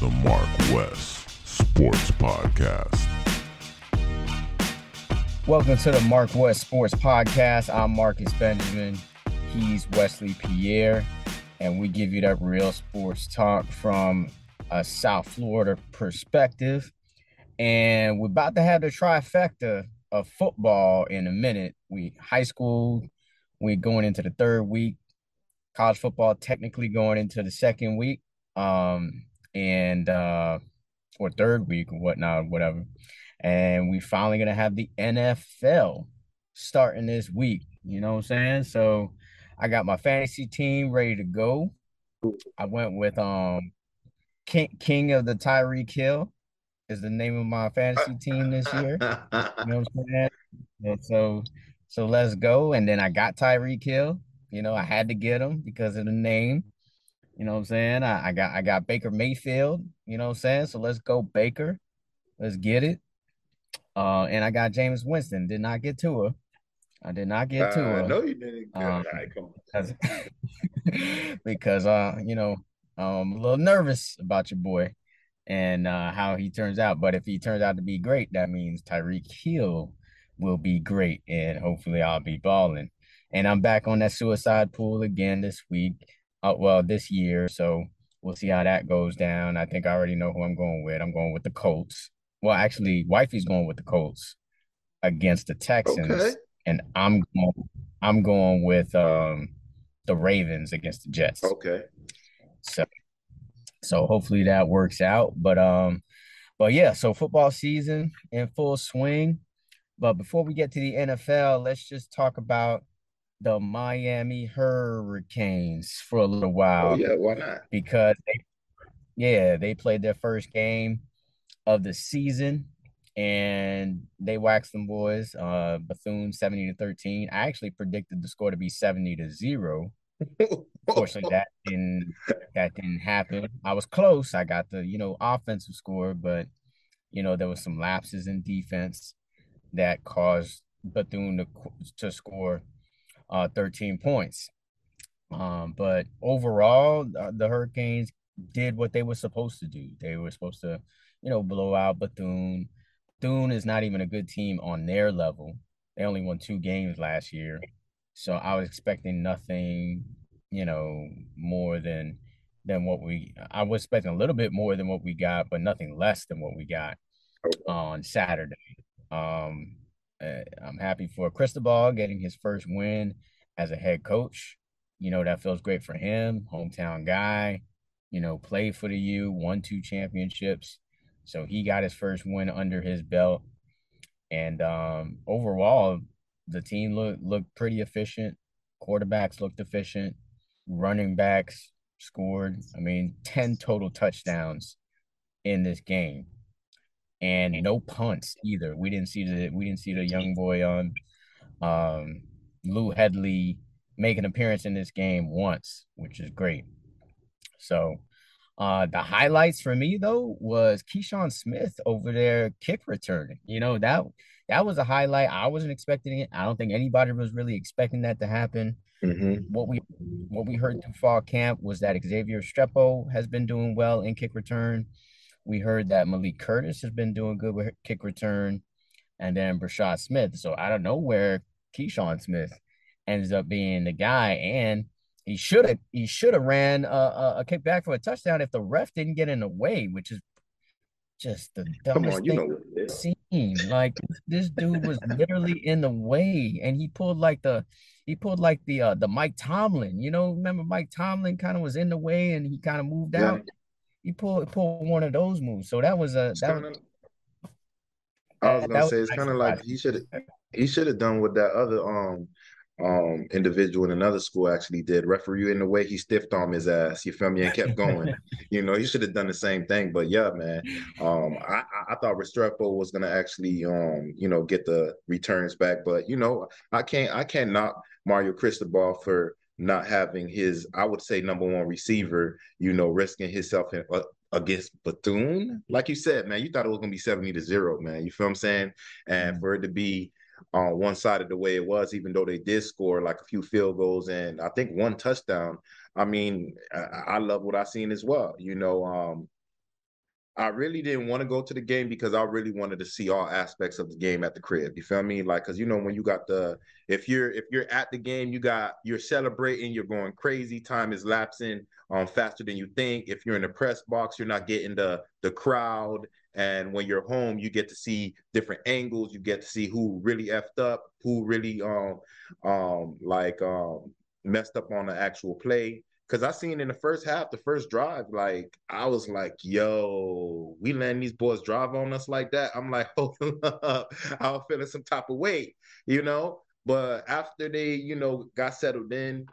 the Mark West Sports Podcast. Welcome to the Mark West Sports Podcast. I'm Marcus Benjamin. He's Wesley Pierre. And we give you that real sports talk from a South Florida perspective. And we're about to have the trifecta of football in a minute. We high school, we're going into the third week. College football technically going into the second week. Um, and uh or third week or whatnot, whatever. And we finally gonna have the NFL starting this week. You know what I'm saying? So I got my fantasy team ready to go. I went with um King King of the Tyreek Hill is the name of my fantasy team this year. You know what I'm saying? And so so let's go. And then I got Tyreek Hill. You know, I had to get him because of the name. You know what I'm saying? I, I got I got Baker Mayfield, you know what I'm saying? So let's go Baker. Let's get it. Uh and I got Jameis Winston. Did not get to her. I did not get to her. Uh, no, you didn't. Um, All right, come on. because, because uh, you know, I'm a little nervous about your boy and uh how he turns out. But if he turns out to be great, that means Tyreek Hill will be great and hopefully I'll be balling. And I'm back on that suicide pool again this week. Uh, well, this year. So we'll see how that goes down. I think I already know who I'm going with. I'm going with the Colts. Well, actually, wifey's going with the Colts against the Texans Okay. and I'm going, I'm going with um the Ravens against the Jets. Okay. So so hopefully that works out. But um, but yeah, so football season in full swing. But before we get to the NFL, let's just talk about the Miami Hurricanes for a little Oh while yeah. Why not? because they, yeah, they played their first game of the season and they waxed them boys. Uh, Bethune 70 to 13. I actually predicted the score to be 70 to 0. Unfortunately, that didn't that didn't happen. I was close. I got the, you know, offensive score, but you know, there was some lapses in defense that caused Bethune to to score uh 13 points. Um, but overall, uh, the Hurricanes did what they were supposed to do. They were supposed to, you know, blow out Bethune. Bethune is not even a good team on their level. They only won two games last year. So I was expecting nothing, you know, more than than what we I was expecting a little bit more than what we got, but nothing less than what we got on Saturday. Um, I'm happy for Cristobal getting his first win as a head coach. You know, that feels great for him, hometown guy, you know, played for the U, won two championships. So he got his first win under his belt. And um, overall, the team looked looked pretty efficient. Quarterbacks looked efficient. Running backs scored. I mean, 10 total touchdowns in this game. And no punts either. We didn't see the we didn't see the young boy on um Lou Hedley make an appearance in this game once, which is great. So uh the highlights for me though was Keyshawn Smith over there kick returning. You know, that that was a highlight. I wasn't expecting it. I don't think anybody was really expecting that to happen. hmm What we what we heard through fall camp was that Xavier Restrepo has been doing well in kick return. We heard that Malik Curtis has been doing good with kick return, and then Brashard Smith. So I don't know where Keyshawn Smith ends up being the guy, and he should have he should have ran a, a, a kick back for a touchdown if the ref didn't get in the way, which is just the dumbest on, thing seen. Like this dude was literally in the way, and he pulled like the he pulled like the uh the Mike Tomlin. You know, remember Mike Tomlin kind of was in the way, and he kind of moved Yeah. out. He pulled pulled one of those moves. So that was a It's that kind was. I was gonna that was say it's kind of like he should have he should have done what that other um um individual in another school actually did. Referee in the way he stiffed on his ass. You feel me? And kept going. You know, he should have done the same thing. But yeah, man. Um, I I I thought Restrepo was gonna actually um you know get the returns back, but you know I can't I can't knock Mario Cristobal for not having his I would say number one receiver. You know, risking himself in, uh, against Bethune. Like you said, man, you thought it was gonna be 70 to 0, man. You feel what I'm saying? And Mhm. for it to be on one side of the way it was, even though they did score like a few field goals and I think one touchdown. I mean, I, I love what I've seen as well. You know, um, I really didn't want to go to the game because I really wanted to see all aspects of the game at the crib. You feel me? Like, cause you know when you got the if you're if you're at the game, you got you're celebrating, you're going crazy. Time is lapsing um faster than you think. If you're in the press box, you're not getting the the crowd. And when you're home, you get to see different angles. You get to see who really effed up, who really um um like um messed up on the actual play. Cause I seen in the first half, the first drive, like I was like, "Yo, we letting these boys drive on us like that." I'm like, "Hold up," I was feeling some type of weight, you know. But after they, you know, got settled in,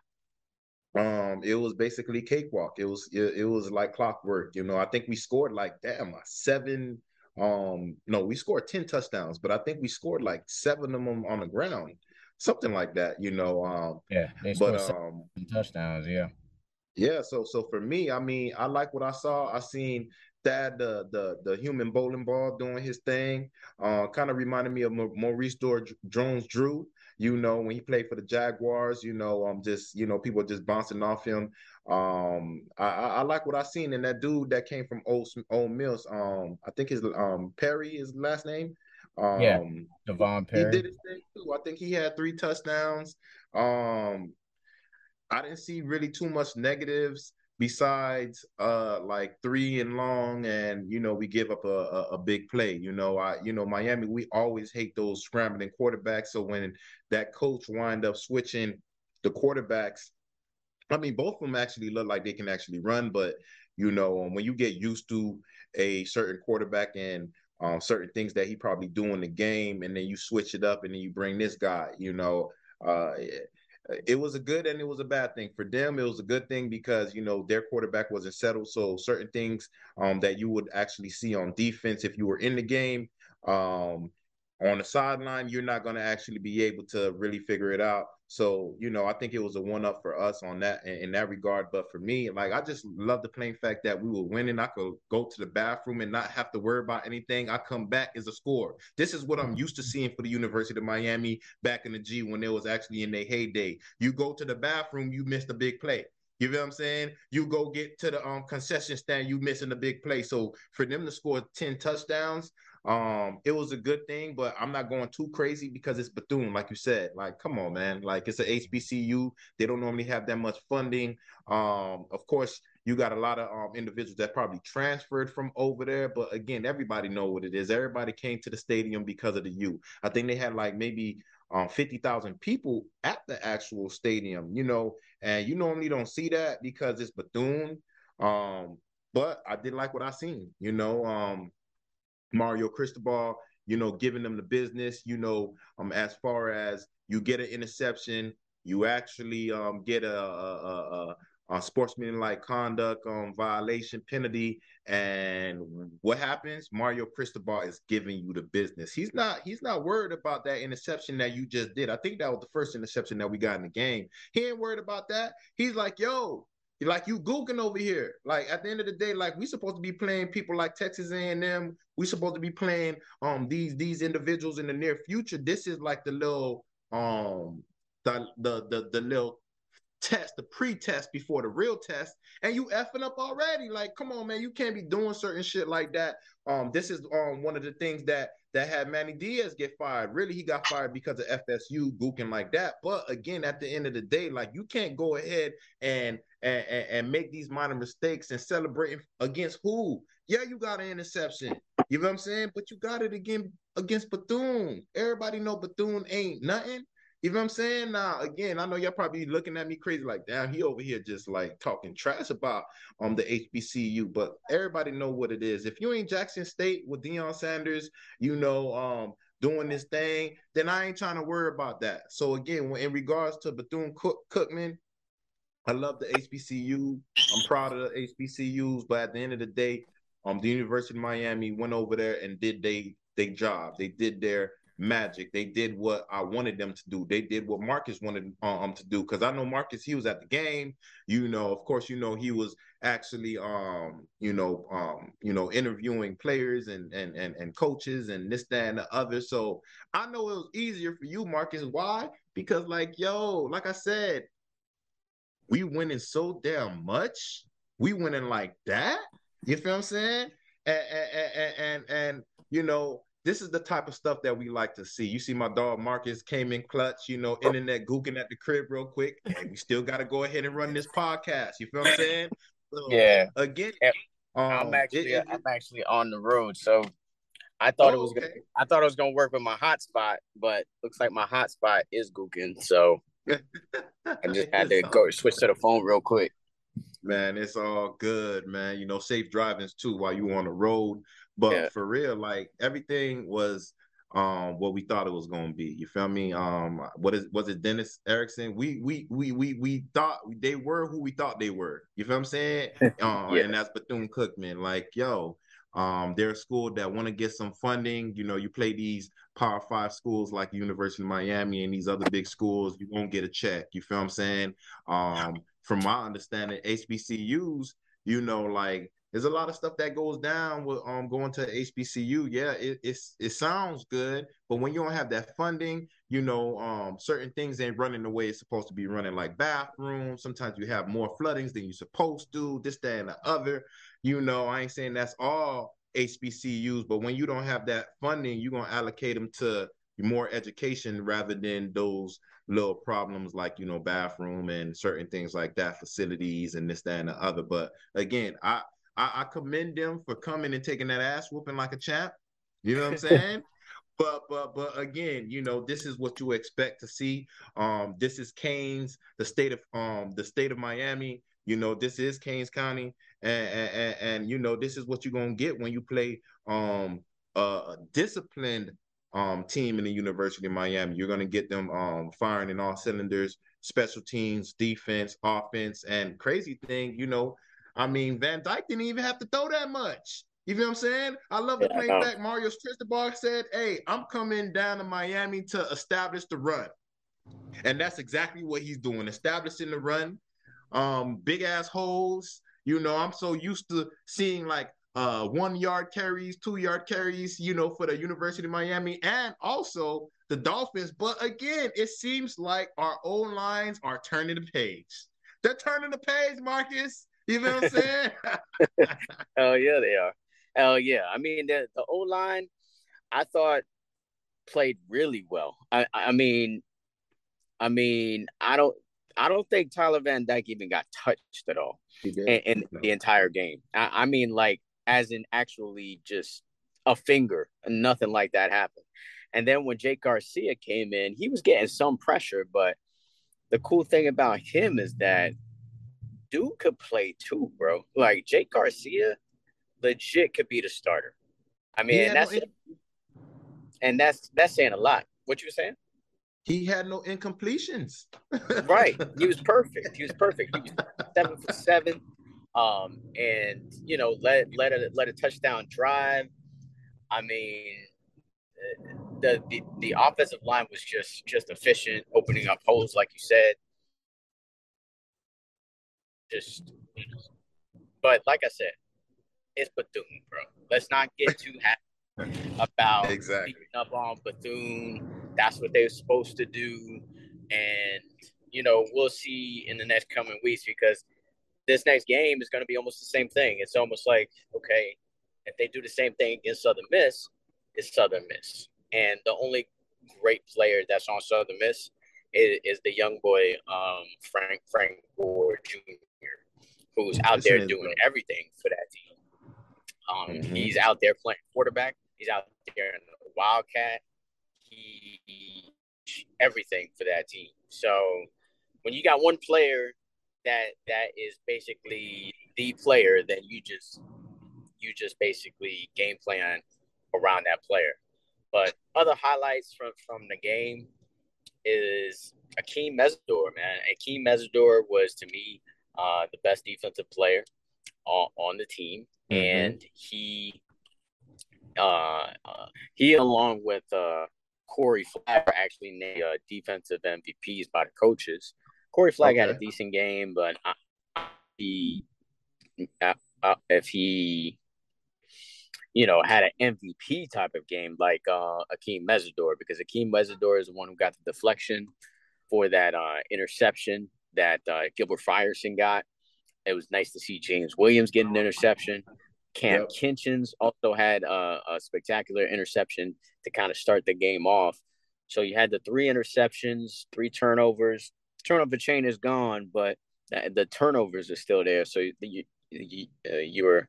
um, it was basically cakewalk. It was it, it was like clockwork, you know. I think we scored like damn seven. Um, no, we scored ten touchdowns, but I think we scored like seven of them on the ground, something like that, you know. Um, yeah, they scored but, um, touchdowns, yeah. Yeah, so so for me, I mean, I like what I saw. I seen Thad the the the human bowling ball doing his thing. Uh, kind of reminded me of Maurice Dor Jones Drew. You know, when he played for the Jaguars, you know, um, just you know, people just bouncing off him. Um, I, I, I like what I seen, and that dude that came from Old Ole Miss, um, I think his um Perry is last name. Um, yeah, Devon Perry. He did his thing too. I think he had three touchdowns. Um, I didn't see really too much negatives besides uh like three and long and you know we give up a, a, a, big play you know. I you know miami we always hate those scrambling quarterbacks. So when that coach wind up switching the quarterbacks i mean both of them actually look like they can actually run but you know um, when you get used to a certain quarterback and um, certain things that he probably do in the game and then you switch it up and then you bring this guy you know uh it was a good and it was a bad thing for them. It was a good thing because you know their quarterback wasn't settled, so certain things um, that you would actually see on defense if you were in the game um, on the sideline, you're not going to actually be able to really figure it out. So, you know, I think it was a one up for us on that in, in, that regard. But for me, like I just love the plain fact that we were winning. I could go to the bathroom and not have to worry about anything. I come back as a score. This is what I'm used to seeing for the University of Miami back in the G when it was actually in their heyday. You go to the bathroom, you missed a big play. You know what I'm saying? You go get to the um concession stand, you missing a big play. So for them to score 10 touchdowns, um, it was a good thing, but I'm not going too crazy because it's Bethune, like you said. Like, come on, man. Like it's an HBCU. They don't normally have that much funding. Um, of course, you got a lot of um, individuals that probably transferred from over there, but again, everybody know what it is. Everybody came to the stadium because of the U. I think they had like maybe um, 50,000 people at the actual stadium, you know, and you normally don't see that because it's Bethune. Um, but I did like what I seen, you know. Um, Mario Cristobal, you know, giving them the business, you know, um, as far as you get an interception, you actually um get a a, a, a sportsmanlike conduct um violation penalty, and what happens? Mario Cristobal is giving you the business. He's not he's not worried about that interception that you just did. I think that was the first interception that we got in the game. He ain't worried about that. He's like, yo, like you gooking over here. Like at the end of the day, like we supposed to be playing people like Texas A&M. We supposed to be playing um these these individuals in the near future. This is like the little um the the the, the little test, the pre-test before the real test, and you effing up already. Like, come on, man, you can't be doing certain shit like that. Um, this is um one of the things that that had Manny Diaz get fired. Really, he got fired because of FSU gooking like that. But again, at the end of the day, like you can't go ahead and and, and, and make these minor mistakes and celebrating against who? Yeah, you got an interception. You know what I'm saying? But you got it again against Bethune. Everybody know Bethune ain't nothing. You know what I'm saying? Now, again, I know y'all probably looking at me crazy, like, damn, he over here just like talking trash about um the HBCU, but everybody know what it is. If you ain't Jackson State with Deion Sanders, you know, um, doing this thing, then I ain't trying to worry about that. So again, in regards to Bethune Cookman, I love the HBCU. I'm proud of the HBCUs, but at the end of the day, um, the University of Miami went over there and did they they job. They did their magic. They did what I wanted them to do. They did what Marcus wanted um to do because I know Marcus he was at the game. You know, of course, you know he was actually um you know um you know interviewing players and and and, and coaches and this that and the other. So I know it was easier for you, Marcus. Why? Because like yo, like I said, we winning so damn much. We winning like that. You feel what I'm saying? and and, and, and, and you know, this is the type of stuff that we like to see. You see, my dog Marcus came in clutch, you know, internet gooking at the crib real quick. And we still got to go ahead and run this podcast. You feel what I'm saying? So, yeah. Again, um, I'm actually it, it, I'm actually on the road, so I thought oh, it was okay. gonna, I thought it was gonna work with my hotspot, but looks like my hotspot is gooking. So I just had to go switch to the phone real quick. Man, it's all good, man. You know, safe drivings too while you on the road. But yeah. for real, like everything was um what we thought it was gonna be. You feel me? Um what is was it Dennis Erickson? We we we we we thought they were who we thought they were. You feel what I'm saying? Um yeah. and that's Bethune Cookman. Like, yo, um, they're a school that want to get some funding. You know, you play these power five schools like University of Miami and these other big schools, you won't get a check. You feel I'm saying? Um, from my understanding, HBCUs, you know, like there's a lot of stuff that goes down with um going to HBCU. Yeah, it it's, it sounds good, but when you don't have that funding, you know, um certain things ain't running the way it's supposed to be running, like bathrooms. Sometimes you have more floodings than you're supposed to, this, that, and the other. You know, I ain't saying that's all HBCUs, but when you don't have that funding, you're gonna allocate them to more education rather than those little problems like you know bathroom and certain things like that facilities and this that and the other but again i I, I commend them for coming and taking that ass whooping like a champ. You know what I'm saying? but but but again, you know, this is what you expect to see. Um, this is Canes, the state of um the state of Miami. You know, this is Canes County, and and, and you know, this is what you're gonna get when you play um a disciplined um team in the University of Miami. You're gonna get them um firing in all cylinders, special teams, defense, offense, and crazy thing, you know, I mean, Van Dyke didn't even have to throw that much. You feel what I'm saying? I love the yeah, play back. Mario Cristobal said, Hey, I'm coming down to Miami to establish the run. And that's exactly what he's doing, establishing the run. Um, big ass holes. You know, I'm so used to seeing like uh one yard carries, two yard carries, you know, for the University of Miami and also the Dolphins. But again, it seems like our old lines are turning the page. They're turning the page, Marcus. You know what I'm saying? Hell yeah, they are. Hell yeah. I mean, the the O line, I thought played really well. I I mean, I mean, I don't I don't think Tyler Van Dyke even got touched at all in, in no. the entire game. I, I mean, like as in actually just a finger, nothing like that happened. And then when Jake Garcia came in, he was getting some pressure, but the cool thing about him is that dude could play too, bro. Like Jake Garcia, legit could be the starter. I mean, and that's no and that's that's saying a lot. What you were saying? He had no incompletions. right. He was perfect. He was perfect. He was seven for seven. Um, and you know, let let a let a touchdown drive. I mean, the, the the offensive line was just just efficient, opening up holes, like you said just, but like I said, it's Bethune, bro. Let's not get too happy about exactly up on Bethune. That's what they're supposed to do, and you know we'll see in the next coming weeks because this next game is going to be almost the same thing. It's almost like okay, if they do the same thing against Southern Miss, it's Southern Miss, and the only great player that's on Southern Miss is, is the young boy um, Frank Frank Gore Jr who's out there doing everything for that team. Um, mm-hmm. He's out there playing quarterback. He's out there in the Wildcat. He, he everything for that team. So when you got one player that that is basically the player, then you just you just basically game plan around that player. But other highlights from from the game is Akeem Mesidor, man. Akeem Mesidor was to me uh, the best defensive player on, on the team, mm-hmm. and he uh, uh, he along with uh, Corey Flagg are actually named uh, defensive MVPs by the coaches. Corey Flagg okay. had a decent game, but he uh, uh, if he you know had an MVP type of game like uh, Akeem Mesidor because Akeem Mesidor is the one who got the deflection for that uh, interception that uh, Gilbert Frierson got. It was nice to see James Williams get an interception. Cam yep. Also had a, a spectacular interception to kind of start the game off. So you had the three interceptions, three turnovers. The turnover chain is gone, but the, the turnovers are still there. So you you, uh, you were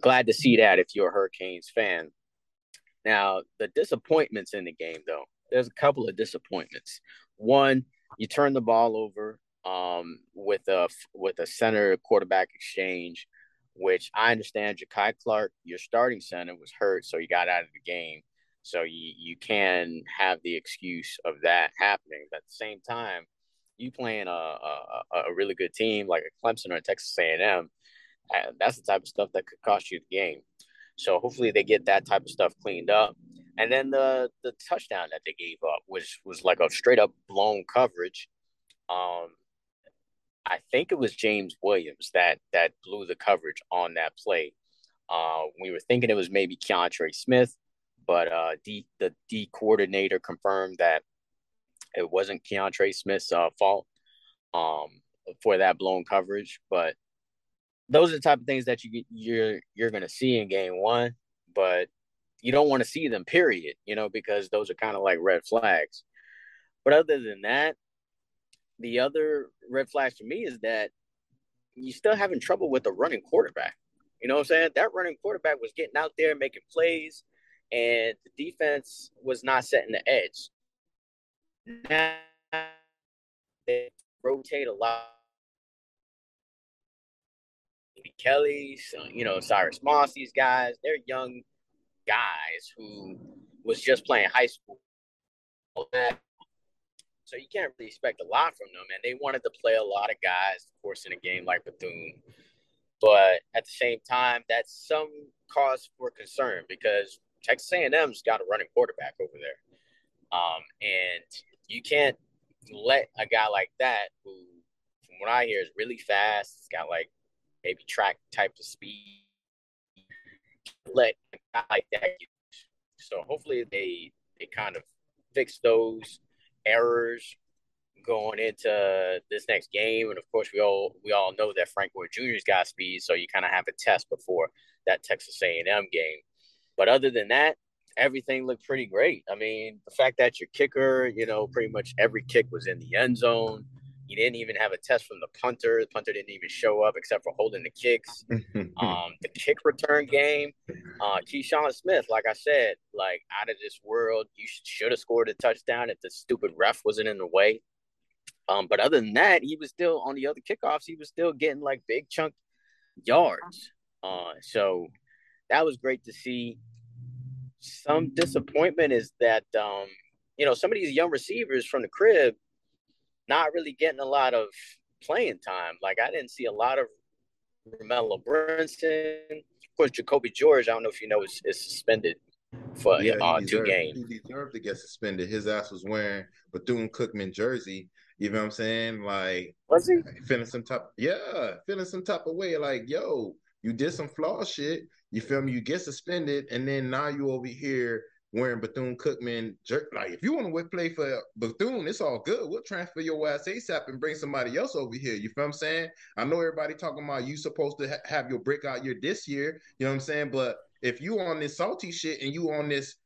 glad to see that if you're a Hurricanes fan. Now the disappointments in the game, though, there's a couple of disappointments. One, you turn the ball over um, with a with a center quarterback exchange, which I understand. Jakai Clark, your starting center, was hurt, so you got out of the game. So you you can have the excuse of that happening. But at the same time, you playing a, a, a really good team like a Clemson or a Texas A&M, and that's the type of stuff that could cost you the game. So hopefully they get that type of stuff cleaned up. And then the the touchdown that they gave up was was like a straight up blown coverage. Um, I think it was James Williams that that blew the coverage on that play. Uh, we were thinking it was maybe Keontra Smith, but uh, D, the D coordinator confirmed that it wasn't Keontra Smith's uh, fault um, for that blown coverage. But those are the type of things that you you're you're going to see in game one, but you don't want to see them. Period. You know because those are kind of like red flags. But other than that, the other red flag for me is that you still having trouble with the running quarterback. You know what I'm saying? That running quarterback was getting out there making plays, and the defense was not setting the edge. Now they rotate a lot. Kelly, you know, Cyrus Moss, these guys, they're young guys who was just playing high school. So you can't really expect a lot from them. And they wanted to play a lot of guys, of course, in a game like Bethune. But at the same time, that's some cause for concern because Texas A&M's got a running quarterback over there. Um, and you can't let a guy like that, who, from what I hear, is really fast, it's got like maybe track type of speed, let a guy like that. So hopefully they they kind of fix those errors going into this next game. And of course, we all we all know that Frank Gore Jr.'s got speed, so you kind of have a test before that Texas A&M game. But other than that, everything looked pretty great. I mean, the fact that your kicker, you know, pretty much every kick was in the end zone. You didn't even have a test from the punter. The punter didn't even show up except for holding the kicks. um, the kick return game, uh, Keyshawn Smith, like I said, like out of this world. You should have scored a touchdown if the stupid ref wasn't in the way. Um, but other than that, he was still on the other kickoffs. He was still getting like big chunk yards. Uh, so that was great to see. Some disappointment is that um, you know some of these young receivers from the crib not really getting a lot of playing time. Like I didn't see a lot of Romello Brinson. Of course, Jacoby George. I don't know if you know is, is suspended for yeah, uh, deserved, two games. He deserved to get suspended. His ass was wearing Bethune Cookman jersey. You know what I'm saying? Like was he feeling some type? Yeah, feeling some type of way. Like yo, you did some flaw shit. You feel me? You get suspended, and then now you over here wearing Bethune Cookman jerk. Like, if you want to play for Bethune, it's all good. We'll transfer your ass ASAP and bring somebody else over here. You feel what I'm saying? I know everybody talking about you supposed to ha- have your breakout year this year. You know what I'm saying? But if you on this salty shit and you on this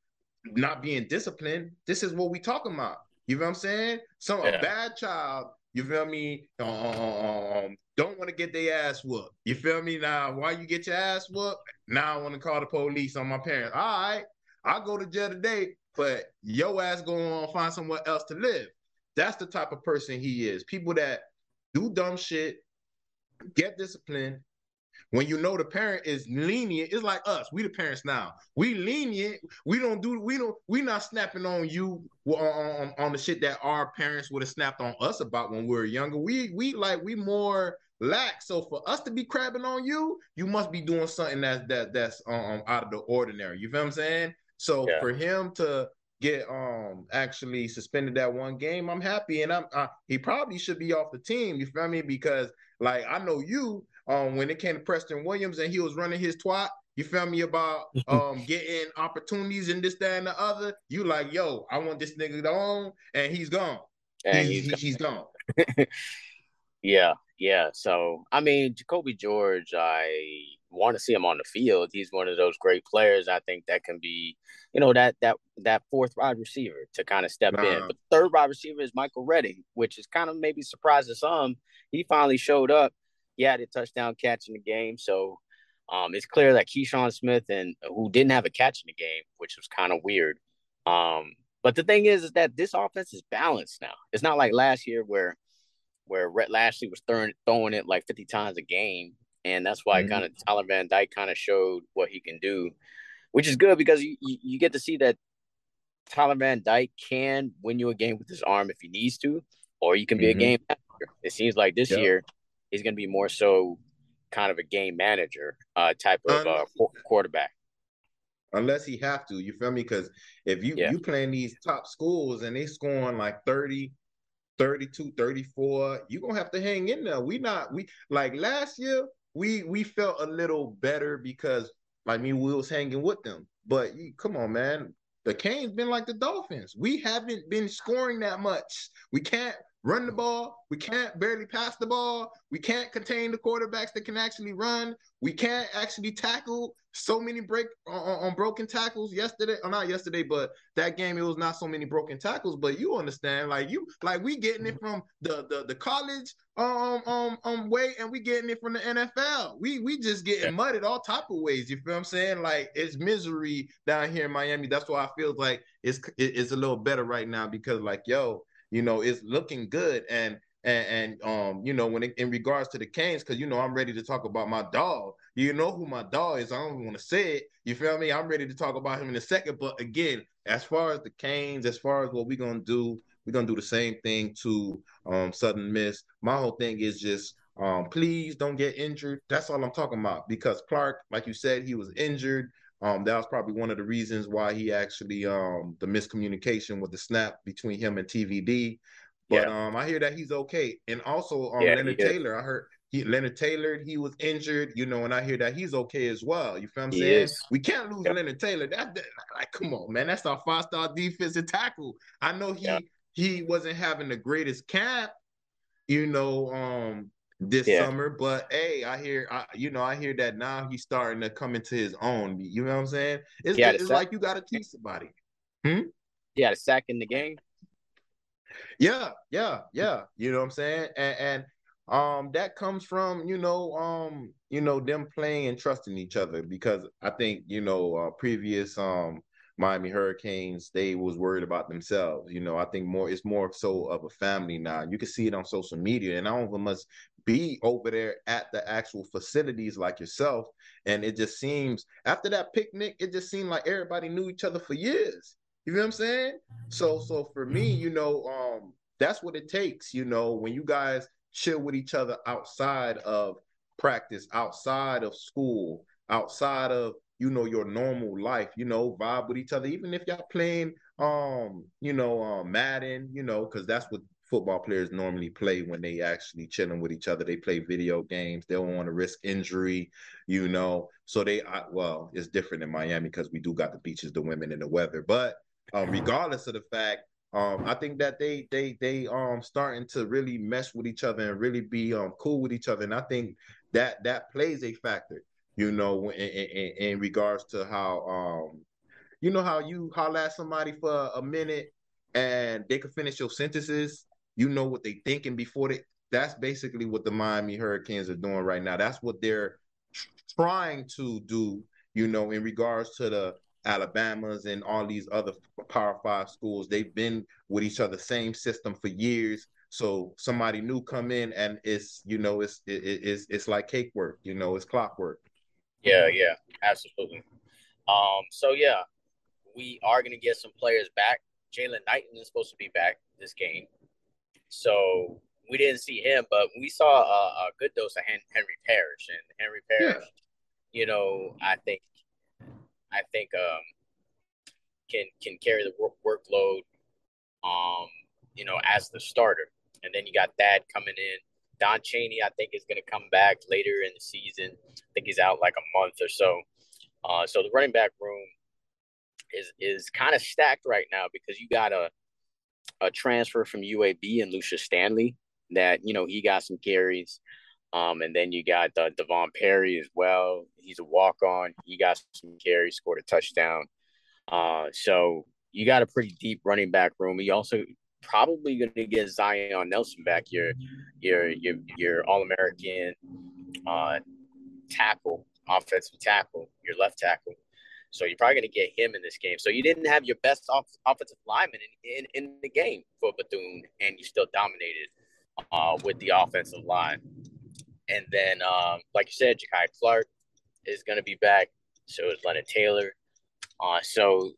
not being disciplined, this is what we talking about. You know what I'm saying? Some yeah. a bad child. You feel me? Um, don't want to get their ass whooped. You feel me? Now, why you get your ass whooped? Now I want to call the police on my parents. All right, I'll go to jail today, but your ass going on find somewhere else to live. That's the type of person he is. People that do dumb shit, get disciplined. When you know the parent is lenient, it's like us. We the parents now. We lenient. We don't do. We don't. We not snapping on you on, on, on the shit that our parents would have snapped on us about when we were younger. We we like we more lax. So for us to be crabbing on you, you must be doing something that's that that's um out of the ordinary. You feel what I'm saying? So yeah. for him to get um actually suspended that one game, I'm happy, and I'm uh, he probably should be off the team. You feel me? Because like I know you um when it came to Preston Williams and he was running his twat. You feel me about um getting opportunities and this, that, and the other? You like, yo, I want this nigga on, and he's gone. And he's, he's, he's gone. yeah, yeah. So I mean, Jacoby George, I want to see him on the field. He's one of those great players. I think that can be, you know, that that that fourth wide receiver to kind of step in. But third wide receiver is Michael Redding, which is kind of maybe surprising to some. He finally showed up. He had a touchdown catch in the game, so um, it's clear that Keyshawn Smith and who didn't have a catch in the game, which was kind of weird. Um, but the thing is, is that this offense is balanced now. It's not like last year where where Rhett Lashlee was throwing throwing it like 50 times a game. And that's why mm-hmm. kind of Tyler Van Dyke kind of showed what he can do, which is good because you, you, you get to see that Tyler Van Dyke can win you a game with his arm if he needs to, or you can be mm-hmm. a game manager. It seems like this yep. year he's going to be more so kind of a game manager uh, type of uh, quarterback unless he have to. You feel me? Because if you yeah. you playing these top schools and they scoring like 30, 32, 34, you're gonna have to hang in there. We not we like last year, we we felt a little better because like me, we was hanging with them. But come on, man. The Canes been like the Dolphins. We haven't been scoring that much. We can't run the ball. We can't barely pass the ball. We can't contain the quarterbacks that can actually run. We can't actually tackle so many break on, on broken tackles yesterday. Or not yesterday, but that game it was not so many broken tackles. But you understand, like you, like we getting it from the the, the college um um um way, and we getting it from the NFL. We we just getting mudded all type of ways. You feel what I'm saying? Like it's misery down here in Miami. That's why I feel like it's it's a little better right now because like yo you know, it's looking good. And and, and um, you know, when it, in regards to the Canes, because you know I'm ready to talk about my dog. You know who my dog is. I don't want to say it. You feel me? I'm ready to talk about him in a second. But again, as far as the Canes, as far as what we're gonna do, we're gonna do the same thing to um Southern Miss. My whole thing is just um, please don't get injured. That's all I'm talking about. Because Clark, like you said, he was injured. Um, that was probably one of the reasons why he actually um the miscommunication with the snap between him and TVD. But yeah. um, I hear that he's okay, and also um, yeah, Leonard Taylor. I heard he, Leonard Taylor he was injured, you know, and I hear that he's okay as well. You feel I'm saying? Is. We can't lose yep. Leonard Taylor. That, that, like, come on, man, that's our five star defensive tackle. I know he he wasn't having the greatest camp, you know, um, this yeah. summer. But hey, I hear, I, you know, I hear that now he's starting to come into his own. You know what I'm saying? It's, it's like you got to teach somebody. Hmm? He had a sack in the game. Yeah, yeah, yeah. You know what I'm saying? And, and um, that comes from you know, um, you know, them playing and trusting each other because I think you know, uh, previous um Miami Hurricanes, they was worried about themselves. You know, I think more it's more so of a family now. You can see it on social media, and I don't even must be over there at the actual facilities like yourself. And it just seems after that picnic, it just seemed like everybody knew each other for years. You know what I'm saying? So, so for me, you know, um, that's what it takes. You know, when you guys chill with each other outside of practice, outside of school, outside of you know your normal life you know vibe with each other even if y'all playing um you know um madden you know because that's what football players normally play when they actually chilling with each other. They play video games. They don't want to risk injury you know? So they I, well it's different in miami because we do got the beaches the women and the weather. But um regardless of the fact um, I think that they they they um starting to really mesh with each other and really be um cool with each other, and I think that that plays a factor you know, in, in, in regards to how um, you know how you holler at somebody for a minute and they can finish your sentences. You know what they thinking before they. That's basically what the Miami Hurricanes are doing right now. That's what they're trying to do. You know, in regards to the Alabamas and all these other Power Five schools, they've been with each other, same system for years. So somebody new come in and it's you know it's it, it's it's like cake work. You know, it's clockwork. Yeah, yeah, absolutely. Um, so yeah, we are gonna get some players back. Jaylan Knighton is supposed to be back this game, so we didn't see him, but we saw a, a good dose of Henry Parrish and Henry Parrish. Yeah. You know, I think, I think, um, can can carry the work, workload, um, you know, as the starter, and then you got Thad coming in Don Chaney, I think, is going to come back later in the season. I think he's out like a month or so. Uh, so the running back room is is kind of stacked right now because you got a a transfer from UAB and Lucius Stanley that you know he got some carries. Um, and then you got uh, Devon Perry as well. He's a walk on. He got some carries, scored a touchdown. Uh, so you got a pretty deep running back room. You also probably going to get Zion Nelson back, your your your your All American uh, tackle, offensive tackle, your left tackle. So you're probably going to get him in this game. So you didn't have your best off- offensive lineman in, in, in the game for Bethune, and you still dominated uh, with the offensive line. And then, um, like you said, Jakai Clark is going to be back. So is Leonard Taylor. Uh, so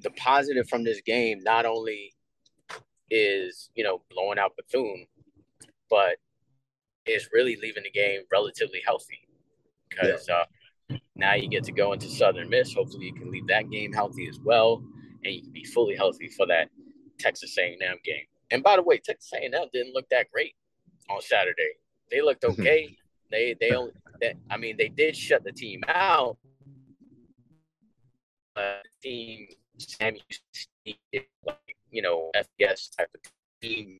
the positive from this game not only is you know blowing out Bethune, but is really leaving the game relatively healthy because yeah. uh, now you get to go into Southern Miss. Hopefully, you can leave that game healthy as well, and you can be fully healthy for that Texas A&M game. And by the way, Texas A&M didn't look that great on Saturday. They looked okay. they they only, they, I mean, they did shut the team out. Uh, team Sammy like you know FBS type of team,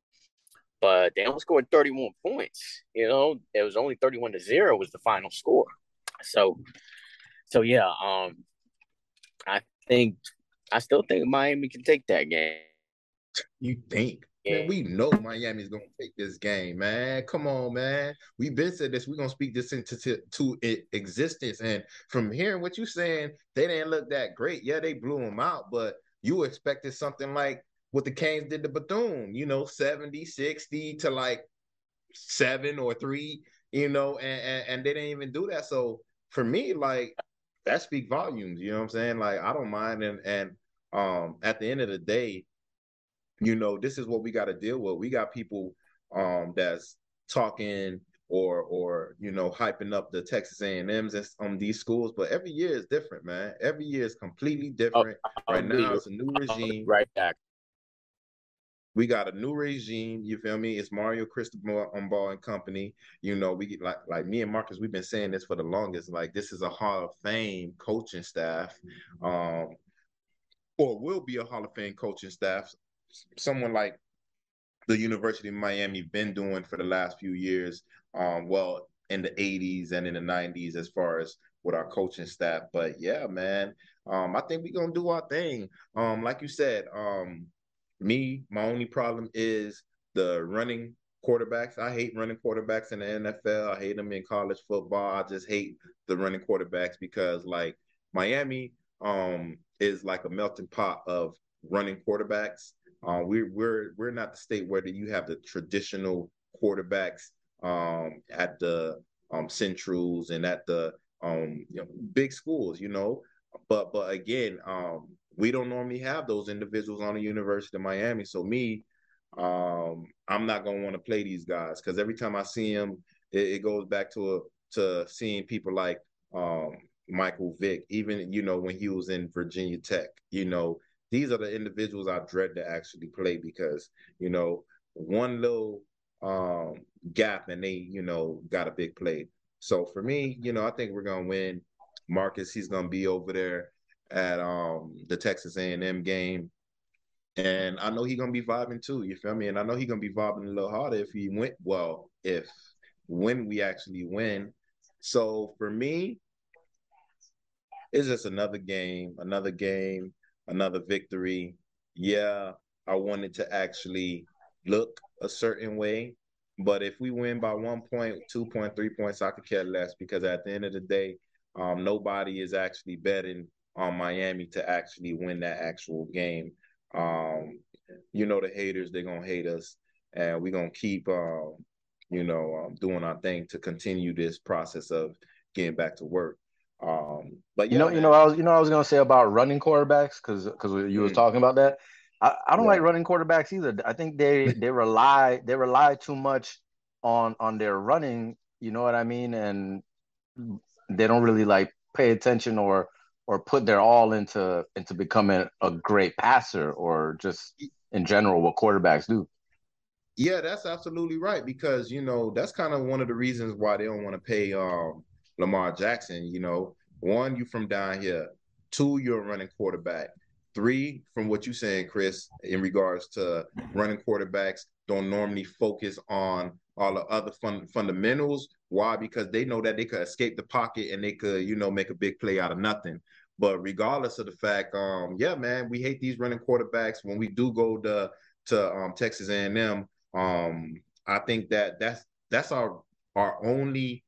but they only scored 31 points. You know, it was only 31 to zero was the final score. So, so yeah, um, I think I still think Miami can take that game. You think? Man, we know Miami's gonna take this game, man. Come on, man. We've been said this. We're gonna speak this into to, to existence. And from hearing what you're saying, they didn't look that great. Yeah, they blew them out, but you expected something like what the Canes did to Bethune, you know, 70, 60 to like seven or three, you know, and, and, and they didn't even do that. So for me, like that speak volumes, you know what I'm saying? Like I don't mind and and um at the end of the day, you know, this is what we got to deal with. We got people um that's talking or or you know hyping up the Texas A&Ms on um, these schools, but every year is different, man. Every year is completely oh, different. Oh, right now, it's a new regime. Right back. We got a new regime. You feel me? It's Mario Cristobal on Ball and Company. You know, we get like like me and Marcus. We've been saying this for the longest. Like this is a Hall of Fame coaching staff, um, or will be a Hall of Fame coaching staff someone like the University of Miami been doing for the last few years. Um, well, in the 80s and in the 90s, as far as with our coaching staff. But yeah, man, um, I think we're gonna do our thing. Um, like you said, um, me, my only problem is the running quarterbacks. I hate running quarterbacks in the NFL. I hate them in college football. I just hate the running quarterbacks because like Miami um is like a melting pot of running quarterbacks. Uh, we're we're we're not the state where you have the traditional quarterbacks um, at the um, centrals and at the um, you know, big schools, you know. But but again, um, we don't normally have those individuals on the University of Miami. So me, um, I'm not gonna want to play these guys because every time I see them, it, it goes back to a, to seeing people like um, Michael Vick, even you know when he was in Virginia Tech, you know these are the individuals I dread to actually play because you know one little um, gap and they you know got a big play. So for me, you know, I think we're gonna win. Marcus, he's gonna be over there at um, the Texas A&M game, and I know he's gonna be vibing too. You feel me? And I know he's gonna be vibing a little harder if he went well. If when we actually win. So for me, it's just another game, another game another victory. Yeah, I wanted to actually look a certain way. But if we win by one point, two point, three points, I could care less because at the end of the day, um, nobody is actually betting on Miami to actually win that actual game. Um, you know, the haters, they're going to hate us. And we're going to keep, um, you know, um, doing our thing to continue this process of getting back to work. Um, but yeah, you know, you know, I was, you know, I was gonna say about running quarterbacks because because you mm-hmm. was talking about that. I, I don't yeah. like running quarterbacks either. I think they they rely they rely too much on on their running. You know what I mean? And they don't really like pay attention or or put their all into into becoming a great passer or just in general what quarterbacks do. Yeah, that's absolutely right because you know that's kind of one of the reasons why they don't want to pay um Lamar Jackson, you know, one, you from down here. Two, you're a running quarterback. Three, from what you're saying, Chris, in regards to running quarterbacks, don't normally focus on all the other fun, fundamentals. Why? Because they know that they could escape the pocket and they could, you know, make a big play out of nothing. But regardless of the fact, um, yeah, man, we hate these running quarterbacks. When we do go to to um, Texas A&M, um, I think that that's that's our our only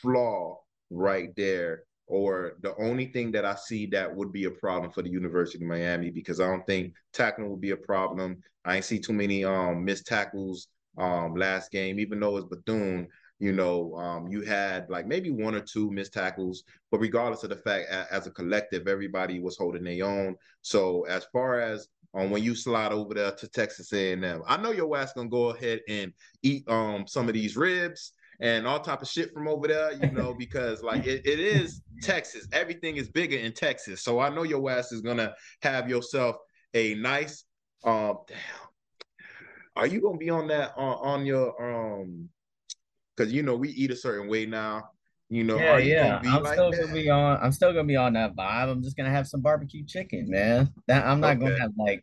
flaw right there, or the only thing that I see that would be a problem for the University of Miami because I don't think tackling would be a problem. I ain't see too many um missed tackles um last game, even though it's Bethune. You know, um, you had like maybe one or two missed tackles, but regardless of the fact, as a collective, everybody was holding their own. So as far as um, when you slide over there to Texas A&M, I know your ass gonna go ahead and eat um some of these ribs and all type of shit from over there, you know, because like it, it is Texas. Everything is bigger in Texas. So I know your ass is gonna have yourself a nice um damn. Are you gonna be on that on, on your um because you know we eat a certain way now. You know, Yeah, you yeah. I'm like still that? gonna be on. I'm still gonna be on that vibe. I'm just gonna have some barbecue chicken, man. That I'm not gonna have like,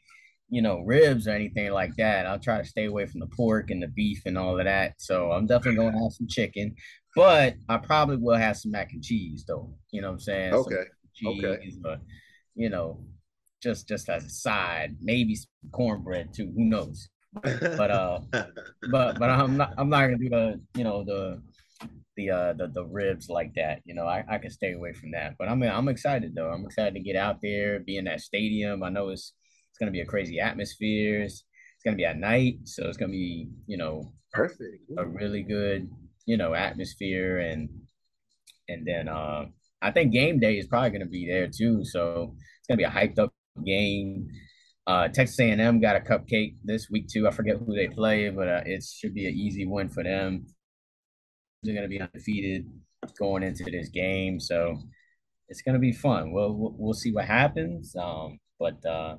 you know, ribs or anything like that. I'll try to stay away from the pork and the beef and all of that. So I'm definitely gonna have some chicken, but I probably will have some mac and cheese though. You know what I'm saying? Okay. cheese, Okay. but you know, just just as a side, maybe some cornbread too. Who knows? But uh, but but I'm not I'm not gonna do the you know the the uh the, the ribs like that. You know, I, I can stay away from that. But I'm I'm excited though. I'm excited to get out there, be in that stadium. I know it's it's gonna be a crazy atmosphere. It's, it's gonna be at night, so it's gonna be you know Perfect. a really good you know atmosphere and and then uh, I think game day is probably gonna be there too. So it's gonna be a hyped up game. Uh, Texas A&M got a cupcake this week too. I forget who they play, but uh, it should be an easy win for them. They're going to be undefeated going into this game, so it's going to be fun. We'll, we'll we'll see what happens. Um, but uh,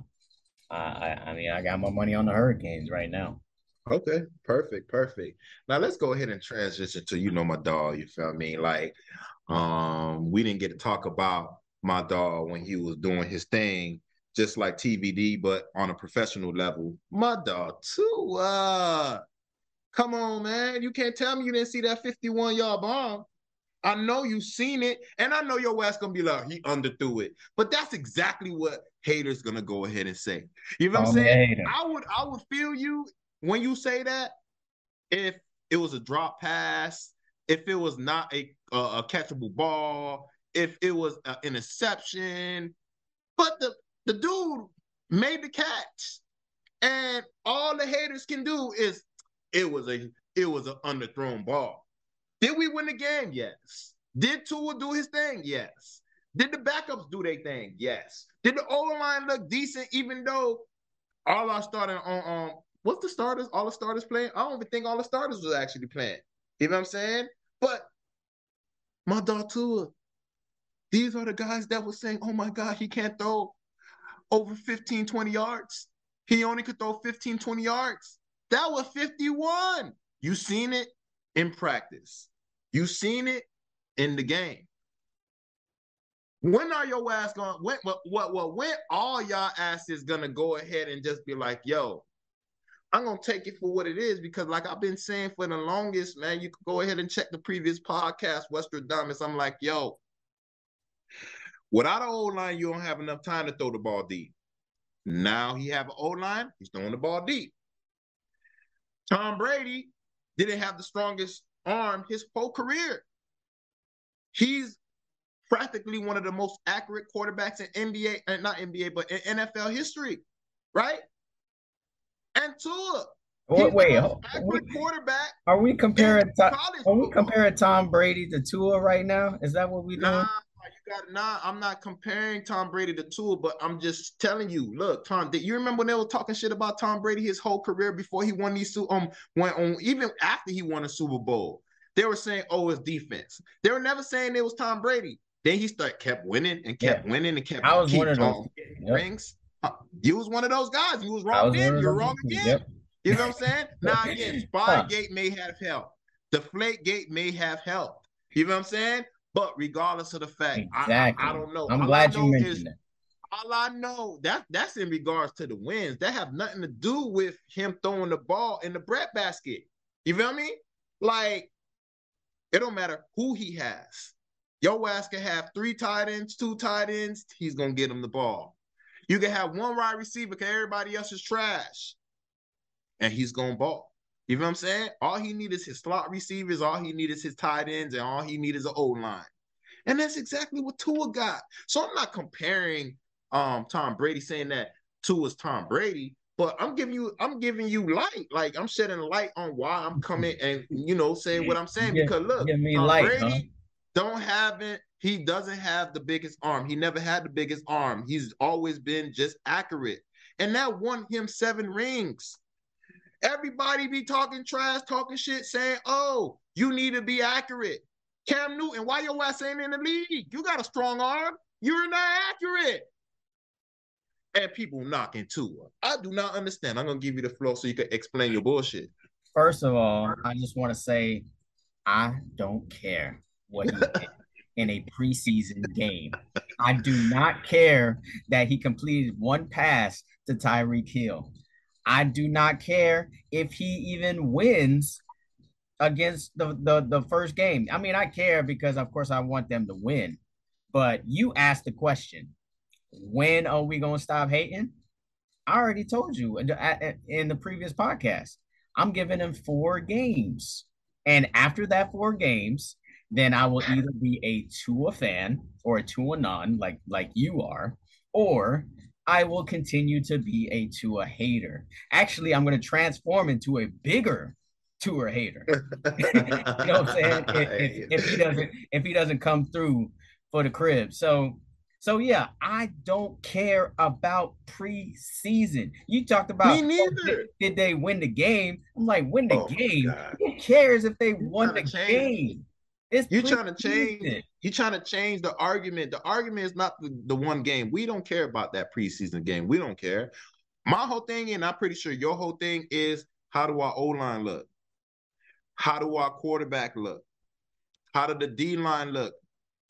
I I mean I got my money on the Hurricanes right now. Okay, perfect, perfect. Now let's go ahead and transition to you know my dog. You feel me? Like, um, we didn't get to talk about my dog when he was doing his thing, just like TVD, but on a professional level. My dog Tua. Come on, man. You can't tell me you didn't see that 51 yard bomb. I know you seen it, and I know your ass gonna be like, he underthrew it. But that's exactly what haters gonna go ahead and say. You know what I'm a saying? I would I would feel you when you say that if it was a drop pass, if it was not a a, a catchable ball, if it was an interception, but the the dude made the catch, and all the haters can do is it was a it was an underthrown ball. Did we win the game? Yes. Did Tua do his thing? Yes. Did the backups do their thing? Yes. Did the O line look decent, even though all our starting on um what's the starters? All the starters playing? I don't even think all the starters was actually playing. You know what I'm saying? But my dog Tua, these are the guys that were saying, oh my God, he can't throw over 15, 20 yards. He only could throw 15, 20 yards. That was 51. You seen it in practice. You seen it in the game. When are your ass going? When what what what when all y'all asses gonna go ahead and just be like, yo, I'm gonna take it for what it is because, like I've been saying for the longest, man, you could go ahead and check the previous podcast, Western Westradamus. I'm like, yo, without an O line, you don't have enough time to throw the ball deep. Now he have an O line, he's throwing the ball deep. Tom Brady didn't have the strongest arm his whole career. He's practically one of the most accurate quarterbacks in NBA, uh, not NBA, but in NFL history, right? And Tua, Wait, he's wait, the ho- most accurate quarterback are we comparing? To, are we comparing Tom Brady to Tua right now? Is that what we doing? Nah, you got nah. I'm not comparing Tom Brady to Tua, but I'm just telling you. Look, Tom, did you remember when they were talking shit about Tom Brady his whole career before he won these? two? Um, when um, even after he won a Super Bowl, they were saying, "Oh, it's defense." They were never saying it was Tom Brady. Then he started kept winning and kept winning and kept. I was one of those. um, Yep. rings. Uh, You was one of those guys. You was wrong was then. You're wrong again. Yep. You know what I'm saying? Now again, Huh. Spygate may have helped. Deflategate may have helped. You know what I'm saying? But regardless of the fact, I- Exactly. I, I, don't know. I'm All glad I you know mentioned is, that. all I know that that's in regards to the wins. That have nothing to do with him throwing the ball in the bread basket. You feel me? Like it don't matter who he has. Your ass can have three tight ends, two tight ends. He's gonna get him the ball. You can have one wide receiver because everybody else is trash, and he's gonna ball. You know what I'm saying? All he needs is his slot receivers. All he needs is his tight ends, and all he needs is an O line. And that's exactly what Tua got. So I'm not comparing um Tom Brady saying that Tua's Tom Brady, but I'm giving you I'm giving you light. Like I'm shedding light on why I'm coming and you know saying what I'm saying. Because look, Tom light, Brady huh? don't have it. He doesn't have the biggest arm. He never had the biggest arm. He's always been just accurate. And that won him seven rings. Everybody be talking trash, talking shit, saying, oh, you need to be accurate. Cam Newton, why your ass ain't in the league? You got a strong arm. You're not accurate. And people knocking Tua. I do not understand. I'm gonna give you the floor so you can explain your bullshit. First of all, I just want to say I don't care what he did in a preseason game. I do not care that he completed one pass to Tyreek Hill. I do not care if he even wins against the, the the first game. I mean, I care because of course I want them to win. But you asked the question, when are we to stop hating? I already told you in the, previous podcast. I'm giving him four games. And after that four games, then I will either be a Tua fan or a Tua non, like like you are, or I will continue to be a Tua hater. Actually, I'm going to transform into a bigger Tua hater. you know what I'm saying? If, if, if he doesn't if he doesn't come through for the crib. So so yeah, I don't care about preseason. You talked about Me neither. did, they win the game? I'm like, win the Oh, game. Who cares if they won the game? It's You trying to change? You trying to change the argument? The argument is not the, the one game. We don't care about that preseason game. We don't care. My whole thing, and I'm pretty sure your whole thing is how do our O line look? How do our quarterback look? How do the D line look?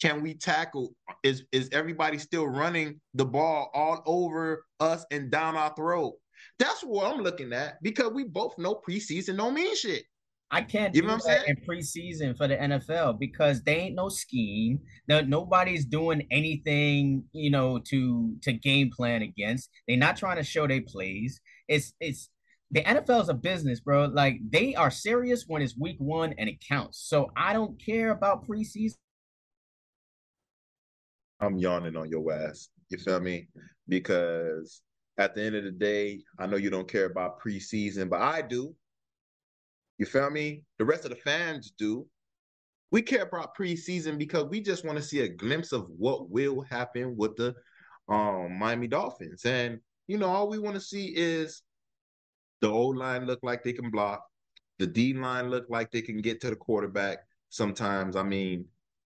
Can we tackle? Is is everybody still running the ball all over us and down our throat? That's what I'm looking at because we both know preseason don't mean shit. I can't You do know what I'm that saying? in preseason for the NFL because they ain't no scheme. No, nobody's doing anything, you know, to to game plan against. They're not trying to show they plays. It's it's the NFL is a business, bro. Like they are serious when it's week one and it counts. So I don't care about preseason. I'm yawning on your ass. You feel me? Because at the end of the day, I know you don't care about preseason, but I do. You feel me? The rest of the fans do. We care about preseason because we just want to see a glimpse of what will happen with the um, Miami Dolphins. And, you know, all we want to see is the O line look like they can block, the D line look like they can get to the quarterback sometimes. I mean,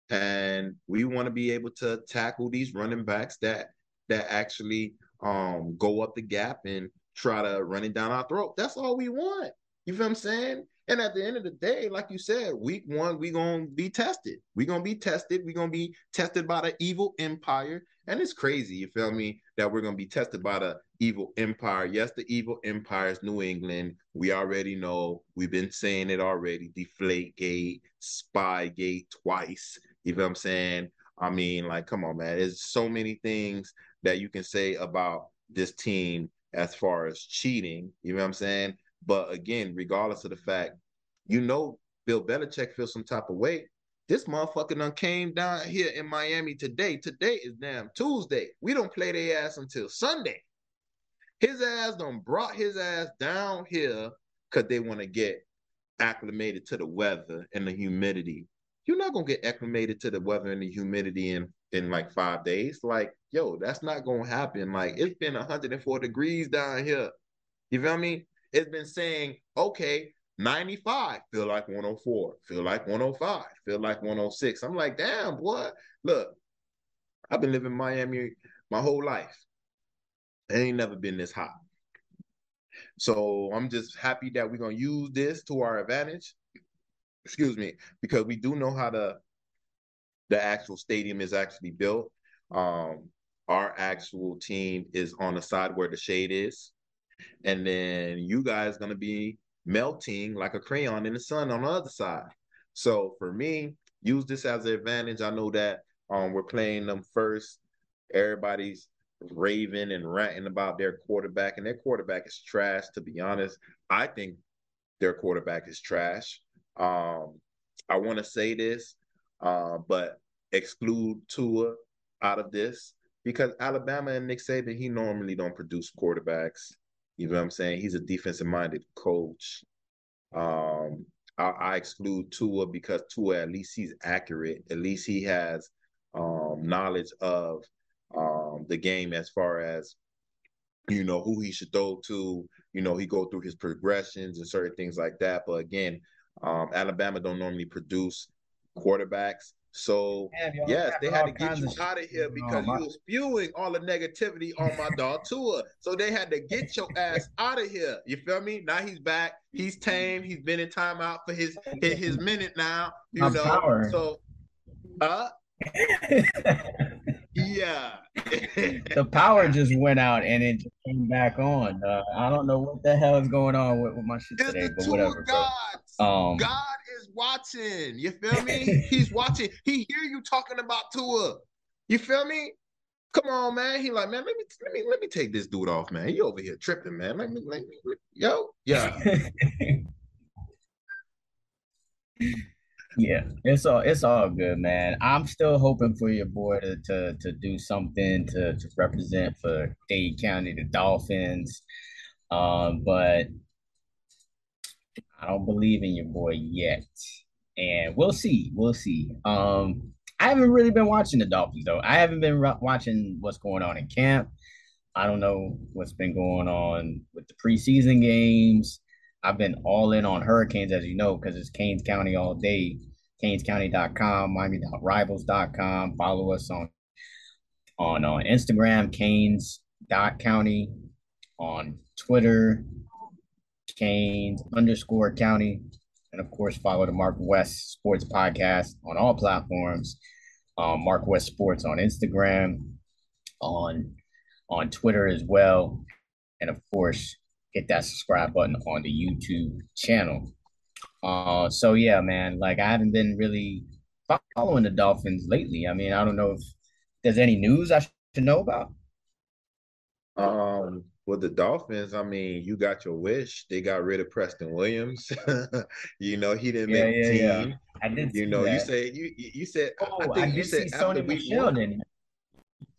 and we want to be able to tackle these running backs that that actually um go up the gap and try to run it down our throat. That's all we want. You feel what I'm saying? And at the end of the day, like you said, week one, we gonna be tested. we gonna be tested. we gonna be tested by the evil empire. And it's crazy, you feel me, that we're gonna be tested by the evil empire. Yes, the evil empire is New England. We already know, we've been saying it already. Deflate gate, spy gate twice. You feel what I'm saying? I mean, like, come on, man. There's so many things that you can say about this team as far as cheating. You know what I'm saying? But again, regardless of the fact, you know, Bill Belichick feels some type of way. This motherfucker done came down here in Miami today. Today is damn Tuesday. We don't play their ass until Sunday. His ass done brought his ass down here because they want to get acclimated to the weather and the humidity. You're not gonna get acclimated to the weather and the humidity in in like five days. Like, yo, that's not gonna happen. Like, it's been 104 degrees down here. You feel me? It's been saying, okay, 95, feel like 104, feel like 105, feel like 106. I'm like, damn, boy, look, I've been living in Miami my whole life. It ain't never been this hot. So I'm just happy that we're gonna use this to our advantage. Excuse me, because we do know how the the actual stadium is actually built. Um, our actual team is on the side where the shade is, and then you guys gonna be melting like a crayon in the sun on the other side. So for me, use this as an advantage. I know that um we're playing them first. Everybody's raving and ranting about their quarterback, and their quarterback is trash. To be honest, I think their quarterback is trash. Um, I want to say this, uh, but exclude Tua out of this because Alabama and Nick Saban, he normally don't produce quarterbacks. You know what I'm saying? He's a defensive minded coach. Um, I, I, exclude Tua because Tua, at least he's accurate. At least he has um, knowledge of um, the game as far as you know who he should throw to. You know, he go through his progressions and certain things like that. But again, um, Alabama don't normally produce quarterbacks. So yes, they had to get you out of here because you were spewing all the negativity on my dog Tua. So they had to get your ass out of here. You feel me? Now he's back. He's tame. He's been in timeout for his his, his minute now. You my know. Power. So, uh, yeah. the power just went out and it just came back on. Uh, I don't know what the hell is going on with, with my shit it's today, but whatever. Gods. Um, God is watching. You feel me? He's watching. He hear you talking about Tua. You feel me? Come on, man. He like, man, let me let me let me take this dude off, man. You over here tripping, man. Let me let me yo, yeah. Yeah, it's all it's all good, man. I'm still hoping for your boy to to, to do something to, to represent for Dade County, the Dolphins. Um, but I don't believe in your boy yet. And we'll see. We'll see. Um, I haven't really been watching the Dolphins though. I haven't been re- watching what's going on in camp. I don't know what's been going on with the preseason games. I've been all in on Hurricanes, as you know, because it's Canes County all day. CanesCounty.com, Miami.rivals.com. Follow us on on on Instagram, Canes.county, on Twitter, Canes underscore county. And of course, follow the Mark West Sports Podcast on all platforms. Um, Mark West Sports on Instagram, on on Twitter as well. And of course, hit that subscribe button on the YouTube channel. Uh, so yeah, man, like I haven't been really following the Dolphins lately. I mean, I don't know if there's any news I should know about. Um, with the Dolphins, I mean, you got your wish. They got rid of Preston Williams. you know, he didn't yeah, make yeah, team. Yeah. I did. You know, that. you said you you said oh, I think I you said after Sony week one.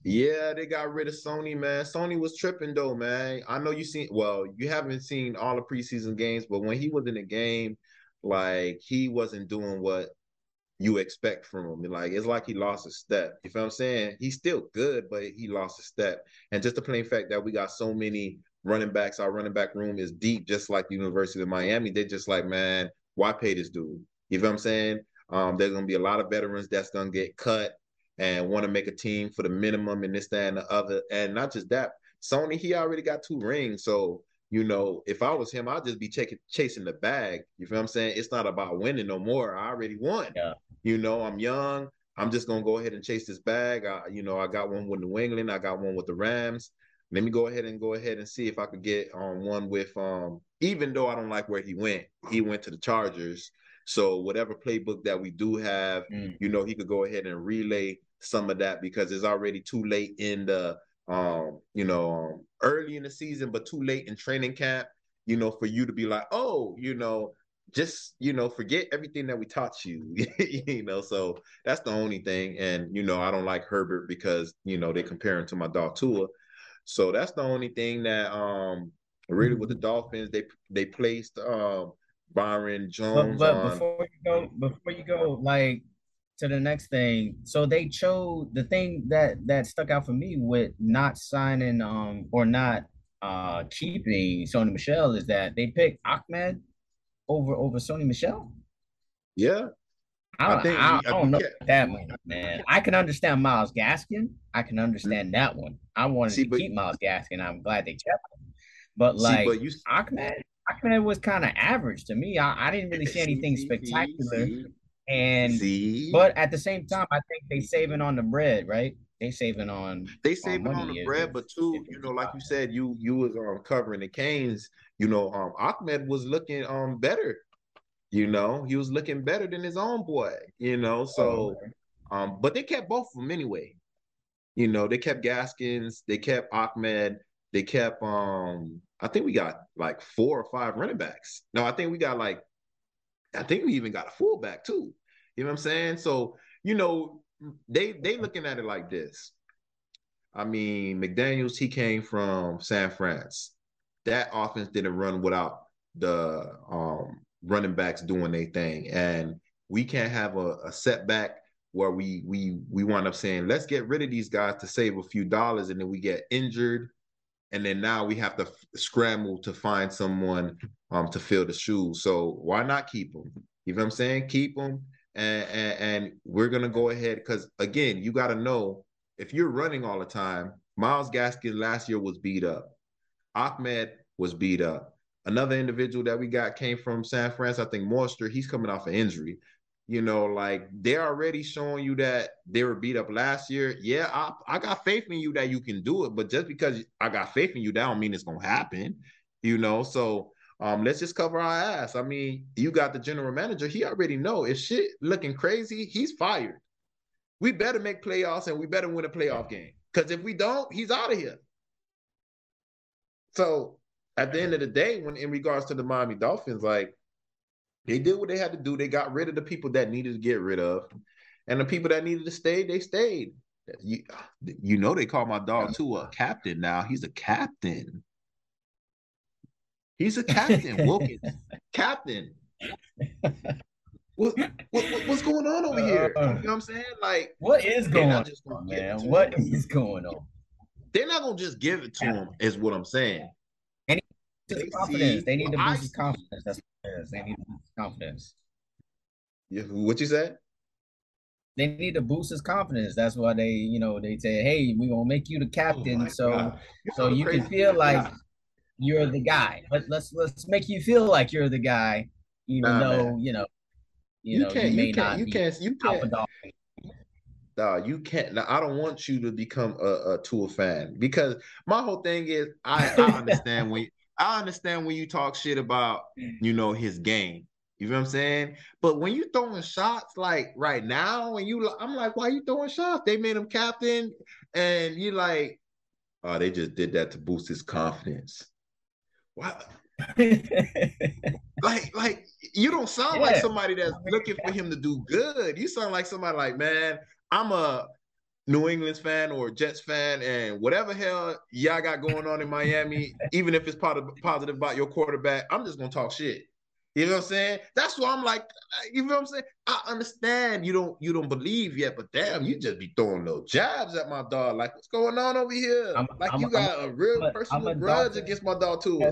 Yeah, they got rid of Sony, man. Sony was tripping though, man. I know you seen well, you haven't seen all the preseason games, but when he was in the game, like he wasn't doing what you expect from him. Like it's like he lost a step. You feel I'm saying? He's still good, but he lost a step. And just the plain fact that we got so many running backs, our running back room is deep, just like the University of Miami. They're just like, man, why pay this dude? You feel what I'm saying? Um, there's gonna be a lot of veterans that's gonna get cut and want to make a team for the minimum and this, that, and the other. And not just that, Sony, he already got two rings. So, you know, if I was him, I'd just be chasing chasing the bag. You feel what I'm saying? It's not about winning no more. I already won. Yeah. You know, I'm young. I'm just gonna go ahead and chase this bag. I, you know, I got one with New England. I got one with the Rams. Let me go ahead and go ahead and see if I could get on um, one with um. Even though I don't like where he went, he went to the Chargers. So whatever playbook that we do have, mm. you know, he could go ahead and relay some of that because it's already too late in the um, you know, um, early in the season, but too late in training camp, you know, for you to be like, oh, you know, just you know, forget everything that we taught you, you know. So that's the only thing. And you know, I don't like Herbert because you know they compare him to my dog Tua. So that's the only thing that um really with the Dolphins they they placed um Byron Jones. But, but before you go, before you go, like to the next thing. So they chose the thing that that stuck out for me with not signing um or not uh keeping Sony Michel is that they picked Ahmed over over Sony Michel. Yeah. I don't, I, think, I, I don't know that one, man. I can understand Myles Gaskin. I can understand that one. I wanted see, to but, keep Myles Gaskin. I'm glad they kept him. But like see, but you, Ahmed, Ahmed was kind of average to me. I, I didn't really see anything spectacular. And See? but at the same time, I think they saving on the bread, right? they saving on they saving on, on the bread, but too, you know, like you said, you you was um covering the Canes. You know, um Ahmed was looking um better. You know, he was looking better than his own boy. You know, so oh, um, but they kept both of them anyway. You know, they kept Gaskins, they kept Ahmed, they kept um. I think we got like four or five running backs. No, I think we got like, I think we even got a fullback too. You know what I'm saying? So you know, they they looking at it like this. I mean, McDaniels, he came from San France. That offense didn't run without the um, running backs doing their thing. And we can't have a, a setback where we we we wind up saying, let's get rid of these guys to save a few dollars, and then we get injured. And then now we have to f- scramble to find someone um, to fill the shoes. So why not keep them? You know what I'm saying? Keep them and, and, and we're gonna go ahead because again, you got to know if you're running all the time. Myles Gaskin last year was beat up. Ahmed was beat up. Another individual that we got came from San Fran. I think Mostert. He's coming off an injury. You know, like they're already showing you that they were beat up last year. Yeah, I, I got faith in you that you can do it, but just because I got faith in you, that don't mean it's gonna happen. You know, so um, let's just cover our ass. I mean, you got the general manager. He already know if shit looking crazy, he's fired. We better make playoffs and we better win a playoff game. Because if we don't, he's out of here. So at the end of the day, when in regards to the Miami Dolphins, like they did what they had to do. They got rid of the people that needed to get rid of, and the people that needed to stay, they stayed. You, you know, they call my dog Tua a captain now. He's a captain. He's a captain, Wilkins. captain. What, what, what's going on over here? Uh, uh. You know what I'm saying? Like, what is going on, man? What him. is going on? They're not gonna just give it to him, is what I'm saying. And they confidence. See, they need to boost his confidence. That's They need to boost his confidence. Yeah, what you said? They need to boost his confidence. That's why they, you know, they say, "Hey, we gonna make you the captain, oh so so you can feel like you're the guy. But let's let's make you feel like you're the guy, even nah, though man. you know, you, you know, can't, you may you can't, not. You can't. You can't. Nah, you can't. Now, I don't want you to become a, a Tua fan because my whole thing is I, I understand when I understand when you talk shit about mm. you know his game. You know what I'm saying? But when you throwing shots like right now, and you, I'm like, why you throwing shots? They made him captain, and you like, oh, they just did that to boost his confidence. What? like, like you don't sound yeah. like somebody that's looking for him to do good. You sound like somebody like, man, I'm a New England's fan or Jets fan, and whatever hell y'all got going on in Miami, even if it's positive about your quarterback, I'm just gonna talk shit. You know what I'm saying? That's why I'm like, uh, you know what I'm saying? I understand you don't you don't believe yet, but damn, you just be throwing little jabs at my dog. Like, what's going on over here? I'm, like I'm, you got I'm, a real personal grudge against my dog Tua.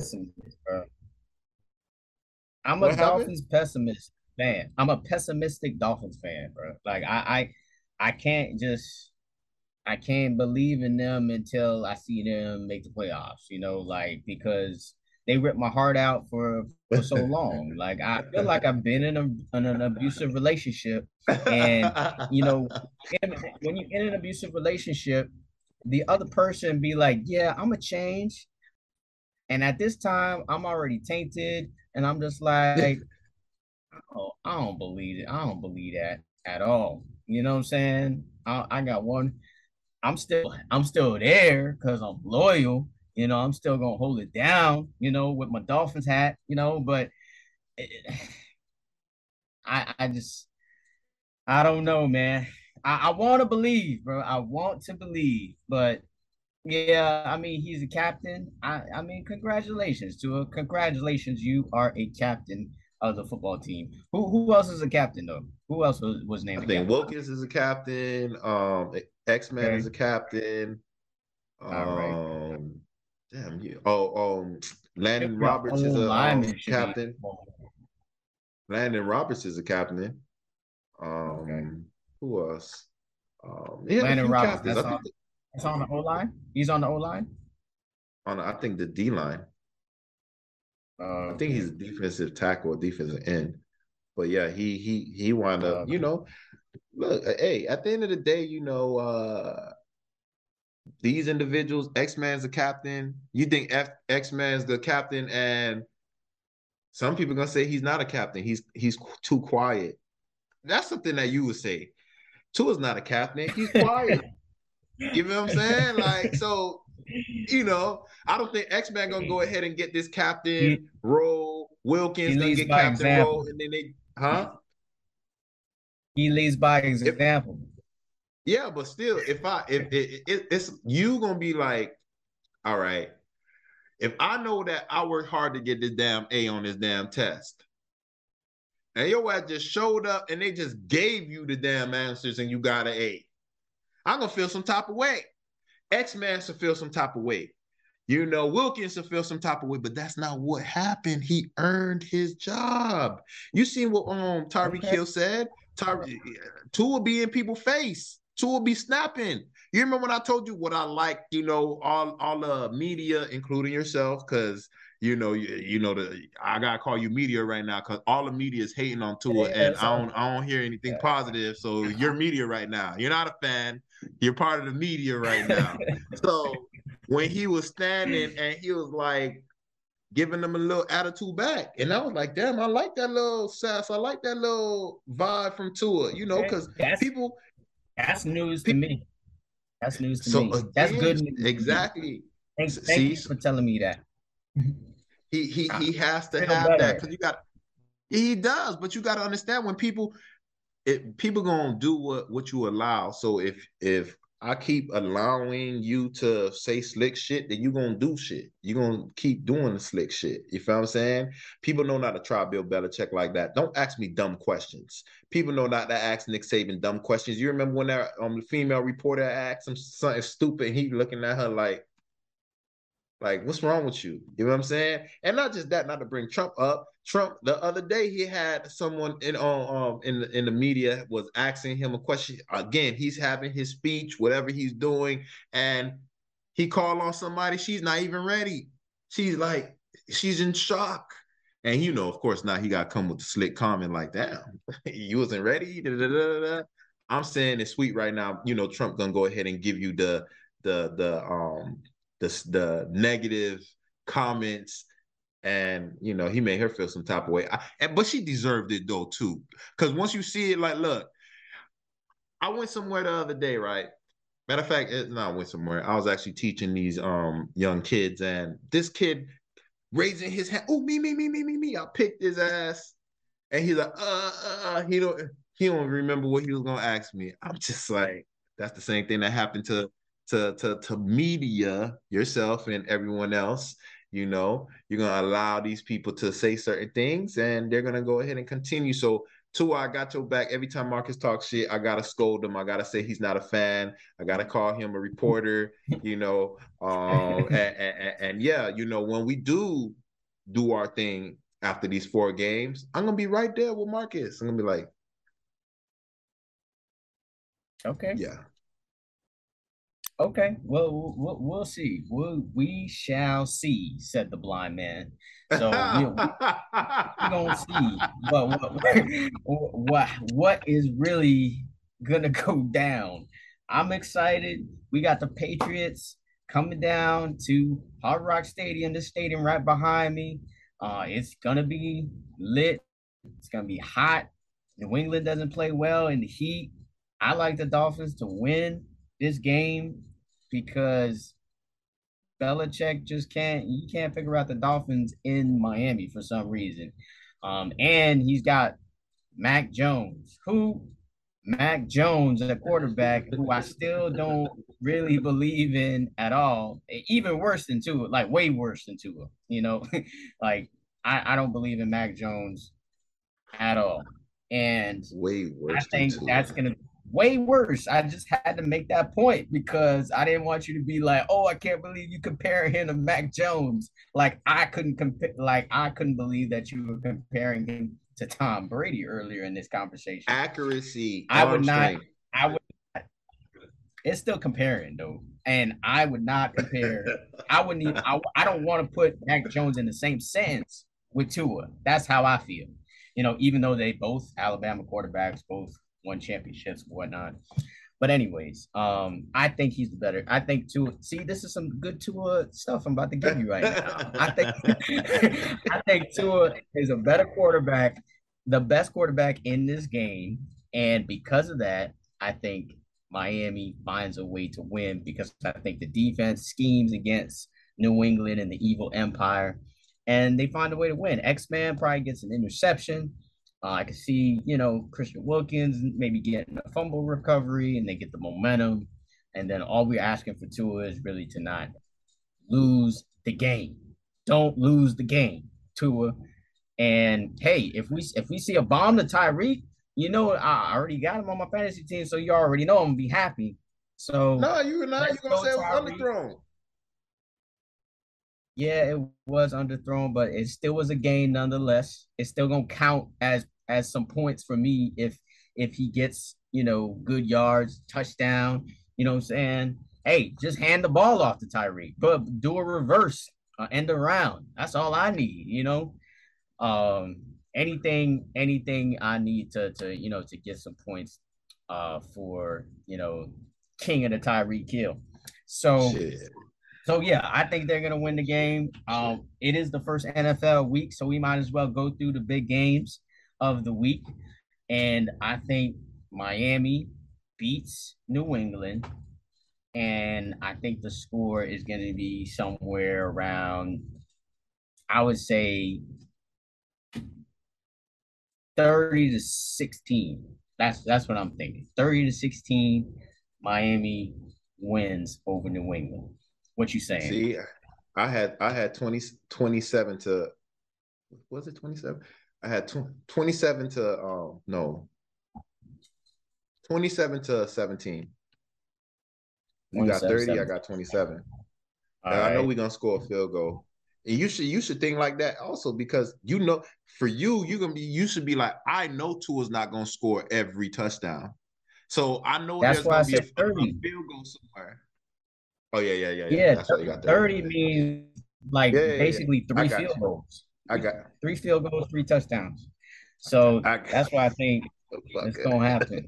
I'm a what Dolphins pessimist fan. I'm a pessimistic Dolphins fan, bro. Like I I I can't just I can't believe in them until I see them make the playoffs, you know, like because they ripped my heart out for for so long. Like I feel like I've been in, a, in an abusive relationship, and you know, in, when you're in an abusive relationship, the other person be like, "Yeah, I'm a change," and at this time, I'm already tainted, and I'm just like, "Oh, I don't believe it. I don't believe that at all." You know what I'm saying? I, I got one. I'm still I'm still there because I'm loyal you know, I'm still gonna hold it down, you know, with my Dolphins hat, you know, but it, I I just I don't know, man. I, I want to believe, bro. I want to believe, but yeah, I mean, he's a captain. I I mean, congratulations to a congratulations. You are a captain of the football team. Who who else is a captain though? Who else was, was named? I think Wilkins is a captain. Um, X Men okay. is a captain. Um, All right. Um, Damn you. Oh, um, Landon Roberts is a um, captain. Landon Roberts is a captain. Um, okay. who else? Um, yeah, Landon Roberts. That's on, the, that's on the O line. He's on the O line. On, I think the D line. Uh, I think he's a defensive tackle, defensive end. But yeah, he he he wound up. Uh, you know, look, hey, at the end of the day, you know, uh, these individuals, X Man's the captain. You think X Man's the captain, and some people gonna say he's not a captain. He's he's too quiet. That's something that you would say. Tua is not a captain. He's quiet. you know what I'm saying? Like so, you know, I don't think X Man gonna go ahead and get this captain role. Wilkins gonna get captain example. role, and then they, huh? He leads by example. If, yeah, but still, if I if it, it, it's you gonna be like, all right, if I know that I worked hard to get this damn A on this damn test, and your ass just showed up and they just gave you the damn answers and you got an A, I'm gonna feel some type of way. X Man should feel some type of way. You know, Wilkins should feel some type of way, but that's not what happened. He earned his job. You seen what um Tyreek okay. Hill said? Tyreek Tua will be in people's face. Tua will be snapping. You remember when I told you what I like, you know, all all the media, including yourself, because you know, you, you know the I gotta call you media right now because all the media is hating on Tua, yeah, and I don't I don't hear anything yeah. positive. So you're media right now. You're not a fan. You're part of the media right now. so when he was standing and he was like giving them a little attitude back, and I was like, damn, I like that little sass. I like that little vibe from Tua. You know, because people that's news to me. That's news to so me. Again, That's good news. Exactly. Thank, thank See, you for telling me that. He he he has to have better. that because you got he does, but you got to understand when people it people gonna do what what you allow. So if if I keep allowing you to say slick shit, then you're gonna do shit. You're gonna keep doing the slick shit. You feel what I'm saying? People know not to try Bill Belichick like that. Don't ask me dumb questions. People know not to ask Nick Saban dumb questions. You remember when that um female reporter asked him something stupid, he looking at her like, like, what's wrong with you? You know what I'm saying? And not just that, not to bring Trump up. Trump the other day he had someone in um, um in the, in the media was asking him a question. Again, he's having his speech, whatever he's doing, and he called on somebody. She's not even ready. She's like, she's in shock. And you know, of course, now he got come with the slick comment like, "Damn, you wasn't ready." Da, da, da, I'm saying it's sweet right now. You know, Trump gonna go ahead and give you the the the um the the negative comments and you know he made her feel some type of way. I, and, but she deserved it though too. Because once you see it like look i went somewhere the other day right? Matter of fact it, no, i went somewhere. I was actually teaching these um young kids and this kid raising his hand oh me me me me me me. I picked his ass and he's like uh, uh, uh he don't he don't remember what he was gonna ask me. I'm just like that's the same thing that happened to to to to media yourself and everyone else you know you're gonna allow these people to say certain things and they're gonna go ahead and continue. So Tua i got your back. Every time marcus talks shit i gotta scold him. I gotta say he's not a fan. I gotta call him a reporter you know um and, and, and yeah you know when we do do our thing after these four games i'm gonna be right there with marcus. I'm gonna be like okay. Yeah Okay, well, we'll, we'll see. We'll, we shall see," said the blind man. So we'll, we're gonna see what, what what what is really gonna go down. I'm excited. We got the Patriots coming down to Hard Rock Stadium, the stadium right behind me. Uh, it's gonna be lit. It's gonna be hot. New England doesn't play well in the heat. I like the Dolphins to win this game because Belichick just can't he can't figure out the Dolphins in Miami for some reason. Um, and he's got Mac Jones, who Mac Jones, a quarterback who I still don't really believe in at all. Even worse than Tua, like way worse than Tua. You know, like I, I don't believe in Mac Jones at all. And way worse. I think that's gonna way worse. I just had to make that point because I didn't want you to be like, "Oh, I can't believe you comparing him to Mac Jones." Like I couldn't compare. Like I couldn't believe that you were comparing him to Tom Brady earlier in this conversation. Accuracy. I would not. Strength. I would. It's still comparing though, and I would not compare. I wouldn't even. I, I don't want to put Mac Jones in the same sense with Tua. That's how I feel. You know, even though they both Alabama quarterbacks, both won championships whatnot. But anyways, um, I think he's the better. I think Tua. See, this is some good Tua stuff I'm about to give you right now. I think I think Tua is a better quarterback, the best quarterback in this game, and because of that, I think Miami finds a way to win because I think the defense schemes against New England and the evil empire, and they find a way to win. X Man probably gets an interception. Uh, I can see, you know, Christian Wilkins maybe getting a fumble recovery and they get the momentum. And then all we're asking for Tua is really to not lose the game. Don't lose the game, Tua. And hey, if we if we see a bomb to Tyreek, you know I already got him on my fantasy team, so you already know I'm gonna be happy. So no, you're not. You're gonna say it was underthrown. Yeah, it was underthrown, but it still was a game nonetheless. It's still gonna count as as some points for me if if he gets you know good yards, touchdown. You know what I'm saying? Hey, just hand the ball off to Tyreek, but do a reverse, uh, end around. That's all I need. You know, um, anything anything I need to to you know to get some points uh for you know king of the Tyreek kill. So. Shit. So yeah, I think they're gonna win the game. Um, it is the first NFL week, so we might as well go through the big games of the week. And I think Miami beats New England. And I think the score is going to be somewhere around, I would say, 30 to 16. That's that's what I'm thinking. 30 to 16, Miami wins over New England. What you saying? See, I had I had 20 27 to was it 27? I had tw- 27 to um no 27 to 17. You got 30, 17. I got 27. I know we're gonna score a field goal. And you should you should think like that also because you know for you, you're gonna be you should be like, I know Tua's not gonna score every touchdown. So I know that's there's gonna be a, a, field goal somewhere. Oh yeah, yeah, yeah, yeah. Yeah, that's 30, 30 means like yeah, yeah, basically three field you. goals. I got three field goals, three touchdowns. So that's why I think it's gonna happen.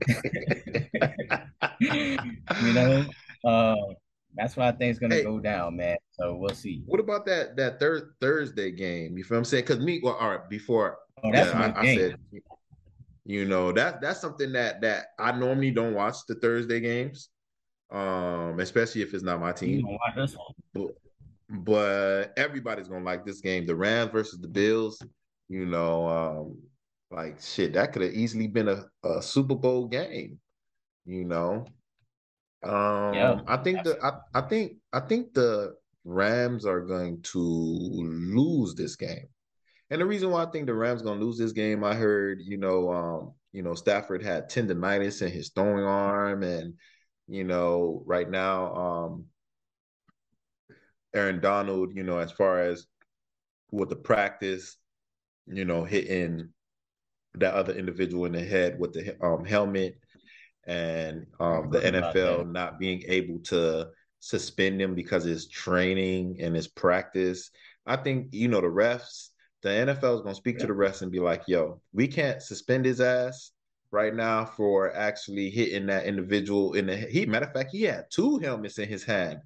you know, uh, that's why I think it's gonna hey, go down, man. So we'll see. What about that that third Thursday game? You feel what I'm saying? Because me, well, all right, before oh, that's yeah, I, I, said, you know, that that's something that that I normally don't watch the Thursday games, um, especially if it's not my team. But, but everybody's gonna like this game. The Rams versus the Bills. You know, um, like shit, that could have easily been a, a Super Bowl game. You know, um, yeah, I think the I, I think I think the Rams are going to lose this game. And the reason why I think the Rams gonna lose this game, I heard, you know, um, you know, Stafford had tendonitis in his throwing arm, and you know, right now, um, Aaron Donald, you know, as far as with the practice, you know, hitting that other individual in the head with the um, helmet and um, the NFL not being able to suspend him because his training and his practice. I think, you know, the refs, the NFL is going to speak yeah. to the refs and be like, yo, we can't suspend his ass right now for actually hitting that individual in the he matter of fact he had two helmets in his hand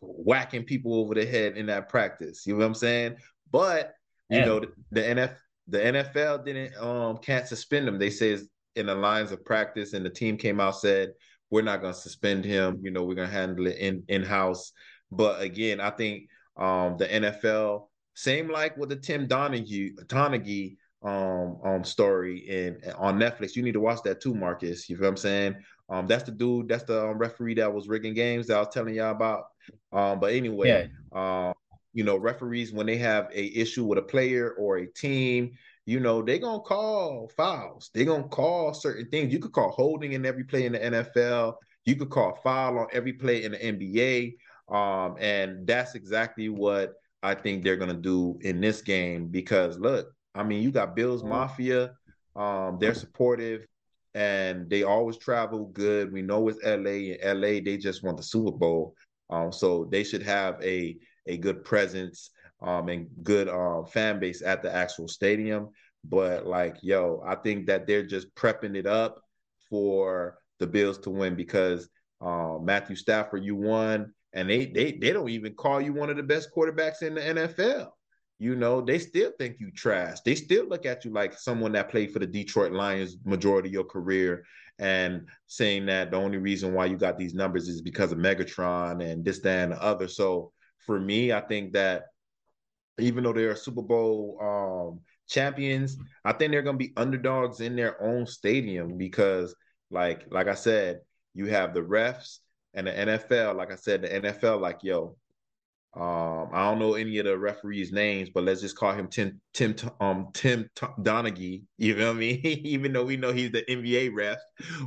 whacking people over the head in that practice. You know what I'm saying? But you yeah. know the, the NF the NFL didn't um can't suspend him. They say in the lines of practice, and the team came out said we're not going to suspend him. You know we're going to handle it in in house. But again, I think um the NFL same like with the Tim Donaghy Donaghy um um story in on Netflix. You need to watch that too, Marcus. You feel what I'm saying? Um, that's the dude, that's the um, referee that was rigging games that I was telling y'all about. Um, but anyway, yeah. um, you know, referees when they have a issue with a player or a team, you know, they gonna call fouls. They gonna call certain things. You could call holding in every play in the NFL. You could call foul on every play in the NBA. Um, and that's exactly what I think they're gonna do in this game because look, I mean, you got Bills Mafia. Um, they're supportive and they always travel good. We know it's LA and LA, they just want the Super Bowl. Um, so they should have a a good presence um, and good uh, fan base at the actual stadium. But like, yo, I think that they're just prepping it up for the Bills to win because uh, Matthew Stafford, you won, and they they they don't even call you one of the best quarterbacks in the NFL. You know, they still think you trash. They still look at you like someone that played for the Detroit Lions majority of your career and saying that the only reason why you got these numbers is because of Megatron and this, that, and the other. So for me, I think that even though they're Super Bowl um, champions, I think they're gonna be underdogs in their own stadium because, like, like I said, you have the refs and the NFL. Like I said, the NFL, like, yo, um, I don't know any of the referees' names, but let's just call him Tim Tim um Tim Donaghy. You know what I mean? Even though we know he's the NBA ref,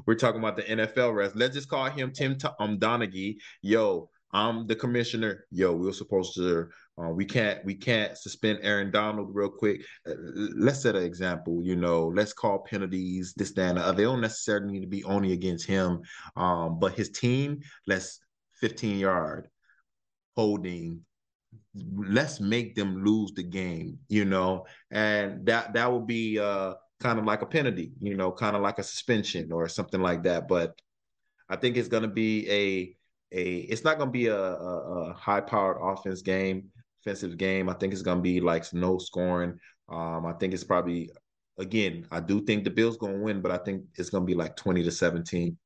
we're talking about the NFL ref. Let's just call him Tim um Donaghy. Yo, I'm the commissioner. Yo, we are supposed to. Uh, we can't. We can't suspend Aaron Donald real quick. Uh, let's set an example. You know, let's call penalties. This, that, and the other. They don't necessarily need to be only against him. Um, but his team, let's 15 yard holding let's make them lose the game you know? And that that would be uh kind of like a penalty you know kind of like a suspension or something like that. But i think it's going to be a a it's not going to be a, a, a high powered offense game offensive game. I think it's going to be like no scoring. Um i think it's probably again i do think the bills going to win but i think it's going to be like 20 to 17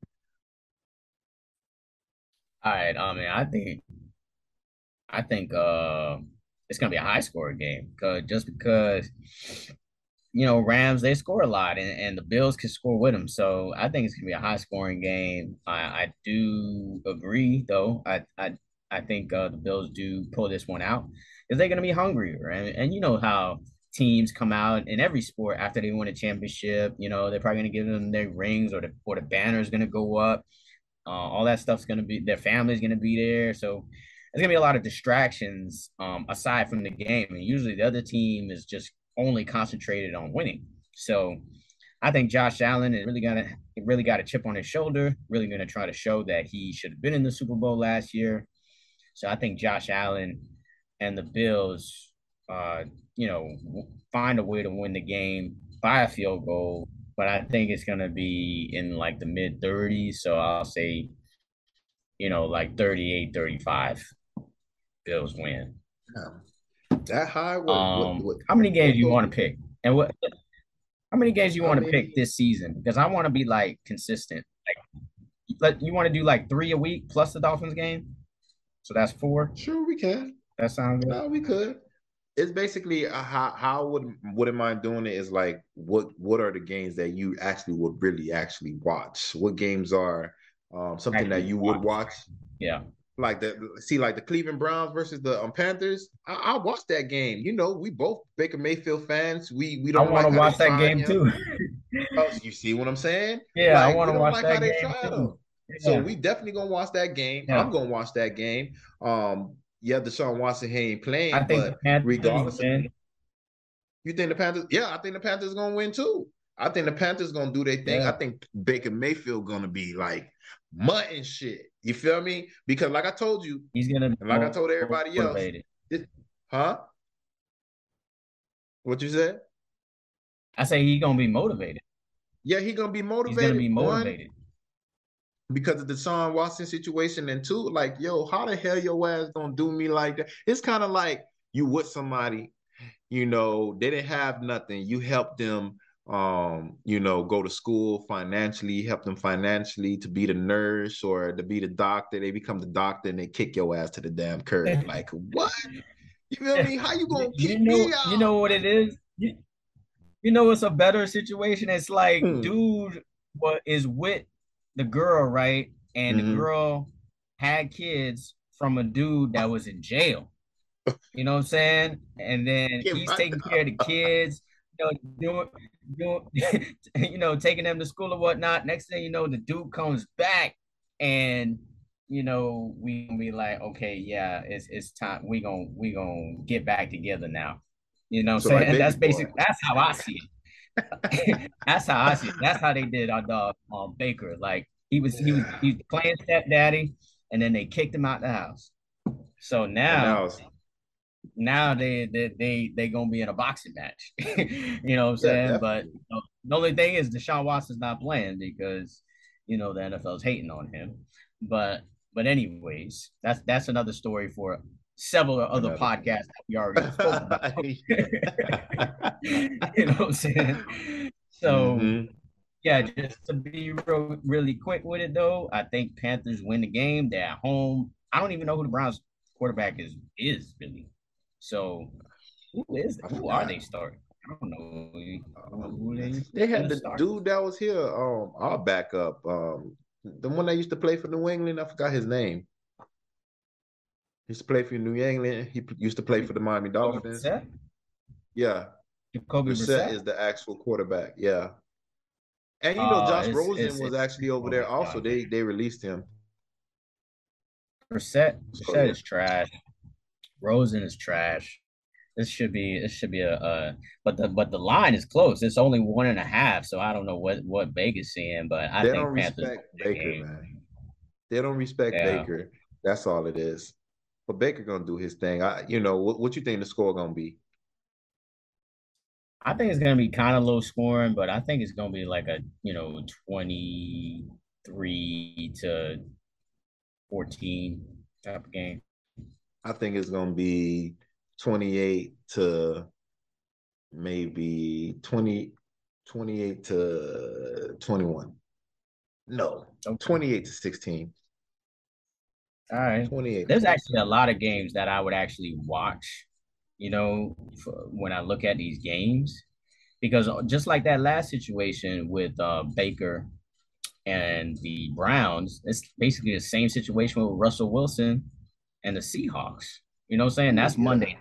all right i mean i think I think uh, it's gonna be a high score game because just because you know Rams they score a lot and, and the Bills can score with them, so I think it's gonna be a high scoring game. I, I do agree though. I I I think uh, the Bills do pull this one out because they're gonna be hungrier and and you know how teams come out in every sport after they win a championship. You know they're probably gonna give them their rings or the or the banner is gonna go up. Uh, all that stuff's gonna be their family's gonna be there, so there's gonna be a lot of distractions um, aside from the game, and usually the other team is just only concentrated on winning. So I think Josh Allen is really gonna really got a chip on his shoulder, really gonna try to show that he should have been in the Super Bowl last year. So I think Josh Allen and the Bills, uh, you know, find a way to win the game by a field goal. But I think it's gonna be in like the mid 30s. So I'll say, you know, like 38, 35. Bills win. That high? What, um, what, what, how many games you want to pick? And what? How many games you want to pick this season? Because I want to be like consistent. Like, you want to do like three a week plus the Dolphins game. So that's four. Sure, we can. That sounds good. No, we could. It's basically uh, how how would wouldn't mind doing it is like what what are the games that you actually would really actually watch? What games are um, something actually that you watch. would watch? Yeah like the see like the Cleveland Browns versus the um, Panthers. I, I watched that game. You know, we both Baker Mayfield fans. We we don't. I want to watch that game him. too. oh, you see what I'm saying? Yeah, like, I want to watch like that game too. Yeah. So we definitely gonna watch that game. Yeah. I'm gonna watch that game. Um, yeah, Deshaun Watson he ain't playing, I think but regardless, of, you think the Panthers? Yeah, I think the Panthers gonna win too. I think the Panthers gonna do their thing. Yeah. I think Baker Mayfield gonna be like mutton shit. You feel me? Because like I told you, he's gonna like I told everybody else. It, huh? What you said? I say he's gonna be motivated. Yeah, he gonna be motivated. He's gonna be motivated. One, because of Deshaun Watson situation, and two, like, yo, how the hell your ass gonna do me like that? It's kind of like you with somebody, you know, they didn't have nothing. You helped them um, you know, go to school financially, help them financially to be the nurse or to be the doctor. They become the doctor and they kick your ass to the damn curb. like what? You feel me? How you gonna kick you know, me out? You know what it is? You, you know it's a better situation. It's like hmm. dude what is with the girl, right? And mm-hmm. the girl had kids from a dude that was in jail. You know what I'm saying? And then he's taking care of the kids know, doing, doing, you know, taking them to school or whatnot. Next thing you know, the dude comes back, and you know, we be like, okay, yeah, it's it's time. We gonna we gonna get back together now. You know, so saying like that's basically that's how I see it. that's how I see it. That's how they did our dog um, Baker. Like he was he was he was playing stepdaddy, and then they kicked him out the house. So now now they they they they gonna be in a boxing match. you know what I'm saying? Yeah, but you know, the only thing is Deshaun Watson's not playing because you know the NFL's hating on him. But but anyways, that's that's another story for several other another. podcasts that we already spoke about. you know what I'm saying? So mm-hmm. yeah, just to be real, really quick with it though, I think Panthers win the game. They're at home. I don't even know who the Browns quarterback is is really. So who is who are they starting? I don't know. They, they had the start. dude that was here, um, our backup, um, the one that used to play for New England. I forgot his name. He used to play for New England. He used to play for the Miami Dolphins. Yeah. Jacoby Brissett is the actual quarterback. Yeah. And you know, uh, Josh it's, Rosen it's, was it's, actually over there also. They they released him. Brissett, Brissett is trash. Rosen is trash. This should be this should be a, a but the but the line is close. It's only one and a half, so I don't know what what Vegas seeing, but I they think don't Panthers respect Baker, man. They don't respect yeah. Baker. That's all it is. But Baker gonna do his thing. I you know what what you think the score gonna be? I think it's gonna be kind of low scoring, but I think it's gonna be like a you know twenty three to fourteen type of game. I think it's gonna be 28 to maybe 20, 28 to 21. No, okay. 28 to 16. All right. 28. There's actually a lot of games that I would actually watch, you know, when I look at these games. Because just like that last situation with uh, Baker and the Browns, it's basically the same situation with Russell Wilson and the Seahawks. You know what I'm saying? That's. Monday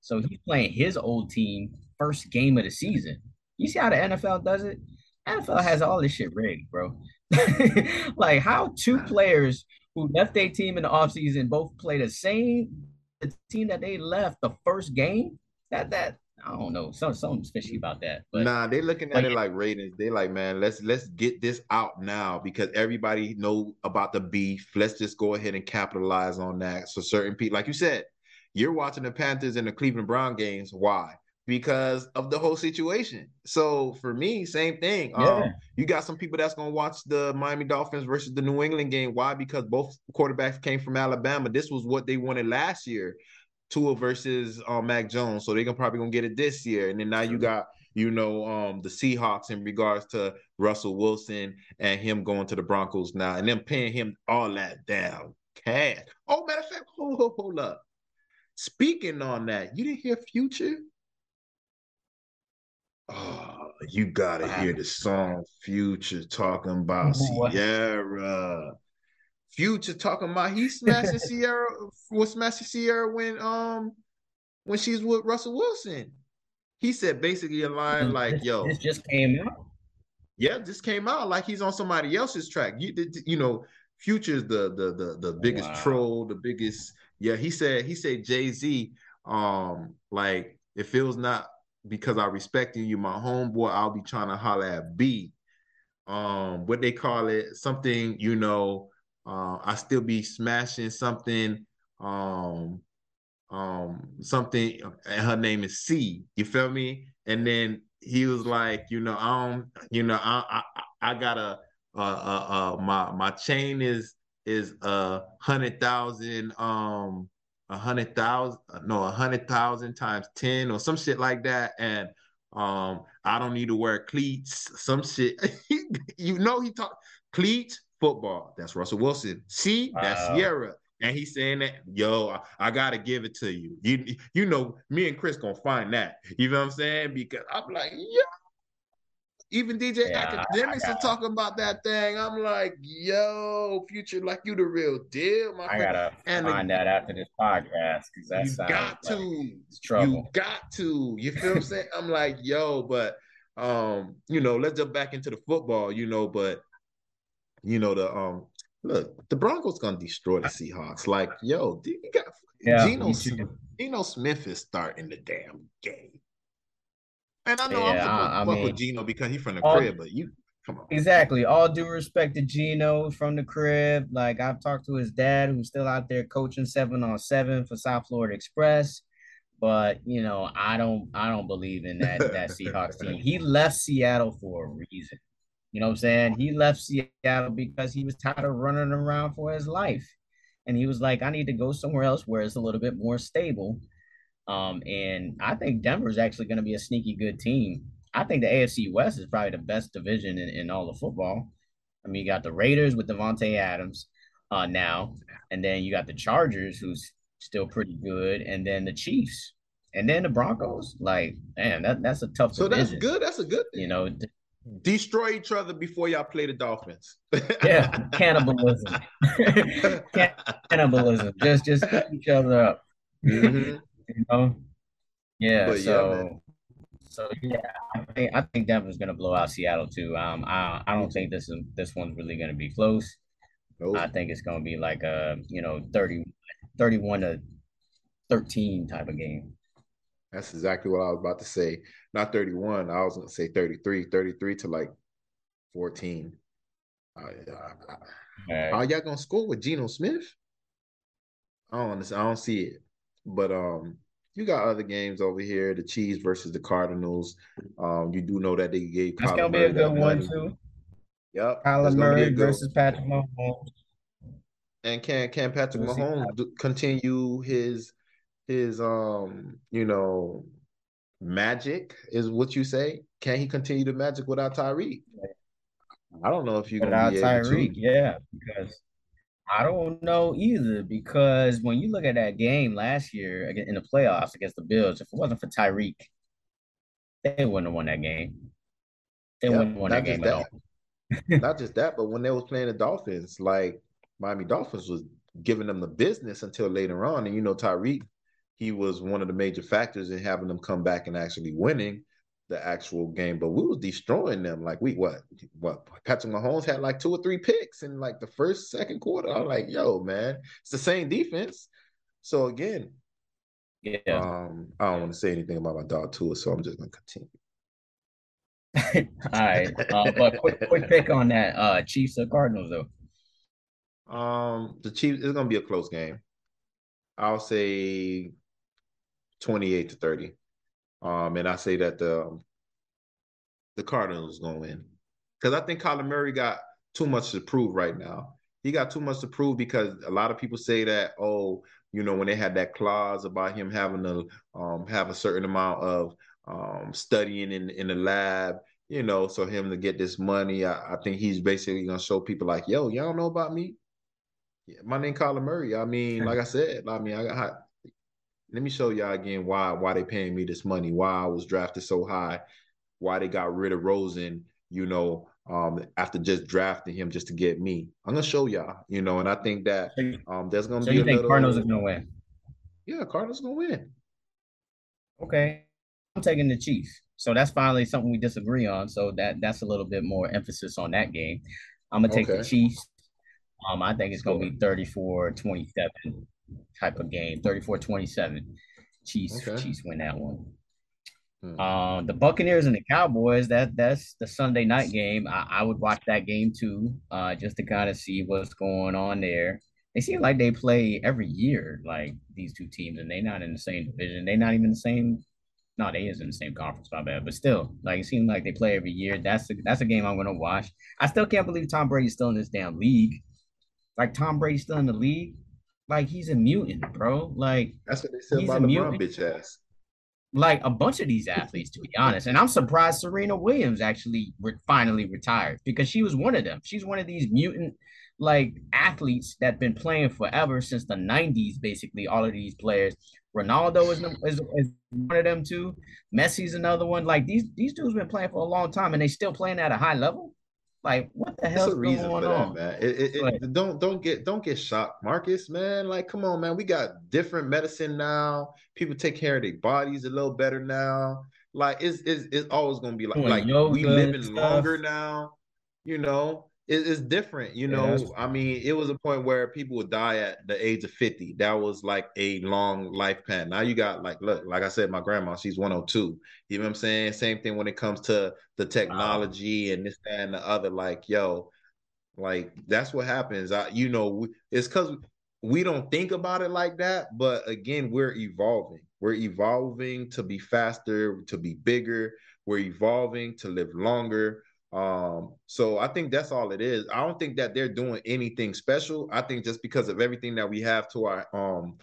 so he's playing his old team first game of the season. You see how the NFL does it? NFL has all this shit rigged, bro. like how two players who left their team in the offseason both play the same the team that they left the first game. That that I don't know. Some something's fishy about that. But nah, they're looking at like, it like ratings. They like, man, let's let's get this out now because everybody know about the beef. Let's just go ahead and capitalize on that. So certain people, like you said, you're watching the Panthers and the Cleveland Brown games. Why? Because of the whole situation. So for me, same thing. Yeah. Um, you got some people that's gonna watch the Miami Dolphins versus the New England game. Why? Because both quarterbacks came from Alabama. This was what they wanted last year. Tua versus uh, Mac Jones. So they're probably gonna get it this year. And then now you got you know, um, the Seahawks in regards to Russell Wilson and him going to the Broncos now, and them paying him all that damn cash. Oh, matter of fact, hold, hold, hold up. Speaking on that, you didn't hear Future? Oh, you gotta hear the song Future talking about Ciara. Future talking about he smashing Ciara was smashing Ciara when um when she's with Russell Wilson. He said basically a line like, "Yo, this just came out." Yeah, this came out like he's on somebody else's track. You, you know, Future's the the the the biggest wow. troll, the biggest yeah, he said he said Jay Z, um, like it feels not because I respecting you, my homeboy. I'll be trying to holler at B. Um, what they call it, something you know. Uh, I still be smashing something. Um, um, something. And her name is C. You feel me? And then he was like, you know, I don't, you know, I I, I got a uh, uh, my my chain is is a hundred thousand, um, a hundred thousand, no, a hundred thousand times ten or some shit like that, and um, I don't need to wear cleats, some shit. you know, he talk cleats football. That's Russell Wilson. See, that's wow. Ciara. And he's saying that, yo, I, I, gotta give it to you. You you know, me and Chris gonna find that. You know what I'm saying? Because I'm like, yeah, even DJ yeah, Akademiks are talking about that thing. I'm like, yo, future, like you the real deal, my I friend. gotta and find the, that after this podcast because that you got to. Like you got to. You feel what I'm saying? I'm like, yo, but um, you know, let's jump back into the football, you know, but you know, the um look, the Broncos gonna destroy the Seahawks. Like, yo, you got yeah, Geno, Geno Smith is starting the damn game. And I know yeah, I'm supposed to fuck mean, with Geno because he's from the all, crib, but you come on. Exactly. All due respect to Geno from the crib. Like I've talked to his dad, who's still out there coaching seven on seven for South Florida Express. But you know, I don't I don't believe in that that Seahawks team. He left Seattle for a reason. You know what I'm saying? He left Seattle because he was tired of running around for his life. And he was like, I need to go somewhere else where it's a little bit more stable. Um, and I think Denver is actually going to be a sneaky good team. I think the AFC West is probably the best division in, in all of football. I mean, you got the Raiders with Davante Adams uh, now, and then you got the Chargers, who's still pretty good, and then the Chiefs, and then the Broncos. Like, man, that, that's a tough. So division. that's good. That's a good. You know, destroy each other before y'all play the Dolphins. yeah, cannibalism, cannibalism. Just just each other up. Mm-hmm. You know, yeah. But so. Yeah, so yeah, I think I think Denver's gonna blow out Seattle too. Um, I I don't think this is this one's really gonna be close. Nope. I think it's gonna be like a you know 30, 31 to thirteen type of game. That's exactly what I was about to say. Not 31. I was going to say 33, 33 to like 14. Uh, right. How y'all going to score with Geno Smith? I don't, I don't see it. But um, you got other games over here. The Chiefs versus the Cardinals. Um, you do know that they gave. That's gonna be a good one too. Yep. Kyler Murray versus Patrick Mahomes. And can can Patrick we'll Mahomes continue his his um you know magic is what you say? Can he continue the magic without Tyreek? I don't know if gonna without Tyreek. Yeah, because I don't know either because when you look at that game last year in the playoffs against the Bills, if it wasn't for Tyreek, they wouldn't have won that game. They yeah, wouldn't have won that game that. at all. not just that, but when they was playing the Dolphins, like Miami Dolphins was giving them the business until later on. And you know, Tyreek, he was one of the major factors in having them come back and actually winning the actual game, but we was destroying them. Like we what what Patrick Mahomes had like two or three picks in like the first second quarter. I'm like, yo, man, it's the same defense. So again, yeah. Um, I don't want to say anything about my dog too, so I'm just gonna continue. All right, uh, but quick, quick pick on that uh, Chiefs or Cardinals though. Um, the Chiefs is gonna be a close game. I'll say 28 to 30. Um, and I say that the the Cardinals going to win because I think Kyler Murray got too much to prove right now. He got too much to prove because a lot of people say that oh, you know, when they had that clause about him having to um, have a certain amount of um, studying in in the lab, you know, so him to get this money, I, I think he's basically gonna show people like, yo, y'all know about me. Yeah, my name Kyler Murray. I mean, like I said, I mean, I got let me show y'all again why why they paying me this money, why I was drafted so high, why they got rid of Rosen, you know, um, after just drafting him just to get me. I'm gonna show y'all, you know, and I think that um there's gonna so be you think little, Cardinals are gonna win? Yeah, Cardinals gonna win. Okay. I'm taking the Chiefs. So that's finally something we disagree on. So that that's a little bit more emphasis on that game. I'm gonna take okay. the Chiefs. Um, I think it's gonna be 34-27 type of game, 34-27. Chiefs, okay. Chiefs win that one. Hmm. Uh, the Buccaneers and the Cowboys, that that's the Sunday night game. I, I would watch that game too, uh, just to kind of see what's going on there. They seem like they play every year, like these two teams, and they're not in the same division. They're not even the same. No, they is in the same conference, my bad. But still, like it seems like they play every year. That's a, that's a game I'm gonna watch. I still can't believe Tom Brady's still in this damn league. Like Tom Brady's still in the league like he's a mutant, bro. Like that's what they said about LeBron, bitch ass. Like a bunch of these athletes, to be honest, and I'm surprised Serena Williams actually re- finally retired because she was one of them. She's one of these mutant like athletes that been playing forever since the 90s basically all of these players ronaldo is, is, is, one of them too messi's another one like these these dudes been playing for a long time and they still playing at a high level like, what the hell is reason going for on? That, man. It, it, it, don't don't get don't get shocked, Marcus. Man, like, come on, man. We got different medicine now. People take care of their bodies a little better now. Like, it's it's, it's always gonna be like like we living longer now. You know, it, it's different. You know, yeah, I mean, it was a point where people would die at the age of 50. That was like a long life pan. Now you got like, look, like I said, my grandma, she's 102. You know what I'm saying? Same thing when it comes to the technology wow. and this, that, and the other. Like, yo, like that's what happens. I, you know, it's because we don't think about it like that. But again, we're evolving. We're evolving to be faster, to be bigger. We're evolving to live longer Um, so I think that's all it is. I don't think that they're doing anything special. I think just because of everything that we have to our um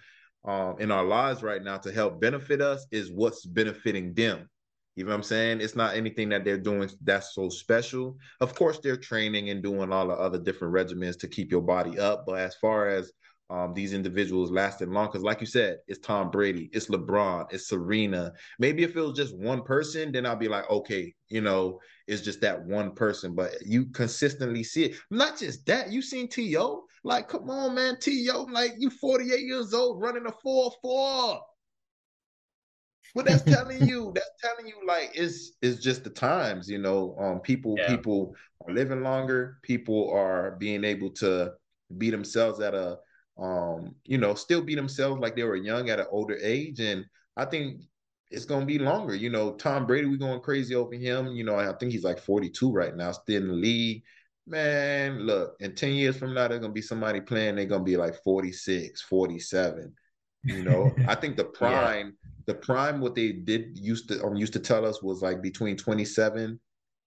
um in our lives right now to help benefit us is what's benefiting them. You know what I'm saying? It's not anything that they're doing that's so special. Of course, they're training and doing all the other different regimens to keep your body up. But as far as um, these individuals lasting long. Because, like you said, it's Tom Brady, it's LeBron, it's Serena. Maybe if it was just one person, then I'll be like, okay, you know, it's just that one person. But you consistently see it. Not just that, you seen T.O. Like, come on, man, T.O. Like, you 48 years old running a 4 4. What that's telling you, that's telling you like it's it's just the times, you know. Um, people yeah. people are living longer, people are being able to be themselves at a um, you know, still be themselves like they were young at an older age. And I think it's gonna be longer. You know, Tom Brady, we going crazy over him. You know, I think he's like 42 right now, still in the league. Man, look, in 10 years from now, there's gonna be somebody playing, they're gonna be like 46, 47. You know, I think the prime, yeah. the prime, what they did used to um, used to tell us was like between 27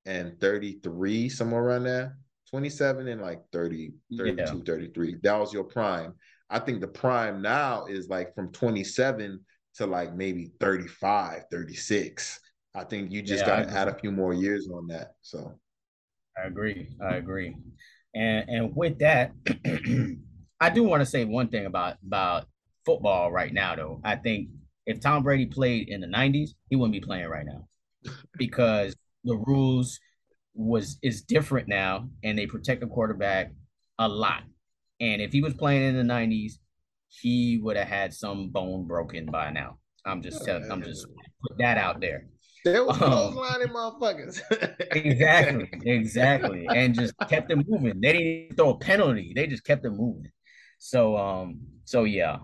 and 33, somewhere around there. 27 and like 30, 32, yeah. 33. That was your prime. I think the prime now is like from 27 to like maybe 35, 36. I think you just yeah, got to add a few more years on that. So I agree. I agree. And and with that, I do want to say one thing about about football right now though. I think if Tom Brady played in the 90s, he wouldn't be playing right now because the rules was is different now, and they protect the quarterback a lot. And if he was playing in the '90s, he would have had some bone broken by now. I'm just telling. I'm just put that out there. There was um, lining motherfuckers. exactly, exactly, and just kept them moving. They didn't throw a penalty. They just kept them moving. So, um, so yeah,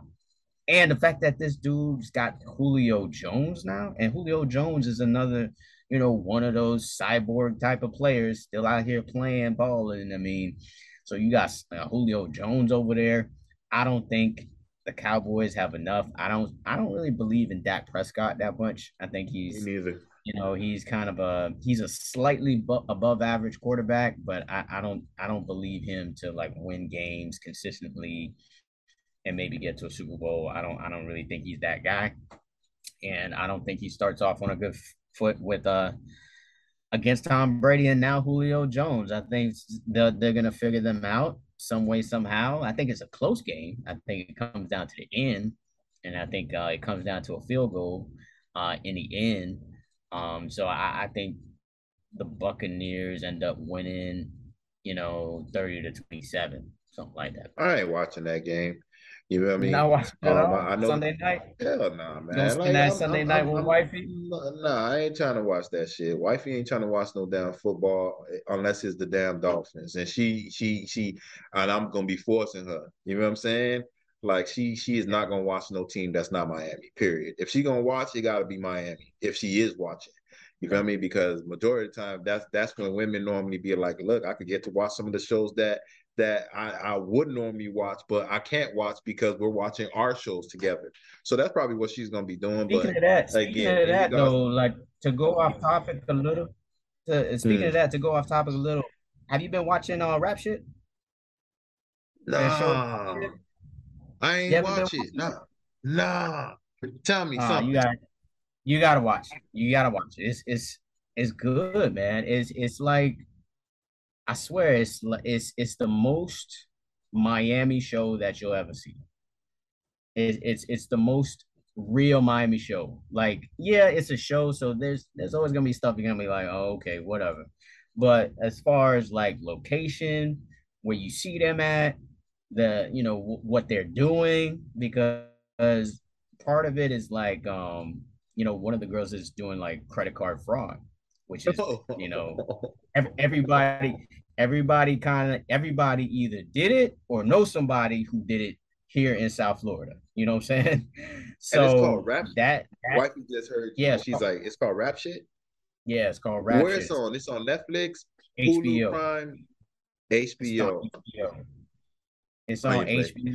and the fact that this dude's got Julio Jones now, and Julio Jones is another you know, one of those cyborg type of players still out here playing ball. And I mean, so you got uh, Julio Jones over there. I don't think the Cowboys have enough. I don't. I don't really believe in Dak Prescott that much. I think he's. You know, he's kind of a he's a slightly bu- above average quarterback, but I, I don't I don't believe him to like win games consistently and maybe get to a Super Bowl. I don't I don't really think he's that guy, and I don't think he starts off on a good foot with uh against Tom Brady and now Julio Jones. I think they're, they're to figure them out some way, somehow. I think it's a close game. I think it comes down to the end, and I think uh, it comes down to a field goal uh, in the end. Um, so I, I think the Buccaneers end up winning, you know, 30 to 27, something like that. I ain't watching that game. You know what I mean? Not watching um, I know, Sunday night. Hell nah, man. Don't like, that I'm, Sunday I'm, night I'm, with wifey. Nah, I ain't trying to watch that shit. Wifey ain't trying to watch no damn football eh, unless it's the damn Dolphins, and she, she, she, and I'm gonna be forcing her. You know what I'm saying? Like she, she is not gonna watch no team that's not Miami. Period. If she gonna watch, it gotta be Miami. If she is watching. You feel me? Because majority of the time, that's that's when women normally be like, "Look, I could get to watch some of the shows that that I, I would normally watch, but I can't watch because we're watching our shows together. So that's probably what she's gonna be doing. Speaking but of that, speaking again, of that though, like to go off topic a little. To, speaking of hmm. that, to go off topic a little, have you been watching uh rap shit? Nah, I ain't watch it. Nah, nah. Tell me uh, something. You gotta, you gotta watch. You gotta watch. It's it's it's good, man. It's it's like I swear it's it's it's the most Miami show that you'll ever see. It's it's it's the most real Miami show. Like, yeah, it's a show, so there's there's always gonna be stuff you're gonna be like, oh, okay, whatever. But as far as like location, where you see them at, the you know w- what they're doing, because part of it is like um you know one of the girls is doing like credit card fraud which is you know everybody everybody kind of everybody either did it or know somebody who did it here in South Florida. You know what I'm saying? So and it's called rap. That, that wifey just heard. Yeah, she's called, like, it's called rap shit. Yeah, it's called rap. Where it's on? It's on Netflix, HBO, Hulu Prime, HBO. It's on HBO. It's on HBO.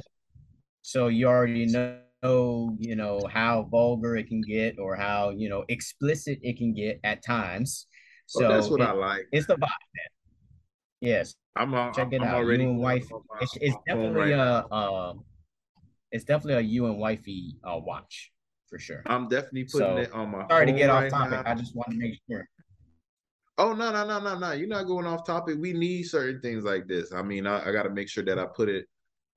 So you already know, you know how vulgar it can get, or how you know explicit it can get at times. So that's what it- I like. it's the vibe. Man. Yes, I'm, al- check it I'm out. already you and wife. my- It's, it's definitely right a um, it's definitely a you and wifey uh watch for sure. I'm definitely putting So, it on my Sorry to get off topic. now. I just want to make sure. Oh no no no no no! You're not going off topic. We need certain things like this. I mean, I, I got to make sure that I put it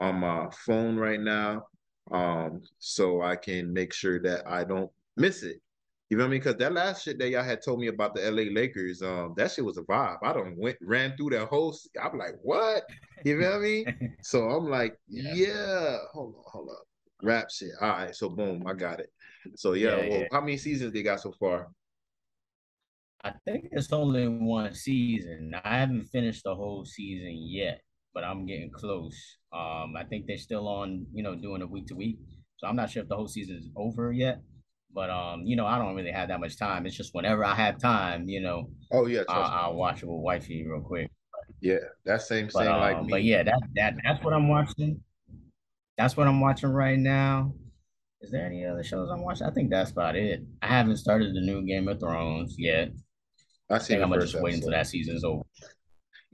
on my phone right now, um, so I can make sure that I don't miss it. You know what I mean? Because that last shit that y'all had told me about the LA Lakers, um, that shit was a vibe. I don't went ran through that whole. I'm like, what? You know what I mean? So I'm like, Yeah. yeah. Hold on, hold on. Rap shit. All right. So boom, I got it. So yeah. Yeah, well, yeah. how many seasons they got so far? I think it's only one season. I haven't finished the whole season yet, but I'm getting close. Um, I think they're still on, you know, doing a week to week. So I'm not sure if the whole season is over yet. But um, you know, I don't really have that much time. It's just whenever I have time, you know, Oh yeah. I, I'll watch it with wifey real quick. Yeah, that same But same um, like me. but yeah, that that that's what I'm watching. That's what I'm watching right now. Is there any other shows I'm watching? I think that's about it. I haven't started the new Game of Thrones yet. I I think I'm gonna just wait until episode. that season's over.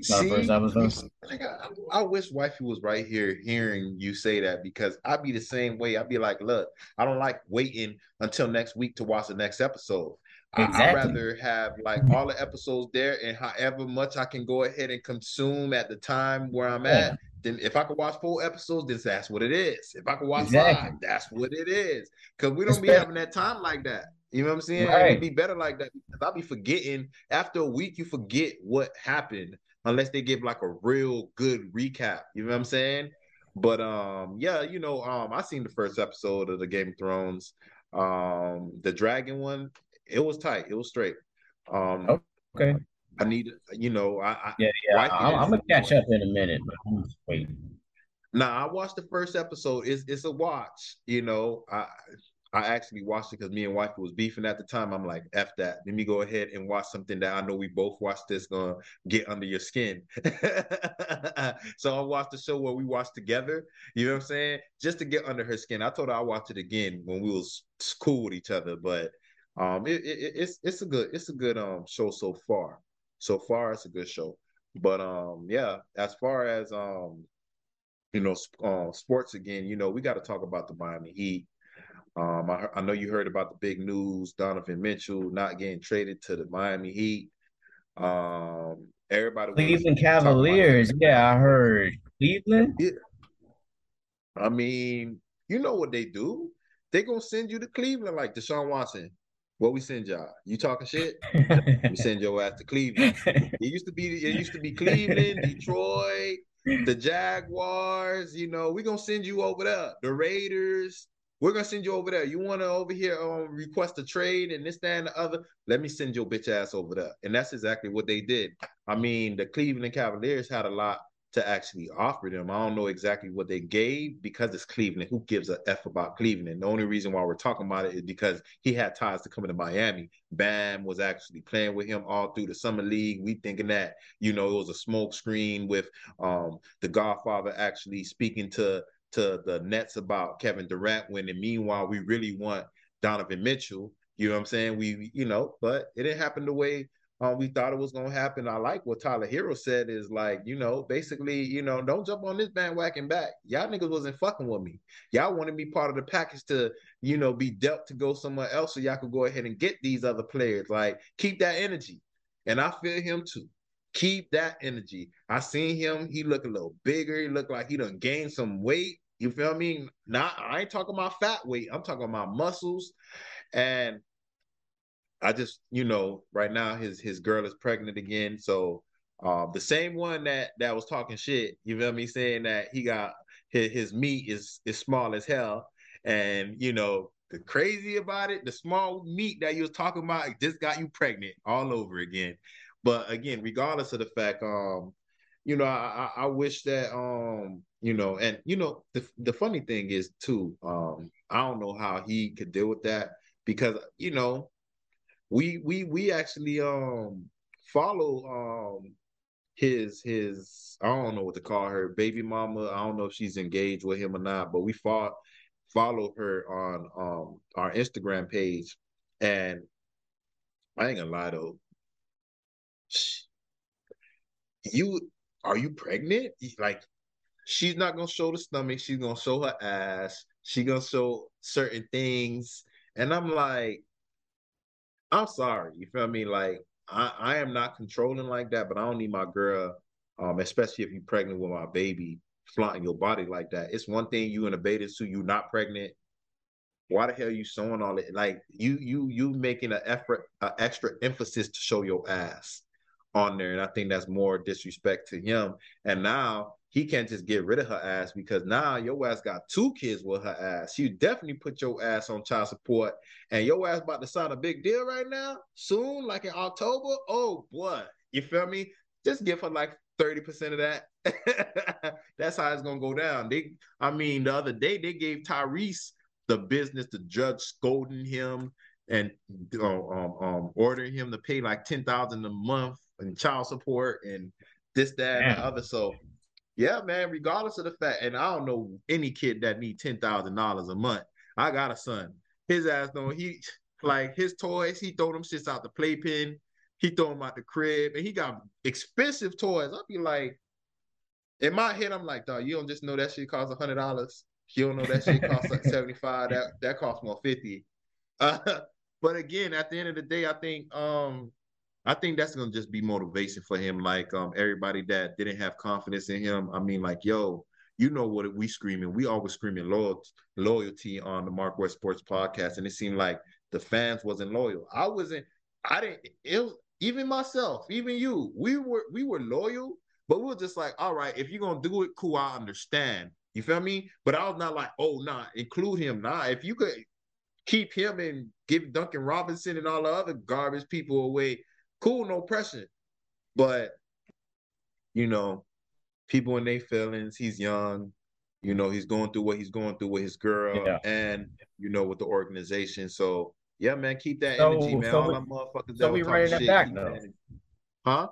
See, I, I wish wifey was right here hearing you say that because I'd be the same way. I'd be like, look, I don't like waiting until next week to watch the next episode. I, I'd rather have like all the episodes there and however much I can go ahead and consume at the time where I'm Yeah. at. Then if I could watch four episodes, then that's what it is. If I could watch Exactly. five, that's what it is. Because we don't be Especially- having that time like that. You know what I'm saying? Right. It'd be better like that because I'll be forgetting after a week. You forget what happened unless they give like a real good recap. You know what I'm saying? But um, yeah, you know, um, I seen the first episode of the Game of Thrones. Um, the dragon one, it was tight. It was straight. Um, Okay. I need, you know, I, I Yeah, yeah. I'm, I'm gonna catch up in a minute, but I'm just waiting. Nah, I watched the first episode. It's it's a watch. You know, I I actually watched it because me and wife was beefing at the time. I'm like, F that. Let me go ahead and watch something that I know we both watched this gonna get under your skin. so I watched the show where we watched together. You know what I'm saying? Just to get under her skin. I told her I watched it again when we was cool with each other. But um it, it, it's it's a good it's a good um show so far. So far it's a good show. But um yeah, as far as um you know, uh, sports again, you know, we got to talk about the Miami Heat. Um, I, I know you heard about the big news, Donovan Mitchell not getting traded to the Miami Heat. Um, everybody, Cleveland Cavaliers. Yeah, I heard Cleveland. Yeah. I mean, you know what they do? They gonna send you to Cleveland like Deshaun Watson. What we send y'all? You talking shit? We send your ass to Cleveland. It used to be it used to be Cleveland, Detroit, the Jaguars. You know, we're gonna send you over there. The Raiders. We're gonna send you over there. You wanna over here um request a trade and this, that, and the other. Let me send your bitch ass over there. And that's exactly what they did. I mean, the Cleveland Cavaliers had a lot to actually offer them. I don't know exactly what they gave because it's Cleveland. Who gives a F about Cleveland? The only reason why we're talking about it is because he had ties to coming to Miami. Bam was actually playing with him all through the summer league. We thinking that, you know, it was a smoke screen with um the Godfather actually speaking to to the Nets about Kevin Durant when and meanwhile we really want Donovan Mitchell. You know what I'm saying? We, you know, but it didn't happen the way um, we thought it was gonna happen. I like what Tyler Herro said is like, you know, basically, you know, don't jump on this bandwagon back. Y'all niggas wasn't fucking with me. Y'all wanted me part of the package to, you know, be dealt to go somewhere else so y'all could go ahead and get these other players. Like, keep that energy. And I feel him too. Keep that energy. I seen him, he look a little bigger. He looked like he done gained some weight. You feel me? Not I ain't talking about fat weight, I'm talking about muscles. And I just, you know, right now his his girl is pregnant again. So um the same one that that was talking shit, you feel me, saying that he got his, his meat is is small as hell. And you know, the crazy about it, the small meat that you was talking about just got you pregnant all over again. But again, regardless of the fact, um, you know, I, I wish that um, you know, and you know, the the funny thing is too, um, I don't know how he could deal with that because you know, we we we actually um follow um his his I don't know what to call her baby mama. I don't know if she's engaged with him or not, but we fought follow her on um our Instagram page, and I ain't gonna lie though, you are you pregnant? Like she's not gonna show the stomach, she's gonna show her ass, she gonna show certain things. And I'm like, I'm sorry, you feel me? Like I, I am not controlling like that, but I don't need my girl, um, especially if you're pregnant with my baby, flaunting your body like that. It's one thing you in a bathing suit, you not pregnant. Why the hell you showing all it? Like you, you, you making an effort, an extra emphasis to show your ass on there, and I think that's more disrespect to him. And now he can't just get rid of her ass because now your ass got two kids with her ass. You definitely put your ass on child support, and your ass about to sign a big deal right now, soon, like in October. Oh boy, you feel me? Just give her like 30% of that. That's how it's gonna go down. They I mean, the other day they gave Tyrese the business, the judge scolding him and uh, um, um, ordering him to pay like ten thousand a month in child support and this, that, and the other. So yeah, man, regardless of the fact, and I don't know any kid that need ten thousand dollars a month. I got a son. His ass don't he like his toys, he throw them shits out the playpen, he throw them out the crib, and he got expensive toys. I'll be like, in my head, I'm like, dog, you don't just know that shit costs a hundred dollars. You don't know that shit costs like 75. That that costs more 50. Uh, but again, at the end of the day, I think um I think that's gonna just be motivation for him. Like um, everybody that didn't have confidence in him. I mean, like, yo, you know what we screaming? We always screaming loyalty, loyalty on the Mark West Sports Podcast, and it seemed like the fans wasn't loyal. I wasn't. I didn't. Was, even myself, even you. We were we were loyal, but we were just like, all right, if you're gonna do it, cool. I understand. You feel me? But I was not like, oh, nah, include him. Nah, if you could keep him and give Duncan Robinson and all the other garbage people away cool, no pressure. But you know, people in their feelings. He's young. You know, he's going through what he's going through with his girl, yeah. and you know, with the organization. So yeah, man, keep that so, energy, man. So All we, motherfuckers. So we running it back though. Huh?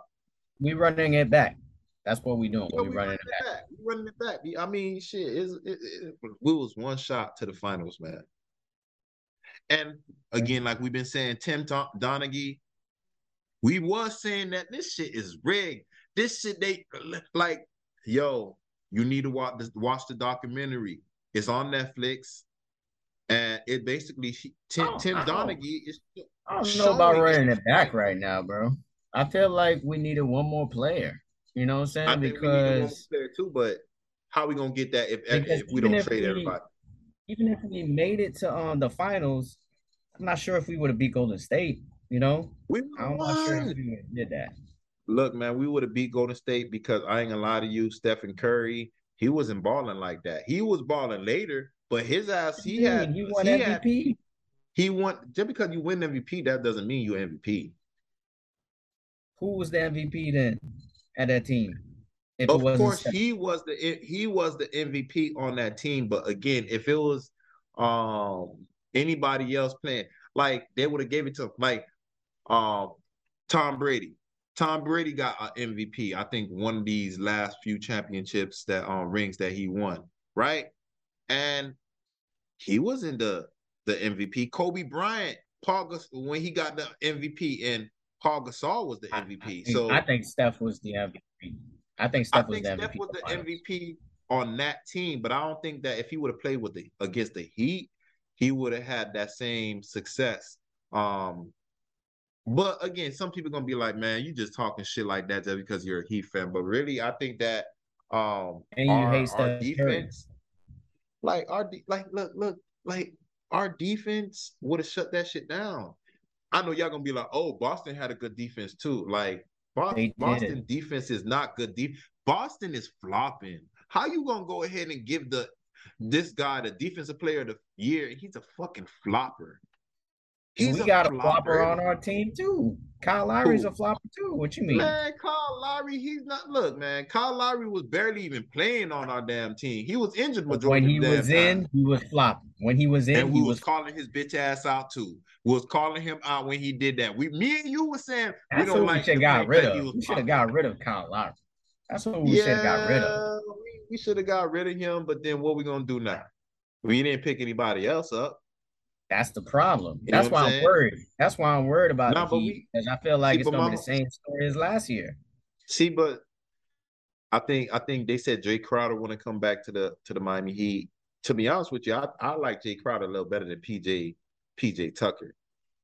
We running it back. That's what we doing. we, we running, running, it back. back. We running it back. I mean, shit. Is it, it, we was one shot to the finals, man. And again, like we've been saying, Tim Donaghy, we was saying that this shit is rigged. This shit they like, yo, you need to watch this, watch the documentary. It's on Netflix, and it basically Tim, oh, Tim Donaghy is. I don't know about running it back right now, bro. I feel like we needed one more player. You know what I'm saying? I think because player too, but how we gonna get that if if we don't trade we, everybody? Even if we made it to um the finals, I'm not sure if we would have beat Golden State. You know, we I'm not sure if we did that. Look, man, we would have beat Golden State because I ain't gonna lie to you, Stephen Curry. He wasn't balling like that. He was balling later, but his ass, he had he won he MVP. Had, he won just because you win MVP, that doesn't mean you MVP. Who was the MVP then at that team? Of course, he was the he was the MVP on that team. But again, if it was um anybody else playing, like they would have gave it to him. Like um, Tom Brady. Tom Brady got an MVP. I think one of these last few championships that um rings that he won, right? And he was in the the MVP. Kobe Bryant, Paul Gasol, when he got the MVP, and Paul Gasol was the MVP. I, I think, so I think Steph was the MVP. I think Steph, I was, think the Steph MVP was the MVP on that team, but I don't think that if he would have played with the against the Heat, he would have had that same success. Um, but again, some people gonna be like, "Man, you just talking shit like that just because you're a Heat fan." But really, I think that um, and you our, hate our defense, like our like look look like our defense would have shut that shit down. I know y'all gonna be like, "Oh, Boston had a good defense too." Like Boston, Boston defense is not good. Deep Boston is flopping. How you gonna go ahead and give the this guy the defensive player of the year? He's a fucking flopper. He's we a got a flopper on our team too. Kyle Lowry's a flopper too. What you mean? Man, Kyle Lowry, he's not. Look, man, Kyle Lowry was barely even playing on our damn team. He was injured majority. When he was in, he was flopping. When he was in, and we was, was, calling his bitch ass out too. We was calling him out when he did that. We, me and you were saying That's we don't like. We should got rid of. We should have got rid of Kyle Lowry. That's what we yeah, should have got rid of. We, we should have got rid of him. But then what we gonna do now? We didn't pick anybody else up. That's the problem. You know That's what I'm why I'm worried. That's why I'm worried about Nah, the but Heat we- because I feel like see, it's gonna be the same story as last year. See, but I think I think they said Jae Crowder want to come back to the to the Miami Heat. To be honest with you, I, I like Jae Crowder a little better than PJ PJ Tucker.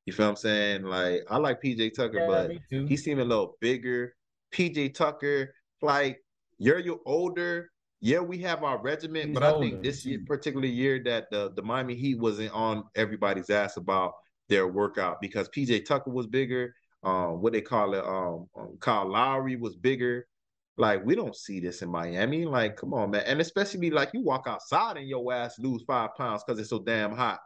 You feel what I'm saying? Like I like PJ Tucker, Yeah, but he seemed a little bigger. PJ Tucker, like you're you older. Yeah, we have our regiment, He's but I think this year, particular year that the, the Miami Heat wasn't on everybody's ass about their workout because PJ Tucker was bigger. Um, what they call it, um, um, Kyle Lowry was bigger. Like we don't see this in Miami. Like, come on, man, and especially like you walk outside and your ass lose five pounds because it's so damn hot.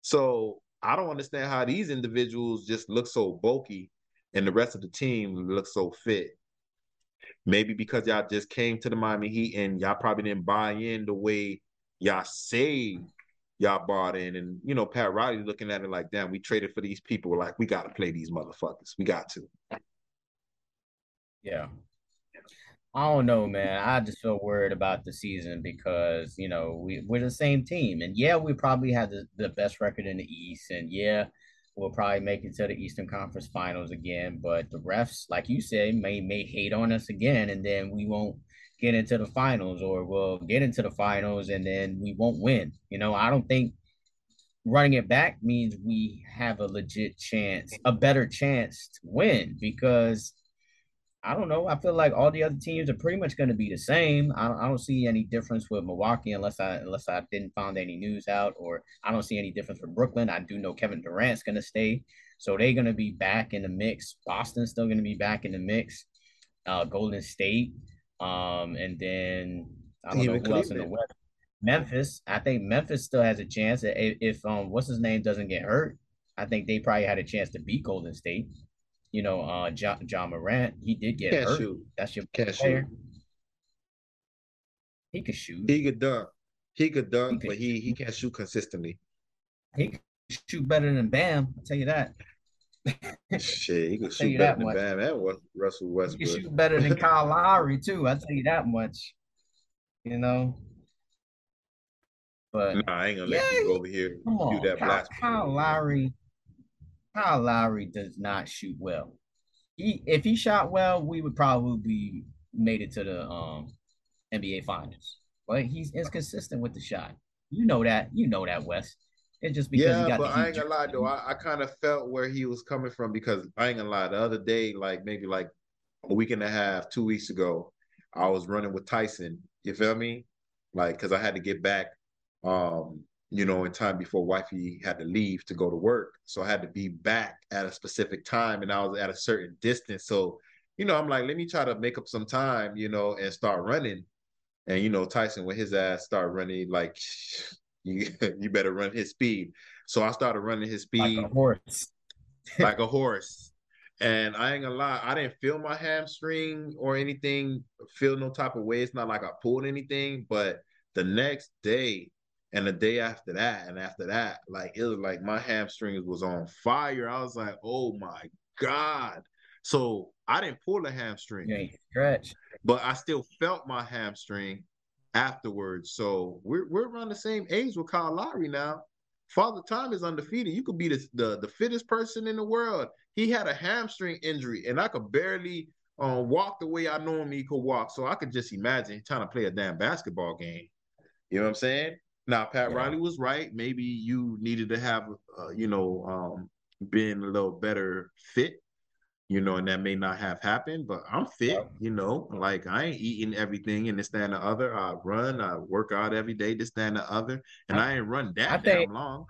So I don't understand how these individuals just look so bulky and the rest of the team looks so fit. Maybe because y'all just came to the Miami Heat and y'all probably didn't buy in the way y'all say y'all bought in. And you know, Pat Riley looking at it like, damn, we traded for these people. Like, we gotta play these motherfuckers. We got to. Yeah. I don't know, man. I just feel worried about the season because, you know, we, we're the same team. And yeah, we probably had the, the best record in the East. And yeah, we'll probably make it to the Eastern Conference Finals again. But the refs, like you said, may may hate on us again, and then we won't get into the finals, or we'll get into the finals and then we won't win. You know, I don't think running it back means we have a legit chance, a better chance to win because I don't know. I feel like all the other teams are pretty much going to be the same. I don't, I don't see any difference with Milwaukee unless I unless I didn't find any news out, or I don't see any difference with Brooklyn. I do know Kevin Durant's going to stay, so they're going to be back in the mix. Boston's still going to be back in the mix. Uh, Golden State, um, and then I don't Even know who else in the West. Memphis. I think Memphis still has a chance if, if um what's his name doesn't get hurt. I think they probably had a chance to beat Golden State. You know, uh, John, John Morant, he did get Can't hurt. shoot. That's your Can't player. shoot. He could shoot. He could dunk. He could dunk, He but he he can't shoot consistently. He could shoot better than Bam. I'll tell you that. Shit, he could shoot better than much. Bam and Wes- Russell Westbrook. He could shoot better than Kyle Lowry too. I'll tell you that much. You know. But Nah, I ain't gonna let you go over here come and do on, that Kyle. Kyle Lowry. Kyle Lowry does not shoot well. He if he shot well, we would probably be made it to the um NBA finals. But he's inconsistent with the shot. You know that. You know that, Wes. It's just because he Yeah, got but I ain't gonna lie though. I, I kind of felt where he was coming from because I ain't gonna lie. The other day, like maybe like a week and a half, two weeks ago, I was running with Tyson. You feel me? Like, cause I had to get back, um, you know, in time before wifey had to leave to go to work. So I had to be back at a specific time, and I was at a certain distance. So, you know, I'm like, let me try to make up some time, you know, and start running. And you know, Tyson with his ass start running like you you better run his speed. So I started running his like speed a horse. like a horse. And I ain't gonna lie, I didn't feel my hamstring or anything, feel no type of way. It's not like I pulled anything, but the next day and the day after that, and after that, like it was like my hamstrings was on fire. I was like, oh my God. So I didn't pull a hamstring ain't stretch. but I still felt my hamstring afterwards. So we're we're around the same age with Kyle Lowry now. Father Time is undefeated. You could be the, the the fittest person in the world. He had a hamstring injury, and I could barely um, walk the way I normally could walk. So I could just imagine trying to play a damn basketball game. You know what I'm saying? Now Pat Yeah. Riley was right. Maybe you needed to have, uh, you know, um, been a little better fit you know, and that may not have happened, but I'm fit, Yeah. you know, like I ain't eating everything and this, that, and the other. I run, I work out every day, this, that, and the other, and I, ain't run that I think- damn long.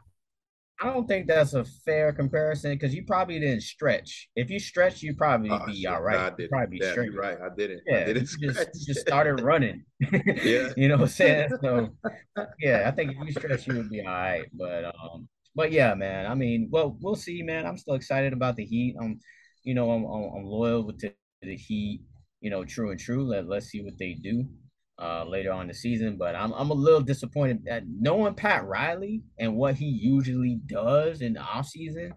I don't think that's a fair comparison because you probably didn't stretch. If you stretch, you probably Oh, be shit. all right. I You'd didn't. probably be straight. right. I didn't. Yeah, I didn't you just, you just started running. Yeah. you know what I'm saying? So yeah, I think if you stretch, you would be all right. But um, but yeah, man. I mean, well, we'll see, man. I'm still excited about the Heat. Um, you know, I'm I'm, I'm loyal with the, the Heat. You know, true and true. Let let's see what they do uh later on in the season. But I'm I'm a little disappointed that knowing Pat Riley and what he usually does in the offseason,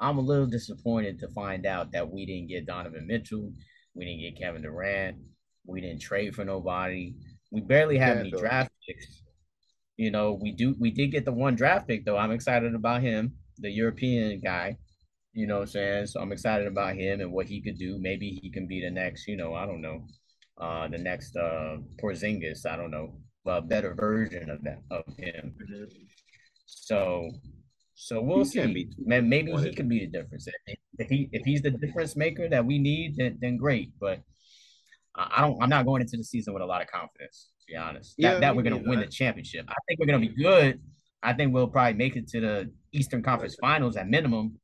I'm a little disappointed to find out that we didn't get Donovan Mitchell, we didn't get Kevin Durant, we didn't trade for nobody. We barely have Yeah, any though. draft picks. You know, we do we did get the one draft pick though. I'm excited about him, the European guy. You know what I'm saying? So I'm excited about him and what he could do. Maybe he can be the next, you know, I don't know, uh, the next uh Porzingis. I don't know, a better version of that of him. Mm-hmm. So so we'll he see. Man, maybe he could be the difference. If he if he's the difference maker that we need, then then great. But I don't. I'm not going into the season with a lot of confidence. To be honest, yeah, that, that we're going to win the championship. I think we're going to be good. I think we'll probably make it to the Eastern Conference Finals at minimum,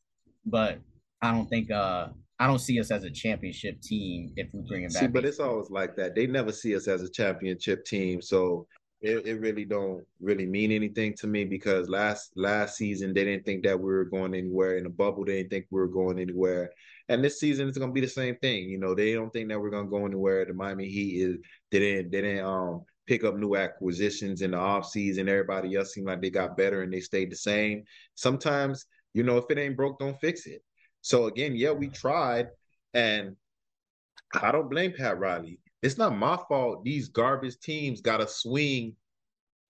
but I don't think uh I don't see us as a championship team if we bring it back. See, but it's always like that. They never see us as a championship team, so it, it really don't really mean anything to me because last last season they didn't think that we were going anywhere in the bubble. They didn't think we were going anywhere, and this season it's gonna be the same thing. You know, they don't think that we're gonna go anywhere. The Miami Heat is they didn't they didn't um pick up new acquisitions in the off season. Everybody else seemed like they got better and they stayed the same. Sometimes you know if it ain't broke, don't fix it. So again, yeah, we tried, and I don't blame Pat Riley. It's not my fault. These garbage teams got to swing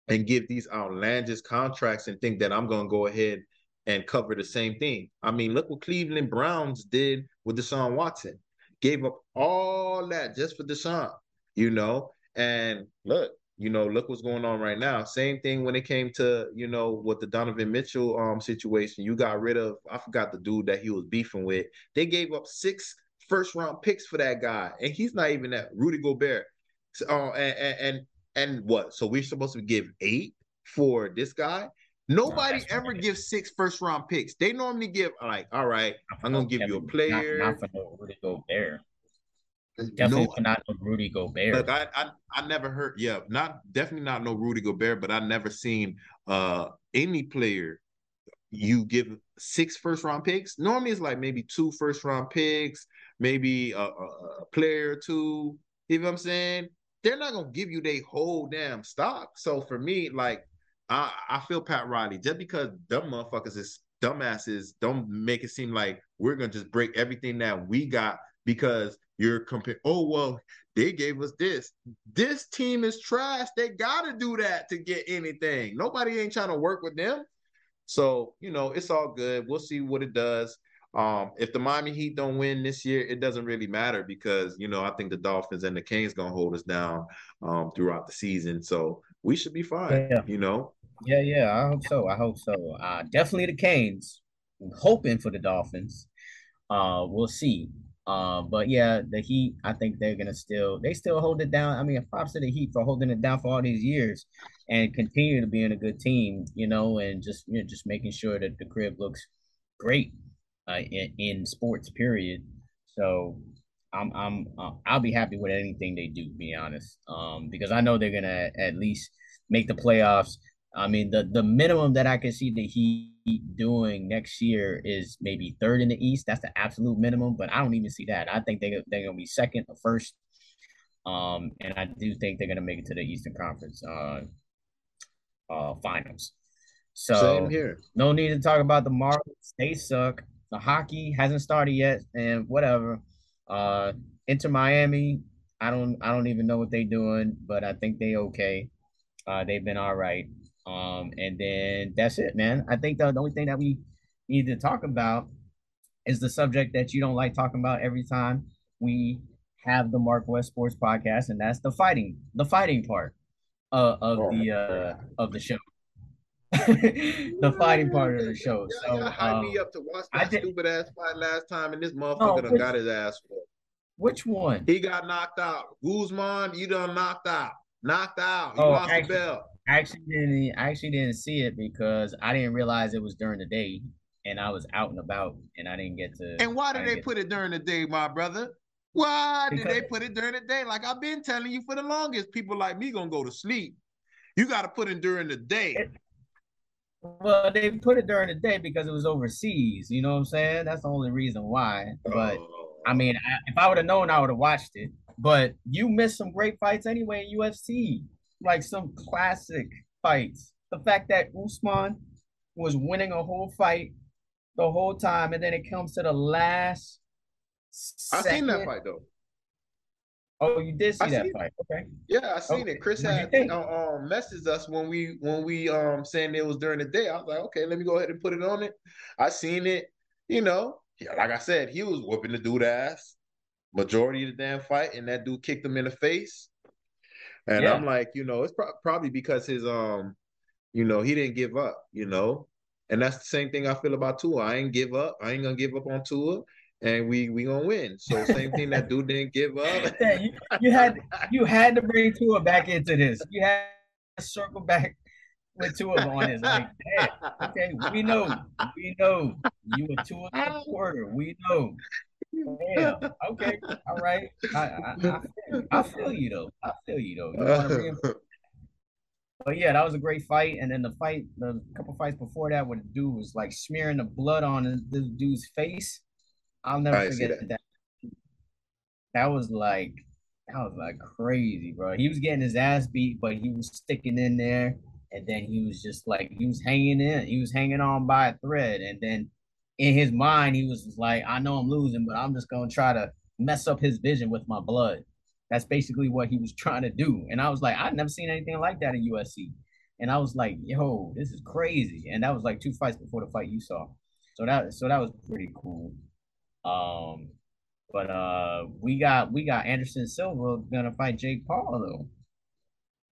and give these outlandish contracts and think that I'm going to go ahead and cover the same thing. I mean, look what Cleveland Browns did with Deshaun Watson. Gave up all that just for Deshaun, you know? And look, you know, look what's going on right now. Same thing when it came to, you know, with the Donovan Mitchell um situation. You got rid of, I forgot the dude that he was beefing with. They gave up six first round picks for that guy, and he's not even that Rudy Gobert. So, uh, and, and and what? So we're supposed to give eight for this guy? Nobody no, ever gives six first round picks. They normally give like, all right, I'm gonna give Kevin, you a player. Not, not for no Rudy Gobert. Definitely no, not no Rudy Gobert. I, I I never heard. Yeah, not definitely not no Rudy Gobert, but I never seen uh any player you give six first round picks. Normally it's like maybe two first round picks, maybe a, a, a player or two. You know what I'm saying? They're not gonna give you their whole damn stock. So for me, like I, I feel Pat Riley just because dumb motherfuckers is dumbasses don't make it seem like we're gonna just break everything that we got because you're comparing. Oh well, they gave us this. This team is trash. They gotta do that to get anything. Nobody ain't trying to work with them. So, you know, it's all good. We'll see what it does. Um, if the Miami Heat don't win this year, it doesn't really matter because you know I think the Dolphins and the Canes gonna hold us down um, throughout the season, so we should be fine. Yeah. You know. Yeah, yeah, I hope so. I hope so. Uh, definitely the Canes. I'm hoping for the Dolphins. Uh, we'll see. Uh, but yeah, the Heat. I think they're gonna still they still hold it down. I mean, props to the Heat for holding it down for all these years and continue to being a good team. You know, and just you know, just making sure that the crib looks great uh, in, in sports. Period. So I'm I'm uh, I'll be happy with anything they do. Be honest, um, because I know they're gonna at least make the playoffs. I mean, the the minimum that I can see the Heat doing next year is maybe third in the East. That's the absolute minimum, but I don't even see that. I think they they're gonna be second or first. Um, and I do think they're gonna make it to the Eastern Conference uh, uh finals. So Same here. No need to talk about the Marlins. They suck. The hockey hasn't started yet, and whatever. Uh, Inter Miami, I don't I don't even know what they're doing, but I think they okay. Uh, they've been all right. Um, and then that's it, man. I think the, the only thing that we need to talk about is the subject that you don't like talking about every time we have the Mark West Sports Podcast, and that's the fighting, the fighting part uh, of oh, the uh, of the show. the fighting part of the show. So y'all hype um, me up to watch that did, stupid ass fight last time, and this motherfucker no, done got his ass for. Which one? He got knocked out. Usman, you done knocked out. Knocked out. You oh, lost actually, the belt. Actually, didn't I actually didn't see it because I didn't realize it was during the day, and I was out and about, and I didn't get to. And why did they put it during the day, my brother? Why did they put it during the day? Like I've been telling you for the longest, people like me gonna go to sleep. You got to put it during the day. It, well, they put it during the day because it was overseas. You know what I'm saying? That's the only reason why. But oh. I mean, I, if I would have known, I would have watched it. But you missed some great fights anyway in UFC, like some classic fights. The fact that Usman was winning a whole fight the whole time, and then it comes to the last. I seen that fight though. Oh, you did see I that fight. Okay. Yeah, I seen Okay. it. Chris had uh, um messaged us when we when we um saying it was during the day. I was like, okay, let me go ahead and put it on it. I seen it. You know, yeah, like I said, he was whooping the dude ass majority of the damn fight, and that dude kicked him in the face. And Yeah. I'm like, you know, it's pro- probably because his um, you know, he didn't give up. You know, and that's the same thing I feel about Tua. I ain't give up. I ain't gonna give up on Tua, and we we gonna win. So same thing that dude didn't give up. Yeah, you, you had you had to bring Tua back into this. You had to circle back with Tua on this. Like, yeah, okay, we know, we know you a Tua supporter. We know. Yeah, okay, all right. I, I, I, feel you. I feel you though. I feel you though. You want to reinforce But yeah, that was a great fight. And then the fight, the couple fights before that, where the dude was like smearing the blood on his, this dude's face. I'll never I forget that. that. was like, that was like crazy, bro. He was getting his ass beat, but he was sticking in there. And then he was just like, he was hanging in. He was hanging on by a thread. And then in his mind, he was like, I know I'm losing, but I'm just gonna try to mess up his vision with my blood. That's basically what he was trying to do. And I was like, I've never seen anything like that in UFC. And I was like, yo, this is crazy. And that was like two fights before the fight you saw. So that so that was pretty cool. Um but uh we got we got Anderson Silva gonna fight Jake Paul though.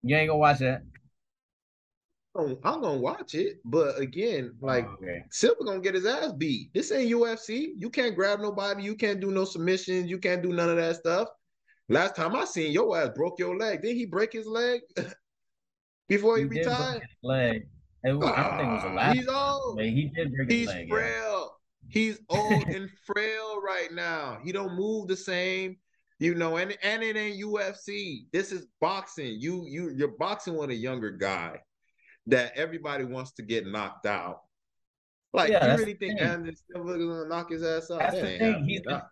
You ain't gonna watch that. I'm I'm gonna watch it, but again, like okay. Silva gonna get his ass beat. This ain't UFC. You can't grab nobody. You can't do no submissions. You can't do none of that stuff. Last time I seen your ass broke your leg. Did he break his leg before he, He retired? his leg. Was- I don't think it was the ah, last. He's old. but he did break his He's leg. yeah. frail. He's old and frail right now. He don't move the same. You know, and and it ain't UFC. This is boxing. You you you're boxing with a younger guy that everybody wants to get knocked out. Like Yeah, you really think. Anderson Silva gonna knock his ass out? That's That the thing. He's the,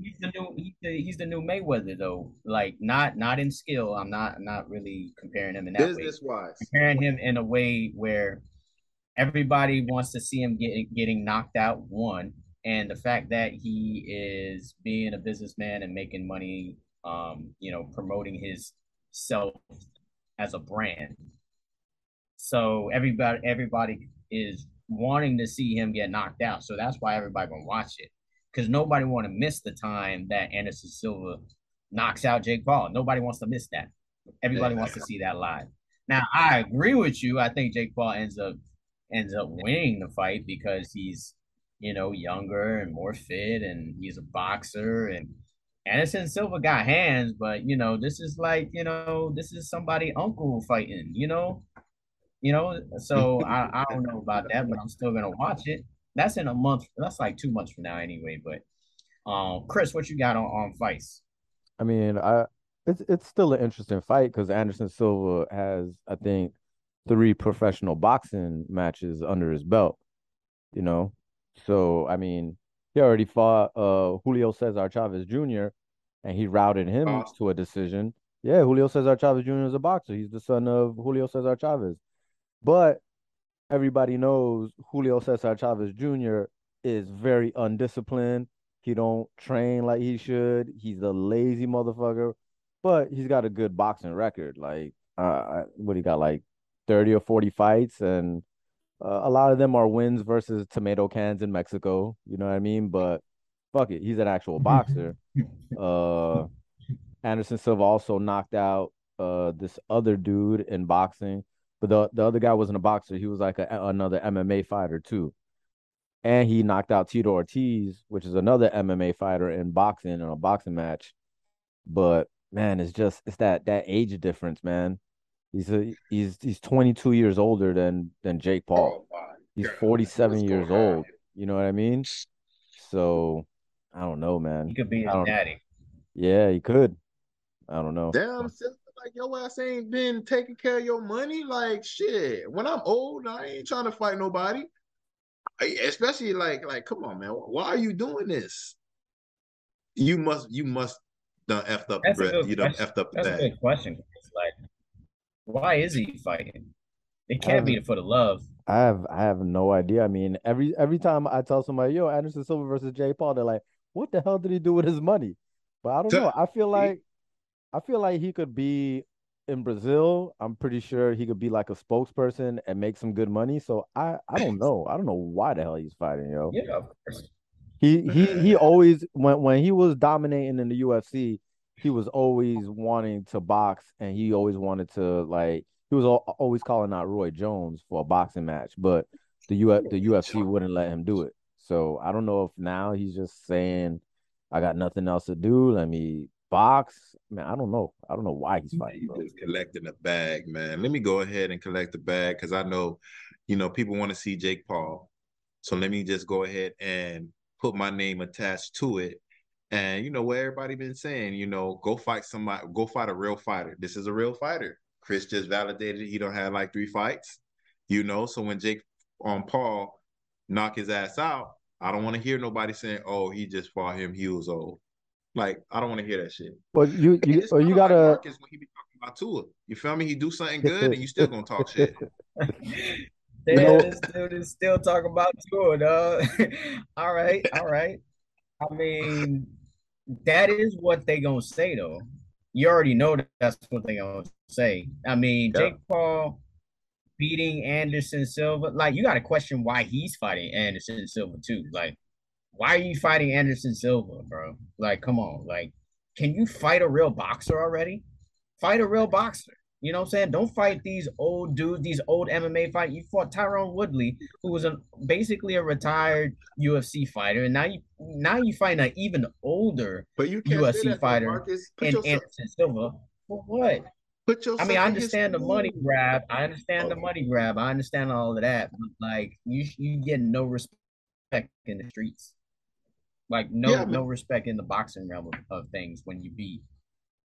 he's the new he's the, he's the new Mayweather though. Like not not in skill. I'm not not really comparing him in that way. business wise. Comparing him in a way where everybody wants to see him getting getting knocked out. One and the fact that he is being a businessman and making money, um, you know, promoting his self as a brand. So everybody everybody is wanting to see him get knocked out. So that's why everybody gonna watch it. Because nobody want to miss the time that Anderson Silva knocks out Jake Paul. Nobody wants to miss that. Everybody wants to see that live. Now I agree with you. I think Jake Paul ends up ends up winning the fight because he's you know younger and more fit and he's a boxer and Anderson Silva got hands, but you know this is like you know this is somebody uncle fighting. You know, you know. So I I don't know about that, but I'm still gonna watch it. That's in a month. That's like two months from now anyway. But um, Chris, what you got on on fights? I mean, I it's it's still an interesting fight because Anderson Silva has, I think, three professional boxing matches under his belt. You know, so I mean, he already fought uh Julio Cesar Chavez Jr. and he routed him Awesome. to a decision. Yeah, Julio Cesar Chavez Jr. is a boxer. He's the son of Julio Cesar Chavez. But everybody knows Julio Cesar Chavez Jr. is very undisciplined. He don't train like he should. He's a lazy motherfucker, but he's got a good boxing record. Like, uh, what he got like thirty or forty fights, and uh, a lot of them are wins versus tomato cans in Mexico. You know what I mean? But fuck it, he's an actual boxer. Uh, Anderson Silva also knocked out uh this other dude in boxing, but the the other guy wasn't a boxer. He was like a, another MMA fighter too. And he knocked out Tito Ortiz, which is another MMA fighter in boxing in a boxing match. But man, it's just it's that that age difference, man. He's a, he's he's 22 years older than than Jake Paul. Oh, He's God. 47 What's years going on old. You know what I mean? So I don't know, man. He could be his I don't- daddy. Yeah, he could. I don't know. Damn, sister, like your ass ain't been taking care of your money. Like shit. When I'm old, I ain't trying to fight nobody. I- Especially like, like, come on, man. Why are you doing this? You must, you must done effed up the That's a You done question. effed up the That's a bag. good question. Like, why is he fighting? It can't be for the love. I have I have no idea. I mean, every every time I tell somebody, yo, Anderson Silva versus Jay Paul, they're like, what the hell did he do with his money? But I don't know. I feel like I feel like he could be in Brazil. I'm pretty sure he could be like a spokesperson and make some good money. So I I don't know. I don't know why the hell he's fighting, yo. Yeah, of course. He he he always when when he was dominating in the UFC, he was always wanting to box and he always wanted to like he was al- always calling out Roy Jones for a boxing match, but the U the UFC wouldn't let him do it. So I don't know if now he's just saying I got nothing else to do. Let me box. Man, I don't know. I don't know why he's fighting. He's just collecting a bag, man. Let me go ahead and collect the bag because I know, you know, people want to see Jake Paul. So let me just go ahead and put my name attached to it. And you know what everybody been saying, you know, go fight somebody, go fight a real fighter. This is a real fighter. Chris just validated he don't have like three fights, you know. So when Jake on Paul knock his ass out, I don't want to hear nobody saying, "Oh, he just fought him. He was old." Like I don't want to hear that shit. But you you It's or you kinda like gotta Marcus when he be talking about Tua. You feel me? He do something good and you still gonna talk shit. Damn, know- this dude is still talking about Tua, dog. all right, all right. I mean, that is what they gonna say though. You already know that that's what they gonna say. I mean, Yeah. Jake Paul beating Anderson Silva, like you gotta question why he's fighting Anderson Silva too. Like, why are you fighting Anderson Silva, bro? Like, come on, like, can you fight a real boxer already? Fight a real boxer. You know what I'm saying? Don't fight these old dudes, these old MMA fight. You fought Tyron Woodley, who was a, basically a retired UFC fighter, and now you now you fight an even older But you UFC fighter Marcus. Put in yourself, Anderson Silva. For what? put yourself I mean, I understand the money grab. I understand the money grab. I understand all of that. But like, you you get no respect in the streets. Like no Yeah, no respect in the boxing realm of, of things when you beat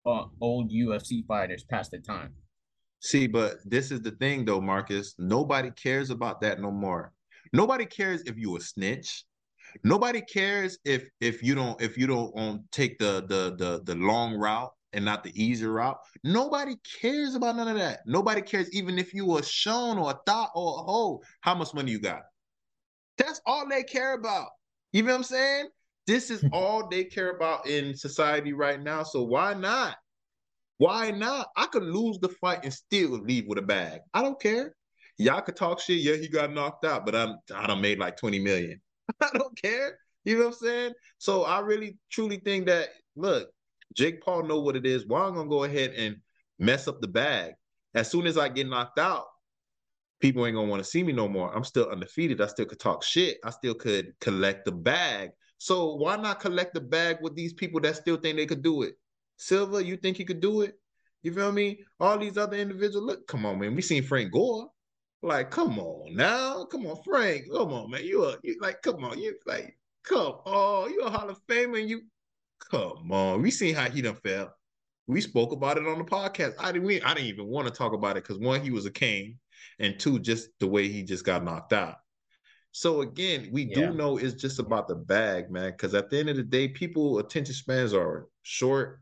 uh, old UFC fighters past the time. See, but this is the thing though, Marcus. Nobody cares about that no more. Nobody cares if you a snitch. Nobody cares if if you don't if you don't um, take the the the the long route and not the easy route. Nobody cares about none of that. Nobody cares even if you were shown or a thought or a hoe how much money you got. That's all they care about. You know what I'm saying? This is all they care about in society right now. So why not? Why not? I could lose the fight and still leave with a bag. I don't care. Y'all could talk shit. Yeah, he got knocked out, but I'm I done made like 20 million. I don't care. You know what I'm saying? So I really truly think that look, Jake Paul know what it is. Why I'm gonna go ahead and mess up the bag. As soon as I get knocked out, people ain't gonna want to see me no more. I'm still undefeated. I still could talk shit. I still could collect the bag. So why not collect the bag with these people that still think they could do it? Silva, you think he could do it? You feel me? All these other individuals, look, come on, man. We seen Frank Gore. Like, come on now. Come on, Frank. Come on, man. You are you like, come on, you like, come on, you a Hall of Famer, and you come on. We seen how he done fell. We spoke about it on the podcast. I didn't we, I didn't even want to talk about it because one, he was a king, and two, just the way he just got knocked out. So again, we Yeah. do know it's just about the bag, man. Because at the end of the day, people attention spans are short.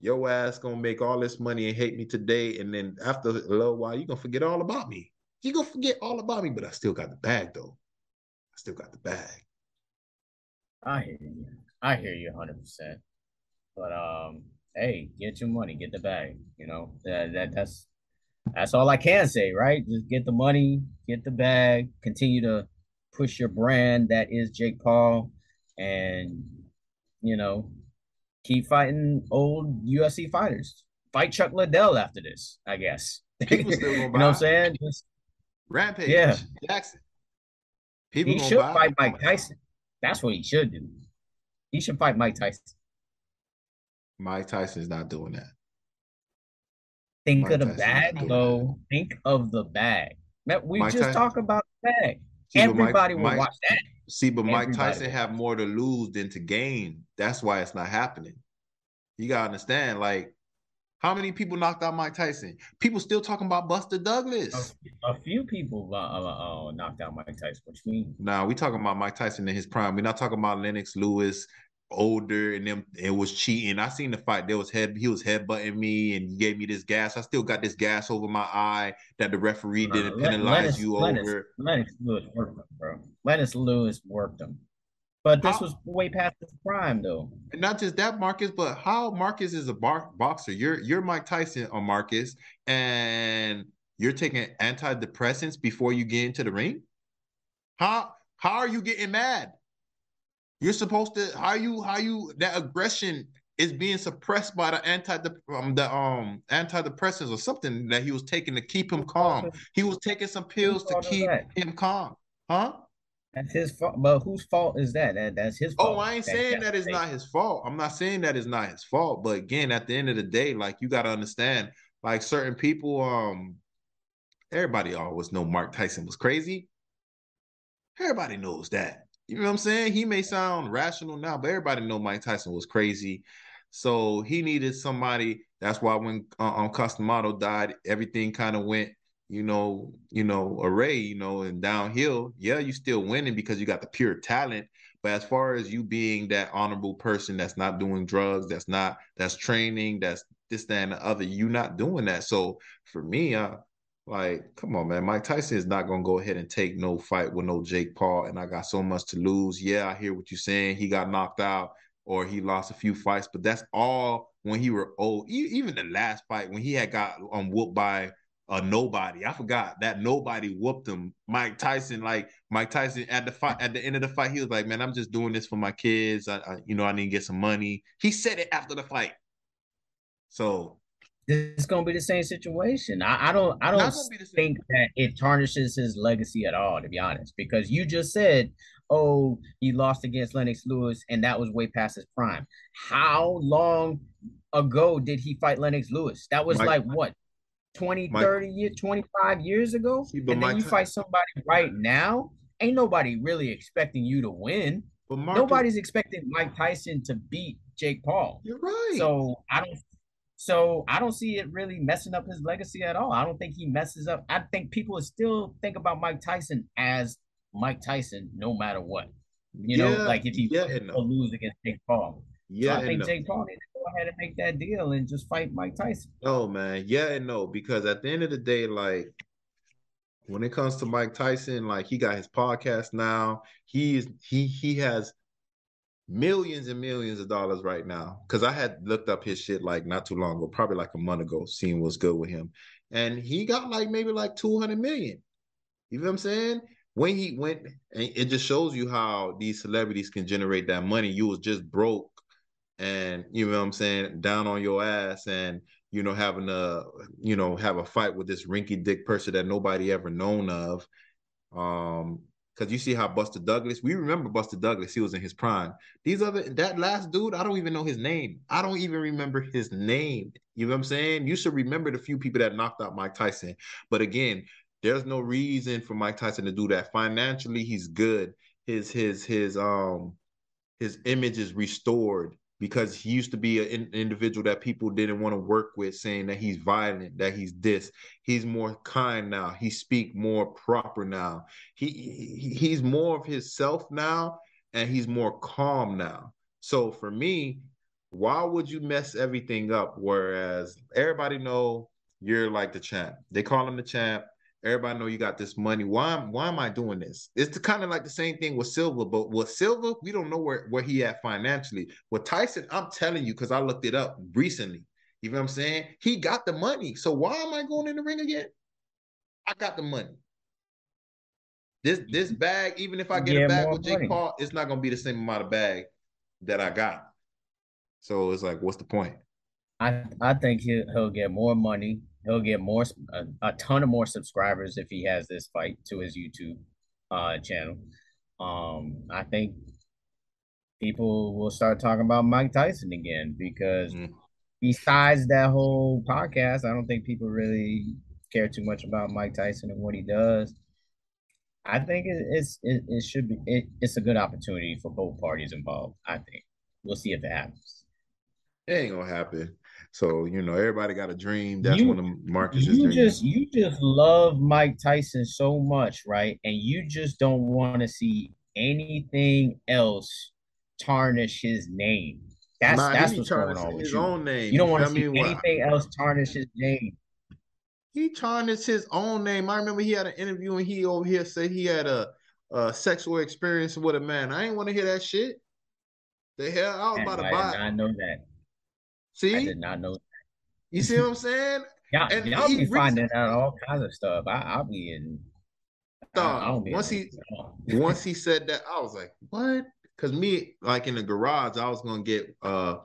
Your ass gonna make all this money and hate me today, and then after a little while, you gonna forget all about me. You gonna forget all about me, but I still got the bag though. I still got the bag. I hear you. I hear you 100. percent But um, hey, get your money, get the bag. You know that, that that's that's all I can say, right? Just get the money, get the bag, continue to push your brand that is Jake Paul, and you know keep fighting old UFC fighters. Fight Chuck Liddell after this, I guess. People still you know what I'm saying? Just Rampage, Yeah. Jackson. People he should buy. fight Mike Tyson. That's what he should do. He should fight Mike Tyson. Mike Tyson's not doing that. Think Mike of the Tyson's bag, though. Think of the bag. We Mike just Tyson- talk about the bag. See, Mike- Everybody will Mike- watch that. See, but Mike Everybody Tyson have more to lose than to gain. That's why it's not happening. You gotta understand, like, how many people knocked out Mike Tyson? People still talking about Buster Douglas. A, a few people uh, uh, uh, knocked out Mike Tyson, which means Nah, we talking about Mike Tyson in his prime. We're not talking about Lennox Lewis, older and them. It was cheating. I seen the fight. There was head. He was headbutting me, and he gave me this gas. I still got this gas over my eye that the referee didn't penalize Lennox, you Lennox, over. Lennox Lewis worked him, bro. Lennox Lewis worked him. But this How- was way past his prime, though. And not just that, Marcus, but how Marcus is a bar- boxer. You're you're Mike Tyson on Marcus, and you're taking antidepressants before you get into the ring. How how are you getting mad? You're supposed to how you how you that aggression is being suppressed by the anti um, the um antidepressants or something that he was taking to keep him calm. He was taking some pills to keep that? him calm, huh? That's his fault. But whose fault is that? that that's his fault. Oh, I ain't That- saying that- that is not his fault. I'm not saying that is not his fault. But again, at the end of the day, like you gotta understand, like certain people, um, everybody always know Mark Tyson was crazy. Everybody knows that. You know what I'm saying? He may sound rational now, but everybody know Mike Tyson was crazy. So he needed somebody. That's why when uh, um Cus D'Amato died, everything kind of went, you know, you know, array, you know, and downhill. Yeah, you still winning because you got the pure talent. But as far as you being that honorable person that's not doing drugs, that's not that's training, that's this, that, and the other, you not doing that. So for me, uh, like, come on, man. Mike Tyson is not gonna go ahead and take no fight with no Jake Paul, and I got so much to lose. Yeah, I hear what you're saying. He got knocked out or he lost a few fights, but that's all when he were old. Even the last fight when he had got um whooped by a nobody. I forgot that nobody whooped him. Mike Tyson, like Mike Tyson at the fight at the end of the fight, he was like, "Man, I'm just doing this for my kids. I, I you know, I need to get some money." He said it after the fight. So It's gonna be the same situation. I, I don't. I don't gonna be the same. think that it tarnishes his legacy at all. To be honest, because you just said, "Oh, he lost against Lennox Lewis, and that was way past his prime." How long ago did he fight Lennox Lewis? That was Mike- like what 20, Mike- 30 years, 25 years ago. See, but and then Mike you fight somebody right now. Ain't nobody really expecting you to win. but Marcus, Nobody's expecting Mike Tyson to beat Jake Paul. You're right. So I don't. So I don't see it really messing up his legacy at all. I don't think he messes up. I think people still think about Mike Tyson as Mike Tyson, no matter what. You know, like if he yeah or no. Uh, lose against Jake Paul. yeah, so I think no. Uh, Jake Paul needs to go ahead and make that deal and just fight Mike Tyson. Oh man. Yeah and no, because at the end of the day, like when it comes to Mike Tyson, like he got his podcast now. He's he he has millions and millions of dollars right now. Cause I had looked up his shit like not too long ago, probably like a month ago, seeing what's good with him. And he got like maybe like 200 million. You know what I'm saying? When he went, and it just shows you how these celebrities can generate that money. You was just broke and you know what I'm saying, down on your ass and you know, having a you know, have a fight with this rinky dick person that nobody ever known of. Um, because you see how Buster Douglas, we remember Buster Douglas, he was in his prime. These other that last dude, I don't even know his name. I don't even remember his name. You know what I'm saying? You should remember the few people that knocked out Mike Tyson. But again, there's no reason for Mike Tyson to do that. Financially, he's good. His his his um his image is restored because he used to be an in- individual that people didn't want to work with, saying that he's violent, that he's this. He's more kind now. He speak more proper now. He, he he's more of his self now, and he's more calm now. So for me, why would you mess everything up? Whereas everybody know you're like the champ. They call him the champ. Everybody know you got this money. Why? Why am I doing this? It's kind of like the same thing with Silva, but with Silva, we don't know where where he at financially. With Tyson, I'm telling you because I looked it up recently. You know what I'm saying? He got the money. So why am I going in the ring again? I got the money. This this bag, even if I get Yeah, a bag with Jake money. Paul, it's not gonna be the same amount of bag that I got. So it's like, what's the point? I I think he'll he'll get more money. He'll get more a, a ton of more subscribers if he has this fight to his YouTube uh channel. Um, I think people will start talking about Mike Tyson again because Mm. besides that whole podcast, I don't think people really care too much about Mike Tyson and what he does. I think it, it's it, it should be it, it's a good opportunity for both parties involved. I think we'll see if it happens. It ain't gonna happen. So you know, everybody got a dream. That's You- one of Marcus's you dreams. just you just love Mike Tyson so much, right? And you just don't want to see anything else tarnish his name. That's Nah, that's what's going on with his you. own name. You don't want to see me? What- anything else tarnish his name. He tarnished his own name. I remember he had an interview and he over here said he had a uh sexual experience with a man. I ain't want to hear that shit. The hell, I was about to buy. not know that. I did not know. you see what I'm saying? Y'all, And y'all be finding out all kinds of stuff. I, I'll be in. I- I be once in- he- Once he said that, I was like, "What?" Because me, like in the garage, I was gonna get uh,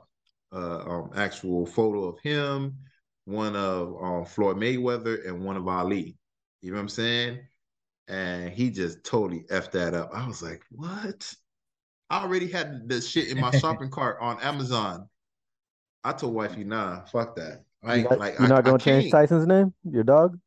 uh, um, actual photo of him, one of um, Floyd Mayweather, and one of Ali. You know what I'm saying? And he just totally effed that up. I was like, "What?" I already had the shit in my shopping cart on Amazon. I told wifey, "Nah, fuck that." I You ain't not, like you're I, not gonna change. Tyson's name? Your dog?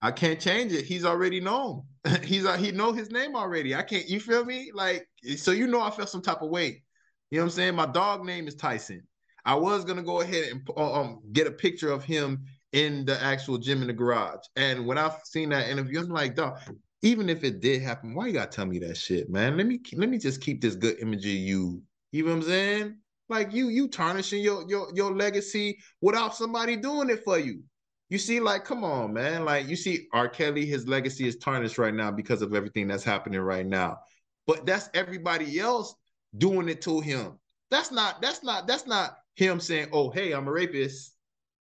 I can't change it. He's already known. He's uh, he know his name already. I can't. You feel me? Like so, you know, I felt some type of way. You know what I'm saying? My dog name is Tyson. I was gonna go ahead and uh, um get a picture of him in the actual gym in the garage. And when I've seen that interview, I'm like, dog. Even if it did happen, why you gotta tell me that shit, man? Let me let me just keep this good image of you. You know what I'm saying? Like you you tarnishing your your your legacy without somebody doing it for you. You see, like, come on, man. Like, you see, R. Kelly, his legacy is tarnished right now because of everything that's happening right now. But that's everybody else doing it to him. That's not, that's not, that's not him saying, oh, hey, I'm a rapist.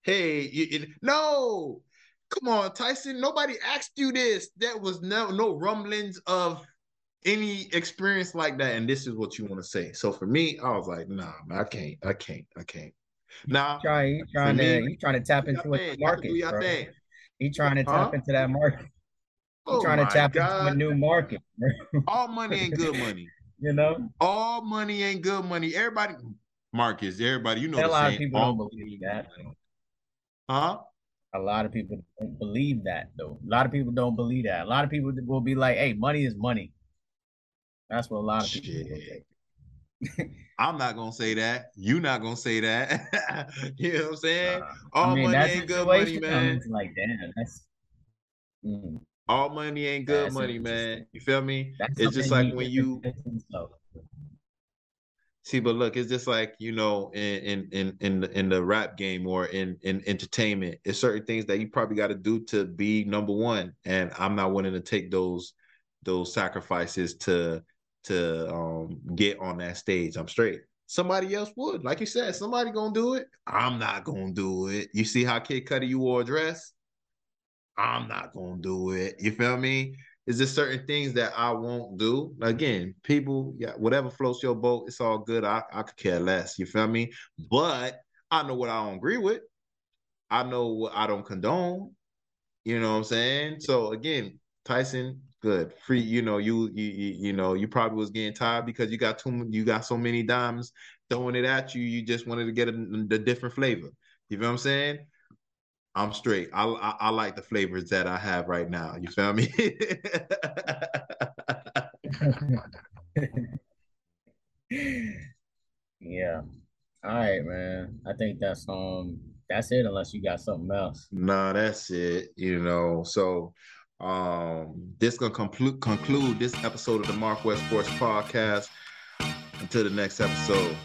Hey, no. Come on, Tyson. Nobody asked you this. There was no no rumblings of any experience like that. And this is what you want to say. So for me, I was like, nah, man, I can't, I can't, I can't. Nah, Try, he trying to, me, he trying to tap into a new Y'all can do market, bro. He trying to Huh? tap into that market. He Oh trying to tap into a new market, bro. All money ain't good money. You know, All money ain't good money. Everybody, Marcus, everybody, you know a lot of people all don't believe that. Huh? A lot of people don't believe that, though. A lot of people don't believe that. A lot of people will be like, "Hey, money is money." That's what a lot of people. Shit. say. I'm not gonna say that. You're not gonna say that. you know what I'm saying? Uh, All I mean, money ain't good money, man. Like, damn, that's. Mm, All money ain't good That's money, man. You feel me? that's It's just like when you. See, but look, it's just like you know, in in in in the, in the rap game or in in entertainment, it's certain things that you probably got to do to be number one, and I'm not willing to take those those sacrifices to to um get on that stage. I'm straight. Somebody else would, like you said, somebody gonna do it. I'm not gonna do it. You see how Kid Cudi you wore a dress? I'm not gonna do it. You feel me? Is there certain things that I won't do? Again, people, yeah, whatever floats your boat, it's all good. I, I could care less. You feel me? But I know what I don't agree with. I know what I don't condone. You know what I'm saying? So again, Tyson, good. Free, you know, you you you, know, you probably was getting tired because you got too you got so many dimes throwing it at you. You just wanted to get a, the different flavor. You know what I'm saying? I'm straight. I, I I like the flavors that I have right now. You feel me? yeah. All right, man. I think that's um that's it unless you got something else. nah, that's it. You know, so um this gonna conclude conclude this episode of the Mark West Sports Podcast. Until the next episode.